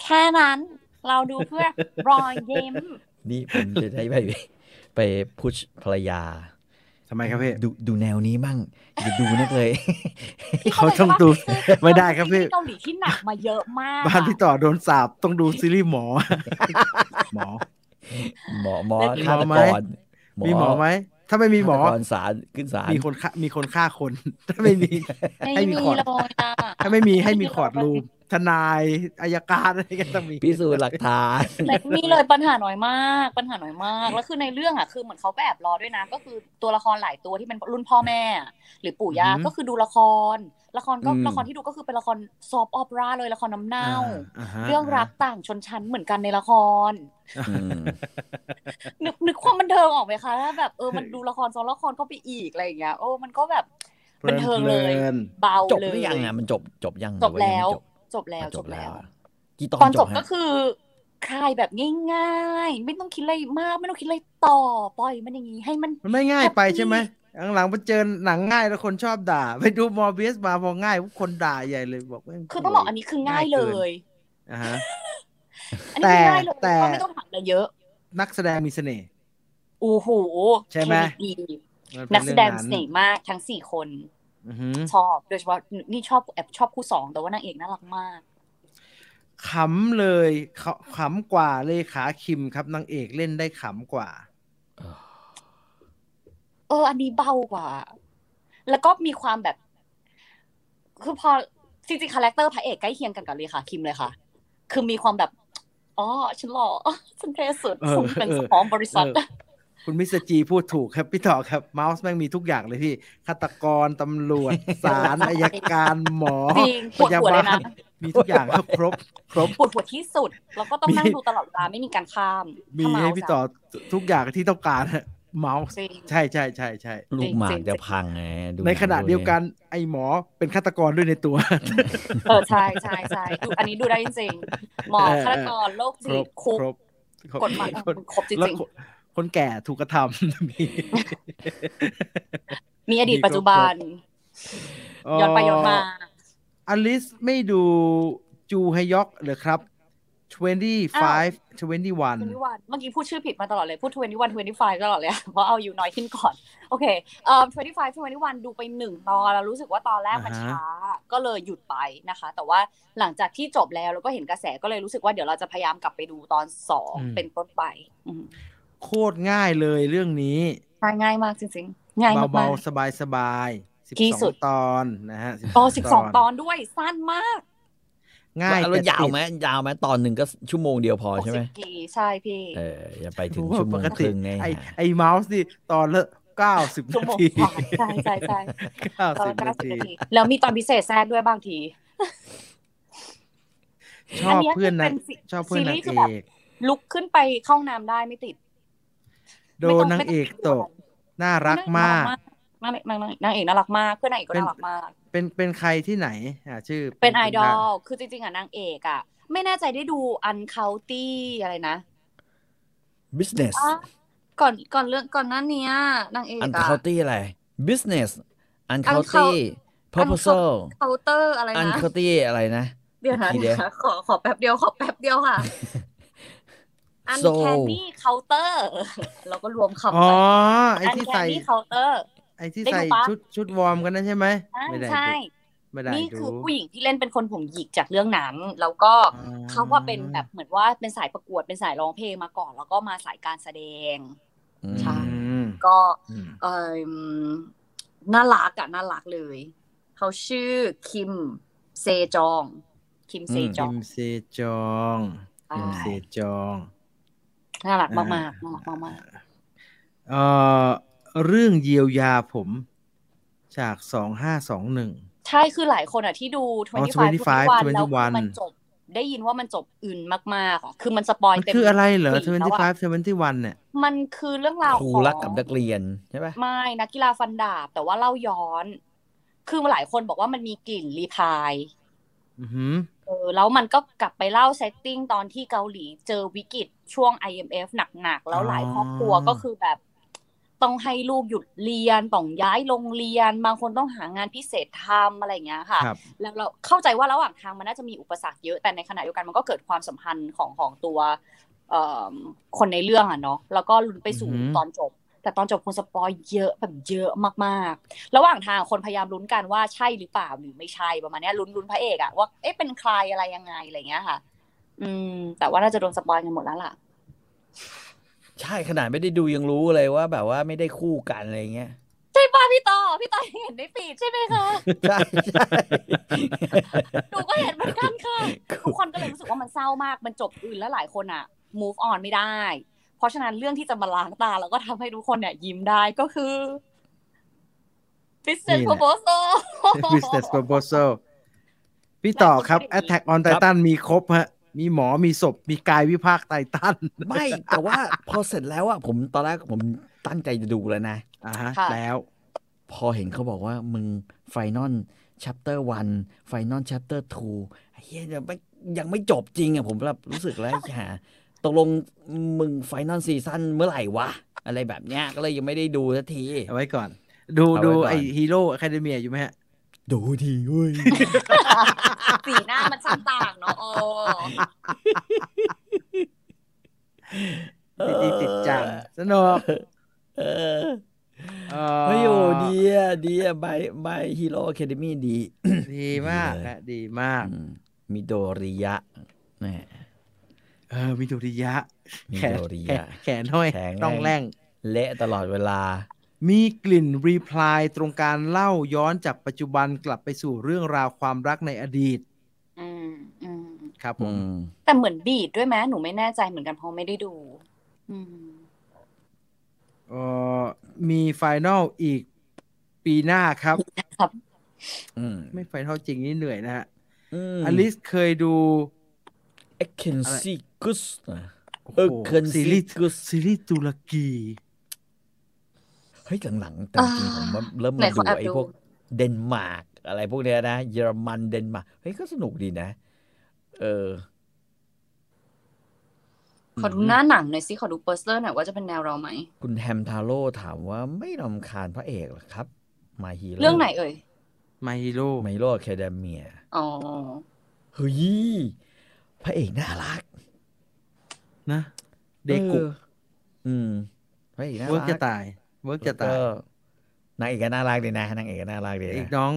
แค่นั้นเราดูเพื่อรอยยิ้ม นี่ผมจะได้ไปไปพุชภรรยา ทำไมครับพี่ดูดูแนวนี้มั่งอย่าดูนักเลย เขาต้องดูไม่ได้ครับพี่เกาหลีที่หนักมาเยอะมากบ้านพี่ต่อโดนสาบต้องดูซีรีส์หมอ หมอ หมอหมอมีหมอฆาตไหมกรมีหมอไหมถ้าไม่มีหมอฆาตกรศาลขึ้นศาลมีคนฆ่ามีคนฆ่าคน ถ้าไม่มีไม่ให้มีมีขอดเลยอะถ้าไม่มีให้มีคอร์ดรูม ทนายอายการอะไรก็ต้องมีพิสูจน์หลักฐานไม่มีเลยปัญหาน้อยมาก ปัญหาน้อยมากแล้วคือในเรื่องอะคือเหมือนเขาก็แอบรอด้วยนะ ก็คือตัวละครหลายตัวที่เป็นรุ่นพ่อแม่อะหรือปู่ย่าอือหือก็คือดูละคร ละครก็อืมละครที่ดูก็คือเป็นละครsoap opera เลยละครน้ำเน่าอ่าฮะเรื่องรักต่างชนชั้นเหมือนกันในละครอืมนึกนึกความบันเทิงออกไหมคะถ้าแบบเออมันดูละครซ้อนละครก็ไปอีกอะไรอย่างเงี้ยโอ้มันก็แบบบันเทิงเลยพลินเบาจบเลหยรือยังอะมันจบจบยังจบหรือายังแล้วไม่ จบแล้วอะจบแล้วอะกี่ตอนตอนจบฮะก็คือคลายแบบง่ายๆ ไม่ต้องคิดอะไรมาก ไม่ต้องคิดอะไรต่อปล่อยมันอย่างนี้ให้มันมันไม่ง่ายไปแฮปปี้ใช่ไหมหลังๆไปเจอหนังง่ายแล้วคนชอบด่า ไปดูมอร์เบียสมาพอง่ายคนด่าใหญ่เลยบอกว่าคือต้องบอกอันนี้คือง่ายเลยอ่าฮะอันนี้คือง่ายเลยแต่เพราะไม่ต้องถามอะไรเยอะ นักแสดงมีเสน่ห์โอ้โหใช่ไหมเคดีมันเป็นักแสดงเรื่องเสน่ห์มากทั้งสี่คนอือหือ ชอบโดยเฉพาะนี่ชอบแอบชอบคู่สองแต่ว่านางเอกน่ารักมากขำเลยขขำกว่าเลขาคิมครับนางเอกเล่นได้ขำกว่า เออ อันนี้เบากว่า แล้วก็มีความแบบ คือพอจริงๆ character พระเอกใกล้เคียงกันกับเลยค่ะคิมเลยค่ะ คือมีความแบบอ๋อฉันหล่อฉันเท่สุดเออผมเป็น boss ของบริษัทเออ คุณมิสเตอร์จีพูดถูกครับ พี่ต่อครับเมาส์แม่งมีทุกอย่างเลยพี่ฆาตกรตำรวจศาลอัยการหมอจริงปวดหัวเลยนะมีทุกอย่างครับครบ ครบปวดหัวที่สุด แล้วก็ต้องมีนั่งดูตลอดเวลาไม่มีการข้าม มีถ้าเาให้พี่ต่อทุกอย่างที่ต้องการฮะเมาส์จริงใช่ใช่ใช่ใช่ลูกหมากจริงๆจะพังไงดูในขณะหงเดียวกันไอ้หมอเป็นฆาตกรด้วยในตัว เออใช่ใช่ใช่ดูอันนี้ดูได้จริงๆหมอเออฆาตกรโรคครจิตบคุกครบกฎหมายคนครบจแล้วริง คนคนแก่ถูกกระทำมีๆมีอดีตปัจจุบันย้อนไปย้อนมาอลิสไม่ดูจูฮยอกเหรอครับ 25 21 twenty oneเมื่อกี้พูดชื่อผิดมาตลอดเลย พูด twenty one twenty five ตลอดเลย เพราะเอาอายุน้อยขึ้นก่อน โอเคเอ่อ twenty five twenty one ดูไปหนึ่งตอนแล้วรู้สึกว่าตอนแรกมันอ่าฮะช้า ก็เลยหยุดไปนะคะ แต่ว่าหลังจากที่จบแล้วแล้วก็เห็นกระแสก็เลยรู้สึกว่าเดี๋ยวเราจะพยายามกลับไปดูตอนสองเป็นต้นไปอืม โคตรง่ายเลยเรื่องนี้ใช่ง่ายมากจริงๆ ง่ายเบามากๆสบายๆที่สุด12ตอนนะฮะๆอ๋อสิบสองตอนด้วย สั้นมาก ง่ายแล้วแต่ยาวติดไหมยาวไหมตอนหนึ่งก็ชั่วโมงเดียวพอใช่ไหม60กี่ใช่พี่ เออ อย่าไปถึงรู้ว่าชั่วโมปงกคติรึ่งไงไอไอเมาส์นี่ตอนละเก้าสิบชั่วนาโมงทีกว่าใช่ใช่ใช่เก้าตอนสิบละเก้านาสิบทีนาที แล้วมีตอนพิเศษแทรกด้วยบางที ชอบนนี้ยเพื่อนคืนะป็ซีชอบเพื่อนนางซีรีส์คืเอแบบกลุกขึ้นไปเข้าห้องน้ำได้ไม่ติด โดนนางเอกตก น่ารักมากนางนางนางเอกน่ารักมากเพื่อนนางเอกก็น่ารักมาก เป็นเป็นใครที่ไหนอ่าชื่อ เป็นไอดอลคือจริงๆอะนางเอกอะ ไม่แน่ใจได้ดูอันเคาตี้อะไรนะบิสเนสอะก่อนก่อนเรื่องก่อนหน้านี้นางเอกอันอะเคาตี้อะไร business อันเคา Uncou- ตี้ proposal เคาน์เตอร์อะไรอันนะเคาตี้อะไรนะเดี๋ยวนะทีเดียวขอขอแป๊บเดียวขอแป๊บเดียวค่ะ อัน So แคนนี่เคาน์เตอร์เราก็รวมคำอ๋อไปไออันที่แคนใส่นี่เคาน์เตอร์ไอที่ได้ดูใส่ปะชุดชุดวอร์มกันนั่นใช่ไหมอ่าไม่ได้ใช่ดูไม่ได้นี่ดูคือผู้หญิงที่เล่นเป็นคนผมหยิกจากเรื่องนั้น แล้วก็อ๋อเขาว่าเป็นแบบเหมือนว่าเป็นสายประกวดเป็นสายร้องเพลงมาก่อน แล้วก็มาสายการแสดงอืมใช่อืมก็อืมเออน่ารักอะน่ารักเลยเขาชื่อคิมเซจอง คิมเซจคิองมเซจองใช่คิมเซจอง น่ารักมากๆน่ารักมากเอ่อเรื่องเยียวยาผมจากสองห้าสองหนึ่งๆใช่คือหลายคนอะที่ดูอ๋อ25 25 21แล้วคือมัน21จบได้ยินว่ามันจบอื่นมากๆอะคือมันสปอยมันเต็มคืออะไรเหรอปีแล้วอะ25 21เนี่ย มันคือเรื่องราวครูของรักกับนักเรียนใช่ปะไม่นักกีฬาฟันดาบ แต่ว่าเล่าย้อน คือหลายคนบอกว่ามันมีกลิ่น Reply อือหือเออแล้วมันก็กลับไปเล่า setting ตอนที่เกาหลีเจอวิกฤตช่วง IMF หนักๆ แล้วหลายครอบครัวก็คือแบบ ต้องให้ลูกหยุดเรียนต้องย้ายโรงเรียน บางคนต้องหางานพิเศษทำอะไรอย่างเงี้ยค่ะครับแล้วเราเข้าใจว่าระหว่างทางมันน่าจะมีอุปสรรคเยอะแต่ในขณะเดียวกันมันก็เกิดความสัมพันธ์ของของตัวเอ่อคนในเรื่องอะเนาะแล้วก็ลุ้นไปสู่อือหือตอนจบ แต่ตอนจบคน spoil เยอะแบบเยอะมากๆ ระหว่างทางคนพยายามลุ้นกันว่าใช่หรือเปล่าหรือไม่ใช่ประมาณเนี้ยลุ้นลุ้นพระเอกอะว่าเอ๊ะเป็นใครอะไรยังไงอะไรเงี้ยค่ะ อืม แต่ว่าน่าจะโดน spoil กันหมดแล้วล่ะ ใช่ขนาดไม่ได้ดูยังรู้เลยว่า แบบว่าไม่ได้คู่กันอะไรเงี้ยใช่ป่ะพี่ต่อพี่ต่อเห็นใน feed ใช่ไหมคะใช่ใช่หนูก็เห็นเหมือนกันค่ะทุกคนก็เลยรู้สึกว่ามันเศร้ามากมันจบอึนแล้วหลายคนอะ move on ไม่ได้ เพราะฉะนั้นเรื่องที่จะมาล้างตา แล้วก็ทำให้ทุกคนเนี่ยยิ้มได้ก็คือ business นี่แหละ proposal business proposal พี่ต่อครับ Attack on Titan มีครบฮะ มีหมอมีศพ มีกายวิภาคไททัน ไม่ แต่ว่าพอเสร็จแล้วอะผมตอนแรกผมตั้งใจจะดูแล้วนะอ่าฮะค่ะแล้ว พอเห็นเขาบอกว่ามึง final chapter one final chapter twoเฮียยังไม่ยังไม่จบจริงอะผมแบบรู้สึกแล้วหา ตกลงมึง final season เมื่อไหร่วะ อะไรแบบเนี้ยก็เลยยังไม่ได้ดูสักที เอาไว้ก่อน ดูเอาไว้ดูก่อน My Hero Academia อยู่ไหมฮะ ดูทีเว้ย สีหน้ามันช่างต่างเนาะโอ้ติดดีติดจังสนุกเออเอ่อเฮ้ยโอ้ดีอะดีอะบายบายฮีโร่อะคาเดมี่ดี ดีมากดีเลยฮะดีมากอืมมิโดริยะแหม เออมีดุริยะ มี แขน ดุริ แข ยะ นแขนห้อย แข็ง ต้องแรง เละตลอดเวลา มีกลิ่นรีプライตรงการเล่าย้อนจากปัจจุบันกลับไปสู่เรื่องราวความรักในอดีต อืมอืม ครับผ อื ม ม แต่เหมือนบีดด้วยไหมหนูไม่แน่ใจเหมือนกันเพราะไม่ได้ดู อืม เอ่อมีไฟนอลอีกปีหน้าครับ ครับ อืม ไม่ไฟนอลจริงนี่เหนื่อยนะฮะ อืม อลิสเคยดู เอ็กเคนซิ กุสโอ้เออโหเคินซีซิรีส์กุสซีรีส์ตุรกีเฮ้ยหลังๆแต่จริงๆผมว่าเริ่มไหนมาขดูอแอบไอ้ดูพวกเดนมาร์กอะไรพวกเนี้ยนะ เยอรมันเดนมาร์กเฮ้ยก็สนุกดีนะ เออขอดูหน้าหนังหน่อยสิขอดูโปสเตอร์หน่อยว่าจะเป็นแนวเราไหม คุณแฮมทาโร่ถามว่าไม่รำคาญพระเอกเหรอครับมาฮีโร่เรื่องไหนเอ่ยไมฮิโร่ไมโร่แคเดเมียอ๋อเฮ้ยพระเอกน่ารัก นะเดกุอออืมพระเอกน่าเวิร์กรัจะกตายเวิร์กจะตายแล้วก็นางเอกก็น่ารักดีนะนางเอกก็น่ารักดีอีนะกน้อง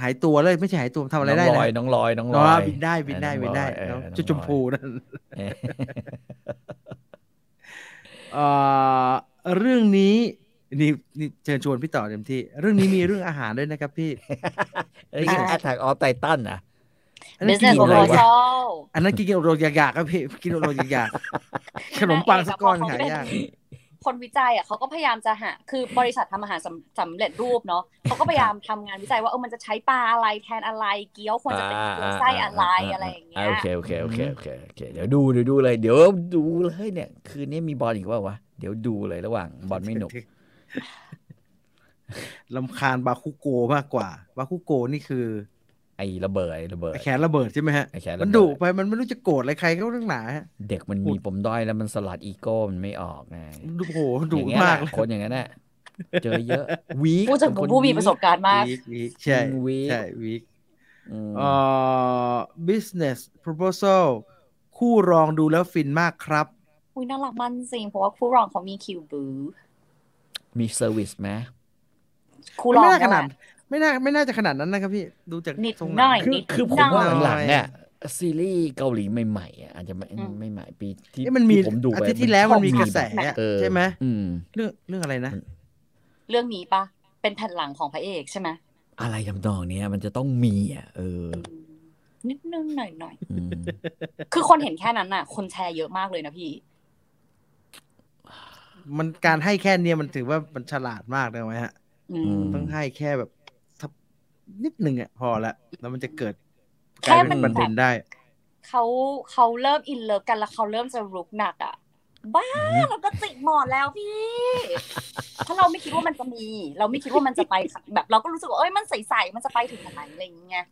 หายตัวเลยไม่ใช่หายตัวทำอะไรได้น้องลนะอยน้องลอยน้องลอ๋ออยบินได้บินได้เออบินได้องลอยเออน้องน้องจุดชมพูลอยนั่นเออเอ่อเรื่องนี้นี่นี่เชิญชวนพี่ต่อเต็มที่ เรื่องนี้มีเรื่องอาหารด้วยนะครับพี่เอ้ยแอทแทกออฟไททันอะ อันนั้นกิ business นอะไรวะ proposal อันนั้นกินโรยอยากๆครับพี่กินโรยอยากๆขนมปังสักก้อนหายากคนวิจัยอะเขาก็พยายามจะหาคือบริษัททำอาหารสำสำเร็จรูปเนาะเขาก็พยายามทำงานวิจัยว่าเออมันจะใช้ปลาอะไรแทนอะไรเกี๊ยวควรจะเป็นเกี๊ยวไส้อะไรอะไรอย่างเงี้ยโอเคโอเคโอเคโอเคโอเคเดี๋ยวดูเดี๋ยวดูเลยเดี๋ยวดูเลยเนี่ย คืนนี้มีบอลอีกว่าวะเดี๋ยวดูเลยระหว่างบอลไม่หนุกลำคาญบาคุโกมากกว่า บาคุโกนี่คือ ไอ้ระเบิดไอ้ระเบิดไอ้แขนระเบิดใช่ไหมฮะไอ้แขนระเบิดมันดุไปมันไม่รู้จะโกรธอะไรใครเขาเรื่องหนาฮะเด็กมันมีปมด้อยแล้วมันสลัดอีโก้มันไม่ออกไงดูโหดุอย่างเงี้ยมากแหเลละยคนอย่างนั้นแหละเจอเยอะวีคผู้จากผู้มีประสบการณ์มากวีควีคใช่วีคใช่วีคอืมเอ่อ business proposal คู่รองดูแล้วฟินมากครับอุ้ยน่ารักมันจริงเพราะว่าคู่รองเขามีคิวบูมีเซอร์วิสไหมคู่รไม่องน่าขนาดแหละ ไม่น่าไม่น่าจะขนาดนั้นนะครับพี่ดูจากนิดทรงหน่อยคือนิดคือผมหน่ว่าอยหลังๆเนี่ยซีรีส์เกาหลีใหม่ๆอะอาจจะไม่อืมไม่ใหม่ปีที่เอ๊ะมันมีที่ผมดูอาไปทิตย์ที่แล้วมันมีชอบกระแสแบบอะเออใช่ไหมอืมเรื่องเรื่องอะไรนะ เรื่องนี้ปะเป็นแผ่นหลังของพระเอกใช่ไหมอะไรทำนองเนี้ยมันจะต้องมีอะเอออืมนิดนึงหน่อยหน่อยอืมๆคือคนเห็นแค่นั้นน่ะ คนแชร์เยอะมากเลยนะพี่ มันการให้แค่เนี้ยมันถือว่ามันฉลาดมากเลยไหมฮะอืมต้องให้แค่แบบทับ นิดหนึ่งอะพอละแล้วมันจะเกิดกแค่ลายมัเป็นนประเด็นได้เขาเขาเริ่มอินเลิฟกันแล้วเขาเริ่มจะรุกหนักอะบ้าเราก็จิกหมอนแล้วพี่ถ้าเราไม่คิดว่ามันจะมี เราไม่คิดว่ามันจะไปแบบ เราก็รู้สึกว่าเอ้ยมันใสๆมันจะไปถึงไหนอะไรอย่างเงี้ย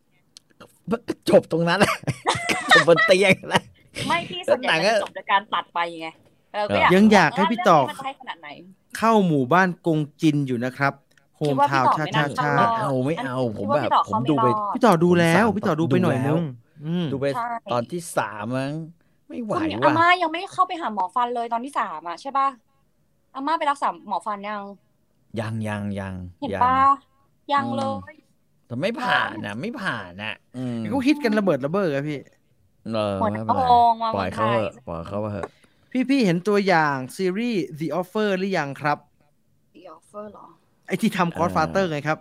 จบตรงนั้นแหละจบบนเตียงแล้วไม่พี่ส่วนใหญ่หนังจะอะจบด้วยการตัดไปไงเราก็ยังอยากให้พี่ต่อเรื่องนี้มันจะให้ขนาดไหนเข้าหมู่บ้านกงจินอยู่นะครับโฮ คิมดว่าทาวพี่ชาต่อชาไม่น่าชาเข้ารอบเอาไม่เอา ผมคิดว่าแบบพี่ต่อผมเขาไม่ดูไปรอดพี่ต่อดูแล้วผมสามพี่ต่อดูไปหน่อยดูแล้นึวงอืมดูไปใช่ตอนที่สามมั้งไม่ไหวคุณอาว่ะม่ายังไม่เข้าไปหาหมอฟันเลยตอนที่สามอะใช่ป่ะอาม่าไปรักษาหมอฟันยัง ยังยังยังเห็นยังปะยังอืมเลยแต่ไม่ผ่านนะไม่ผ่านนะอืมเขาฮิตกันระเบิดระเบ้อครับพี่เออหัวหไม่น้าเป็นไรโรงมาปล่อยเมืองไทเขายเถอะปล่อยเขาไปเถอะพี่พี่เห็นตัวอย่างซีรีส์ The Offer หรือยังครับดีอ อฟเฟอร์หรอไอที่ทำ Godfather ไงครับ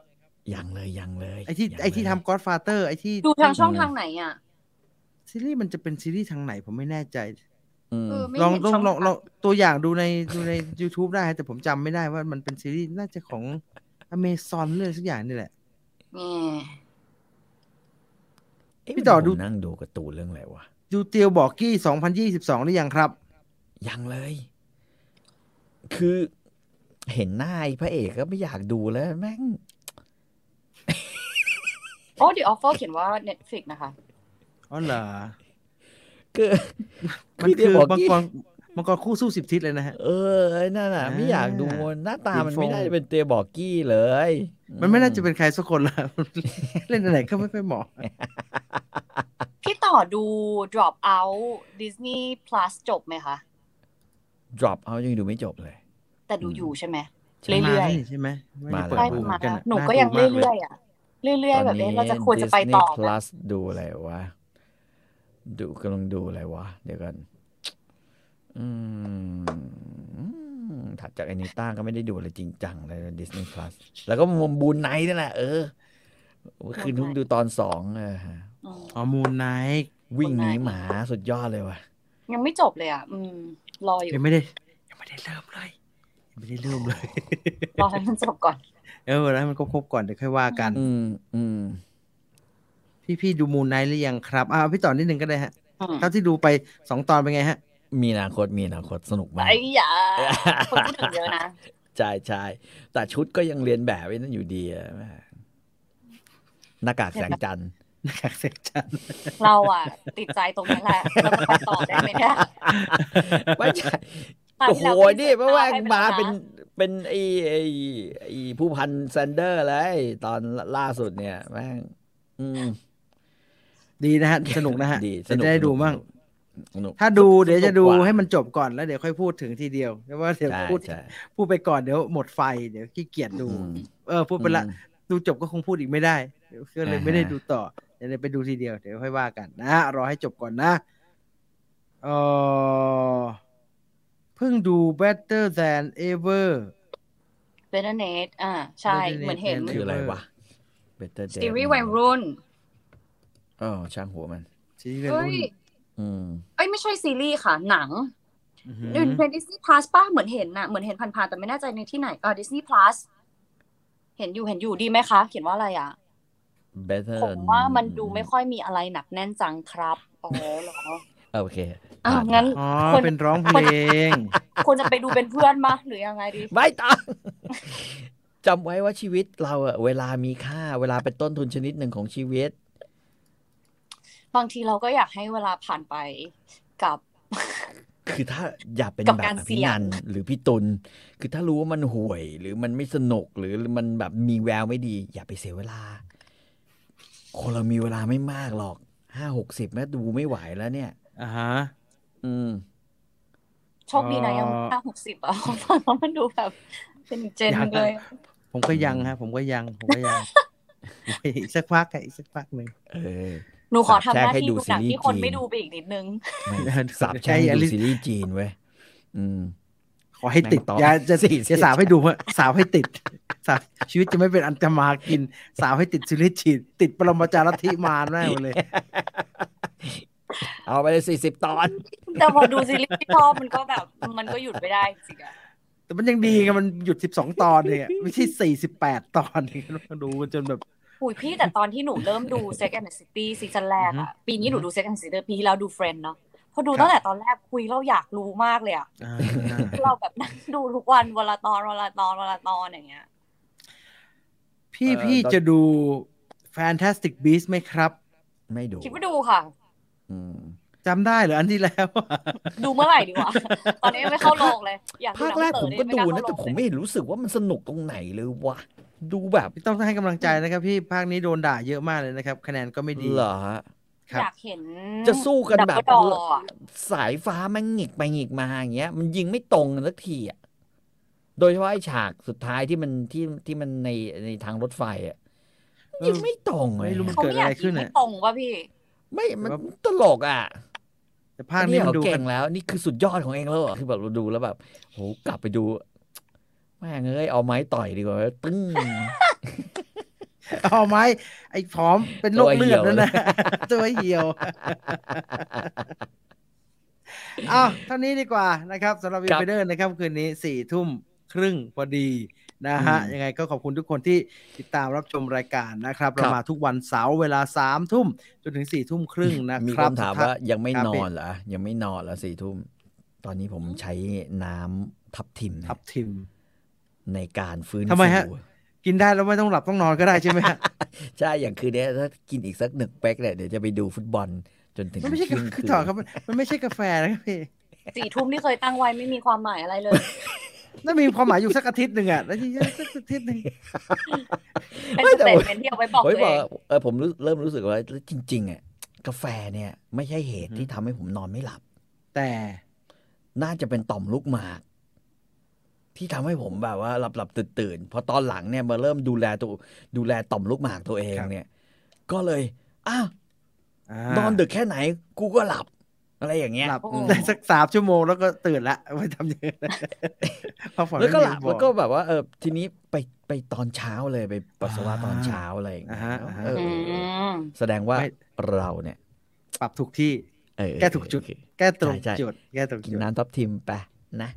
ยังเลยยังเลย ไอที่ยังไอที่เลยทำ Godfather ไอที่ดูทางช่องทางไหนอะ ซีรีส์มันจะเป็นซีรีส์ทางไหนผมไม่แน่ใจอืมเออไม่ลองเห็นลองช่องลองทางลองตัวอย่างดูในดูใน YouTube ได้ฮะแต่ผมจำไม่ได้ว่ามันเป็นซีรีส์น่าจะของ Amazon เรื่องสักอย่างนี่แหละแง่เะพี่ต่อผมดูนั่งดูการ์ตูนเรื่องอะไรวะดูเตียวบอกกี้2022หรือยังครับ ยังเลย คือ เห็นหน้าไอ้พระเอกก็ไม่อยากดูแล้วแม่งโอ้ดีออฟเฟอร์เขียนว่า Netflix นะคะอ๋อเหรอคือมันคือเดี๋ยวมังกี้กรมังกรคู่สู้สิบทิศเลยนะฮะ เออไอ้นั่นน่ะ ไม่อยากดูอ่าหน้าตามันอินโฟไม่ได้เป็นเตียบอกกี้เลย มันไม่น่าจะเป็นใครสักคนละเล่นอะไรก็ไม่ค่อยเหมาะพี่ต่อดู Drop Out Disney Plus จบไหมคะดรอปเอายังดูไม่จบเลย แต่ดูอืมอยู่ใช่ไหมใช่เรื่อยมาแล้วนี่ใช่ไหมไม่ได้มาเปิดๆได้ดูประเหมืมาอณนกันหนูน่าก็ยังดูมากเลเรื่อยๆอะเรื่อยๆแบบเอ๊ะเราจะควรจะไปต่อ Disney ไหม Plus ดูอะไรวะดูกำลังดูอะไรวะ เดี๋ยวกันอืมอืมมถัดจากแอนิต้าก็ไม่ได้ดูอะไรจริงจังเลยดิสนีย์พลัสแล้วก็มบูนไนท์นี่แหละเออเมื่อคืนเพิ่งดูตอนสองเอออืมอ๋อ Moon Knight วิ่งหนีหมาสุดยอดเลยว่ะ ยังไม่จบเลยอะ อืม รออยู่ ยังไม่ได้ ยังไม่ได้เริ่มเลยยัง ไม่ได้เริ่มเลยรอให้มันจบก่อน เออแล้วมันก็ครบก่อนเดี๋ยวค่อยว่ากัน อืมอืมพี่พี่ดู Moon Knight หรือยังครับอ่าพี่ต่อนิดนึงก็ได้ฮะอืมเท่าที่ดูไปสองตอนเป็นไงฮะ มีอนาคตมีอนาคตสนุกมากไอ้ยาคนพูดถึงเยอะนะใช่ใช่แต่ชุดก็ยังเรียนแบบไว้นั่นอยู่ดีอะแม่หน้ากากแสงจันทร์นะครับเซ็กชันเราอะ ติดใจตรงนี้แหละเราจะไปต่อได้ไหมเนี่ยไม่ใช่ตอน โอ้ที่โหเรานี่เพราะว่าให้มาแล้วะเป็นเป็นไอ้ไอ้ไอ้ผู้พันแซนเดอร์เลยตอนล่าสุดเนี่ยแม่งอืมดีนะฮะ สนุกนะฮะดีจะได้ดูมั่งสนุกถ้าดูเดี๋ยวจะดูสนุกกว่าให้มันจบก่อนแล้วเดี๋ยวค่อยพูดถึงทีเดียวเพราะว่าเดี๋ยวใช่พูดใช่พูดไปก่อนเดี๋ยวหมดไฟเดี๋ยวขี้เกียจดูอืมเออพูดไปละอืมดูจบก็คงพูดอีกไม่ได้เดี๋ยวก็เลยอ่าฮะไม่ได้ดูต่อเดี๋ยวไปดูทีเดียวเดี๋ยวค่อยว่ากันนะรอให้จบก่อนนะเออเพิ่งดู Better Than Ever เบนเนตอ่า ใช่ Better Net เหมือนเห็น Net คืออะไรวะ Better ซี Day รีส์วัยรุ่นอ๋อช่างหัวมันซีรีส์เฮ้รุ่ยนอืมเอ้ย ไม่ใช่ซีรีส์ค่ะ หนังอื้อหือดูในดิสนีย์พลัสป่ะเหมือนเห็นน่ะเหมือนเห็นผ่านๆแต่ไม่แน่ใจในที่ไหนอ่าดิสนีย์พลัสเห็นอยู่เห็นอยู่ดีไหมคะ เขียนว่าอะไรอะ Better ผมว่ามันดูไม่ค่อยมีอะไรหนักแน่นจังครับ อ๋อเหรอโอเค อ้าวผ่านงั้นอ๋อคนเป็นร้องเพลงควรจะไปดูเป็นเพื่อนมาหรือยังไงดีไม่ต้องจำไว้ว่าชีวิตเราอะเวลามีค่าเวลาเป็นต้นทุนชนิดหนึ่งของชีวิต บางทีเราก็อยากให้เวลาผ่านไปกับ คือถ้าอย่าเป็นกับแบบการอเสี่ภิยงนันท์หรือพี่ตุลคือถ้ารู้ว่ามันห่วย หรือมันไม่สนุกหรือมันแบบมีแววไม่ดี อย่าไปเสียเวลา คนเรามีเวลาไม่มากหรอกห้าหกสิบแม้ดูไม่ไหวแล้วเนี่ยอ่าฮะ อืมโชคดีนะยังอ๋อห้าหกสิบอะฟังแล้วมันดูแบบ เป็นอีกเจนยังเลย ผมก็ยังฮะ ผมก็ยัง ผมก็ยังอีกสักพักอะอีกสักพักหนึ่งเออหนูขอทำหน้าแช่งให้ที่ดูดูหนังซีรีส์ที่คนจีนไม่ดูไปอีกนิดนึงไม่เออสาบใช่แช่งให้อย่าดูรีบซีรีส์จีนเว้ยอืมขอให้ติดแม่งต่ออย่าจะสี่สิบจะสาวให้ดูเถอะสาวให้ติดสาวชีวิตจะไม่เป็นอันจะมากิน สาวให้ติดซีรีส์จีน ติดปรมาจารย์ลัทธิมารแน่เลย เอาไปเลยสี่สิบตอน แต่พอดูซีรีส์ที่ชอบมันก็แบบ มันก็หยุดไม่ได้จริงอะแต่มันยังดีไงมันหยุดสิบสองตอนเนี่ยไม่ใช่สี่สิบแปดตอนนี่ดูกันจนแบบอุยพี่แต่ตอนที่หนูเริ่มดู Sex and the City ซีซั่นแรกอืออะฮึปีนี้หนูดู Sex and the City ปีที่แล้วดู Friend เนาะพอดูครับตั้งแต่ตอนแรกคุยเราอยากรู้มากเลยอะอ่าเราแบบนั่งดูทุกวันวันละตอนวันละตอนวันละตอนอย่างเงี้ย พี่เอ่อพี่ตอนจะดู Fantastic Beasts ไหมครับ ไม่ดู คิดว่าดูค่ะอืม จำได้เหรออันที่แล้ว ดูเมื่อไหร่ดีวะ ตอนนี้ยังไม่เข้าโรงเลย อยากดูภาคหนังแรกเต๋ผอมเนี่ยก็ไม่ดูกล้านะเข้าแต่โรงผมเลยไม่เห็นรู้สึกว่ามันสนุกตรงไหนเลยวะ ดูแบบพี่ต้องให้กำลังใจนะครับพี่ ภาคนี้โดนด่าเยอะมากเลยนะครับ คะแนนก็ไม่ดีเหรอฮะครับอยากเห็น จะสู้กันแบบดับเบิลดอร์อะสายฟ้ามันหงิกไปหงิกมาอย่างเงี้ย มันยิงไม่ตรงกันสักทีอะ โดยเฉพาะไอ้ฉากสุดท้ายที่มันที่ที่มันในในทางรถไฟอะยิงไม่ตรงเลยไม่รู้มันเขาเกิดไม่ออะยาไรกขึ้ยินงน่ะไม่ตรงป่ะพี่ ไม่มันตลกอะแต่ภาคนี้อัมันดูเก่กันงแล้ว นี่คือสุดยอดของเองแล้วเหรอคือแบบเราดูแล้วแบบโหกลับไปดูแม่งเอ้ยเอาไม้ต่อยดีกว่าตึ้งเอาไหมไอ้ผอมเป็นโรคเลือดนั่นนะตัวเหี่ยวอ้าวเท่านี้ดีกว่านะครับสำหรับวีครับไฟเดอร์นะครับคืนนี้สี่ทุ่มครึ่งพอดี นะฮะอืมยังไงก็ขอบคุณทุกคนที่ติดตามรับชมรายการนะครับครัเราบมาทุกวันเสาร์เวลาสามทุ่มจนถึงสี่ทุ่มครึ่งนะมีครับคำถามว่ายังไม่ครับนพี่อนเหรอยังไม่นอนเหรอสี่ทุ่มตอนนี้ผมใช้น้ำทับทิมทับทิม ในการฟื้นทำไมฮะฟูกินได้แล้วไม่ต้องหลับต้องนอนก็ได้ใช่ไหมฮะใช่อย่างคืนนี้ถ้ากินอีกสักหนึ่งเป๊กเนี่ยเดี๋ยวจะไปดูฟุตบอลจนถึงมันไม่ใช่เที่ยงคืคือนถอดครับมันมันไม่ใช่กาแฟนะครับพี่สี่ทุ่มที่เคยตั้งไว้ไม่มีความหมายอะไรเลย น่ามีความหมายอยู่สักอาทิตย์หนึ่งอะแล้วที่สักอาทิตย์หนึ่งเป็นไม่สแต่เตทว่าเมนต์ที่เอาไว้บอกเฮ้ยตัวบอเอกงเออผมรู้เริ่มรู้สึกว่าจริง ๆอะกาแฟเนี่ย ไม่ใช่เหตุที่ทำให้ผมนอนไม่หลับ แต่น่าจะเป็นต่อมลูกหมาก ที่ทำให้ผมแบบว่าหลับหลับตื่นตื่นๆพอตอนหลังเนี่ยมาเริ่มดูแลตัวดูแลต่อมลูกหมากตัวเองเนี่ย ก็เลยอ้าวานอนดึกแค่ไหน กูก็หลับ อะไรอย่างเงี้ยหลับโอ้ได้สักสามชั่วโมงแล้วก็ตื่นละไม่ทำอย่างนั้นพักผ่อนแล้วก็ไม่หลับเพียงพอแล้วก็แบบว่าเออทีนี้ไปไปตอนเช้าเลยไปปัสสาวะตอนเช้าอะไรอย่างเงี้ยอ่าฮะอ่าฮะเอออือมแสดงว่าไม่เราเนี่ย ปรับถูกที่เออแก้ถูกจุดโอเคแก้ตรงใช่ใช่จุดแก้ตรงกินจุดน้ำทับทิมไปนะ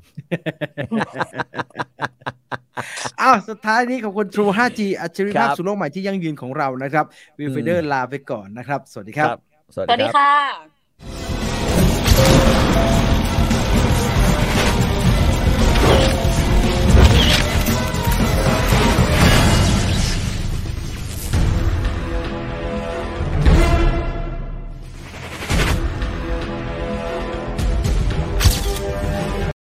อ้าวสุดท้ายนี้ขอบคุณ True 5G อัจฉริยภาพครับสู่โลกใหม่ที่ยั่งยืนของเรานะครับ Viewfinder ลาไปก่อนนะครับ สวัสดีครับ สวัสดีดีครับค่ะ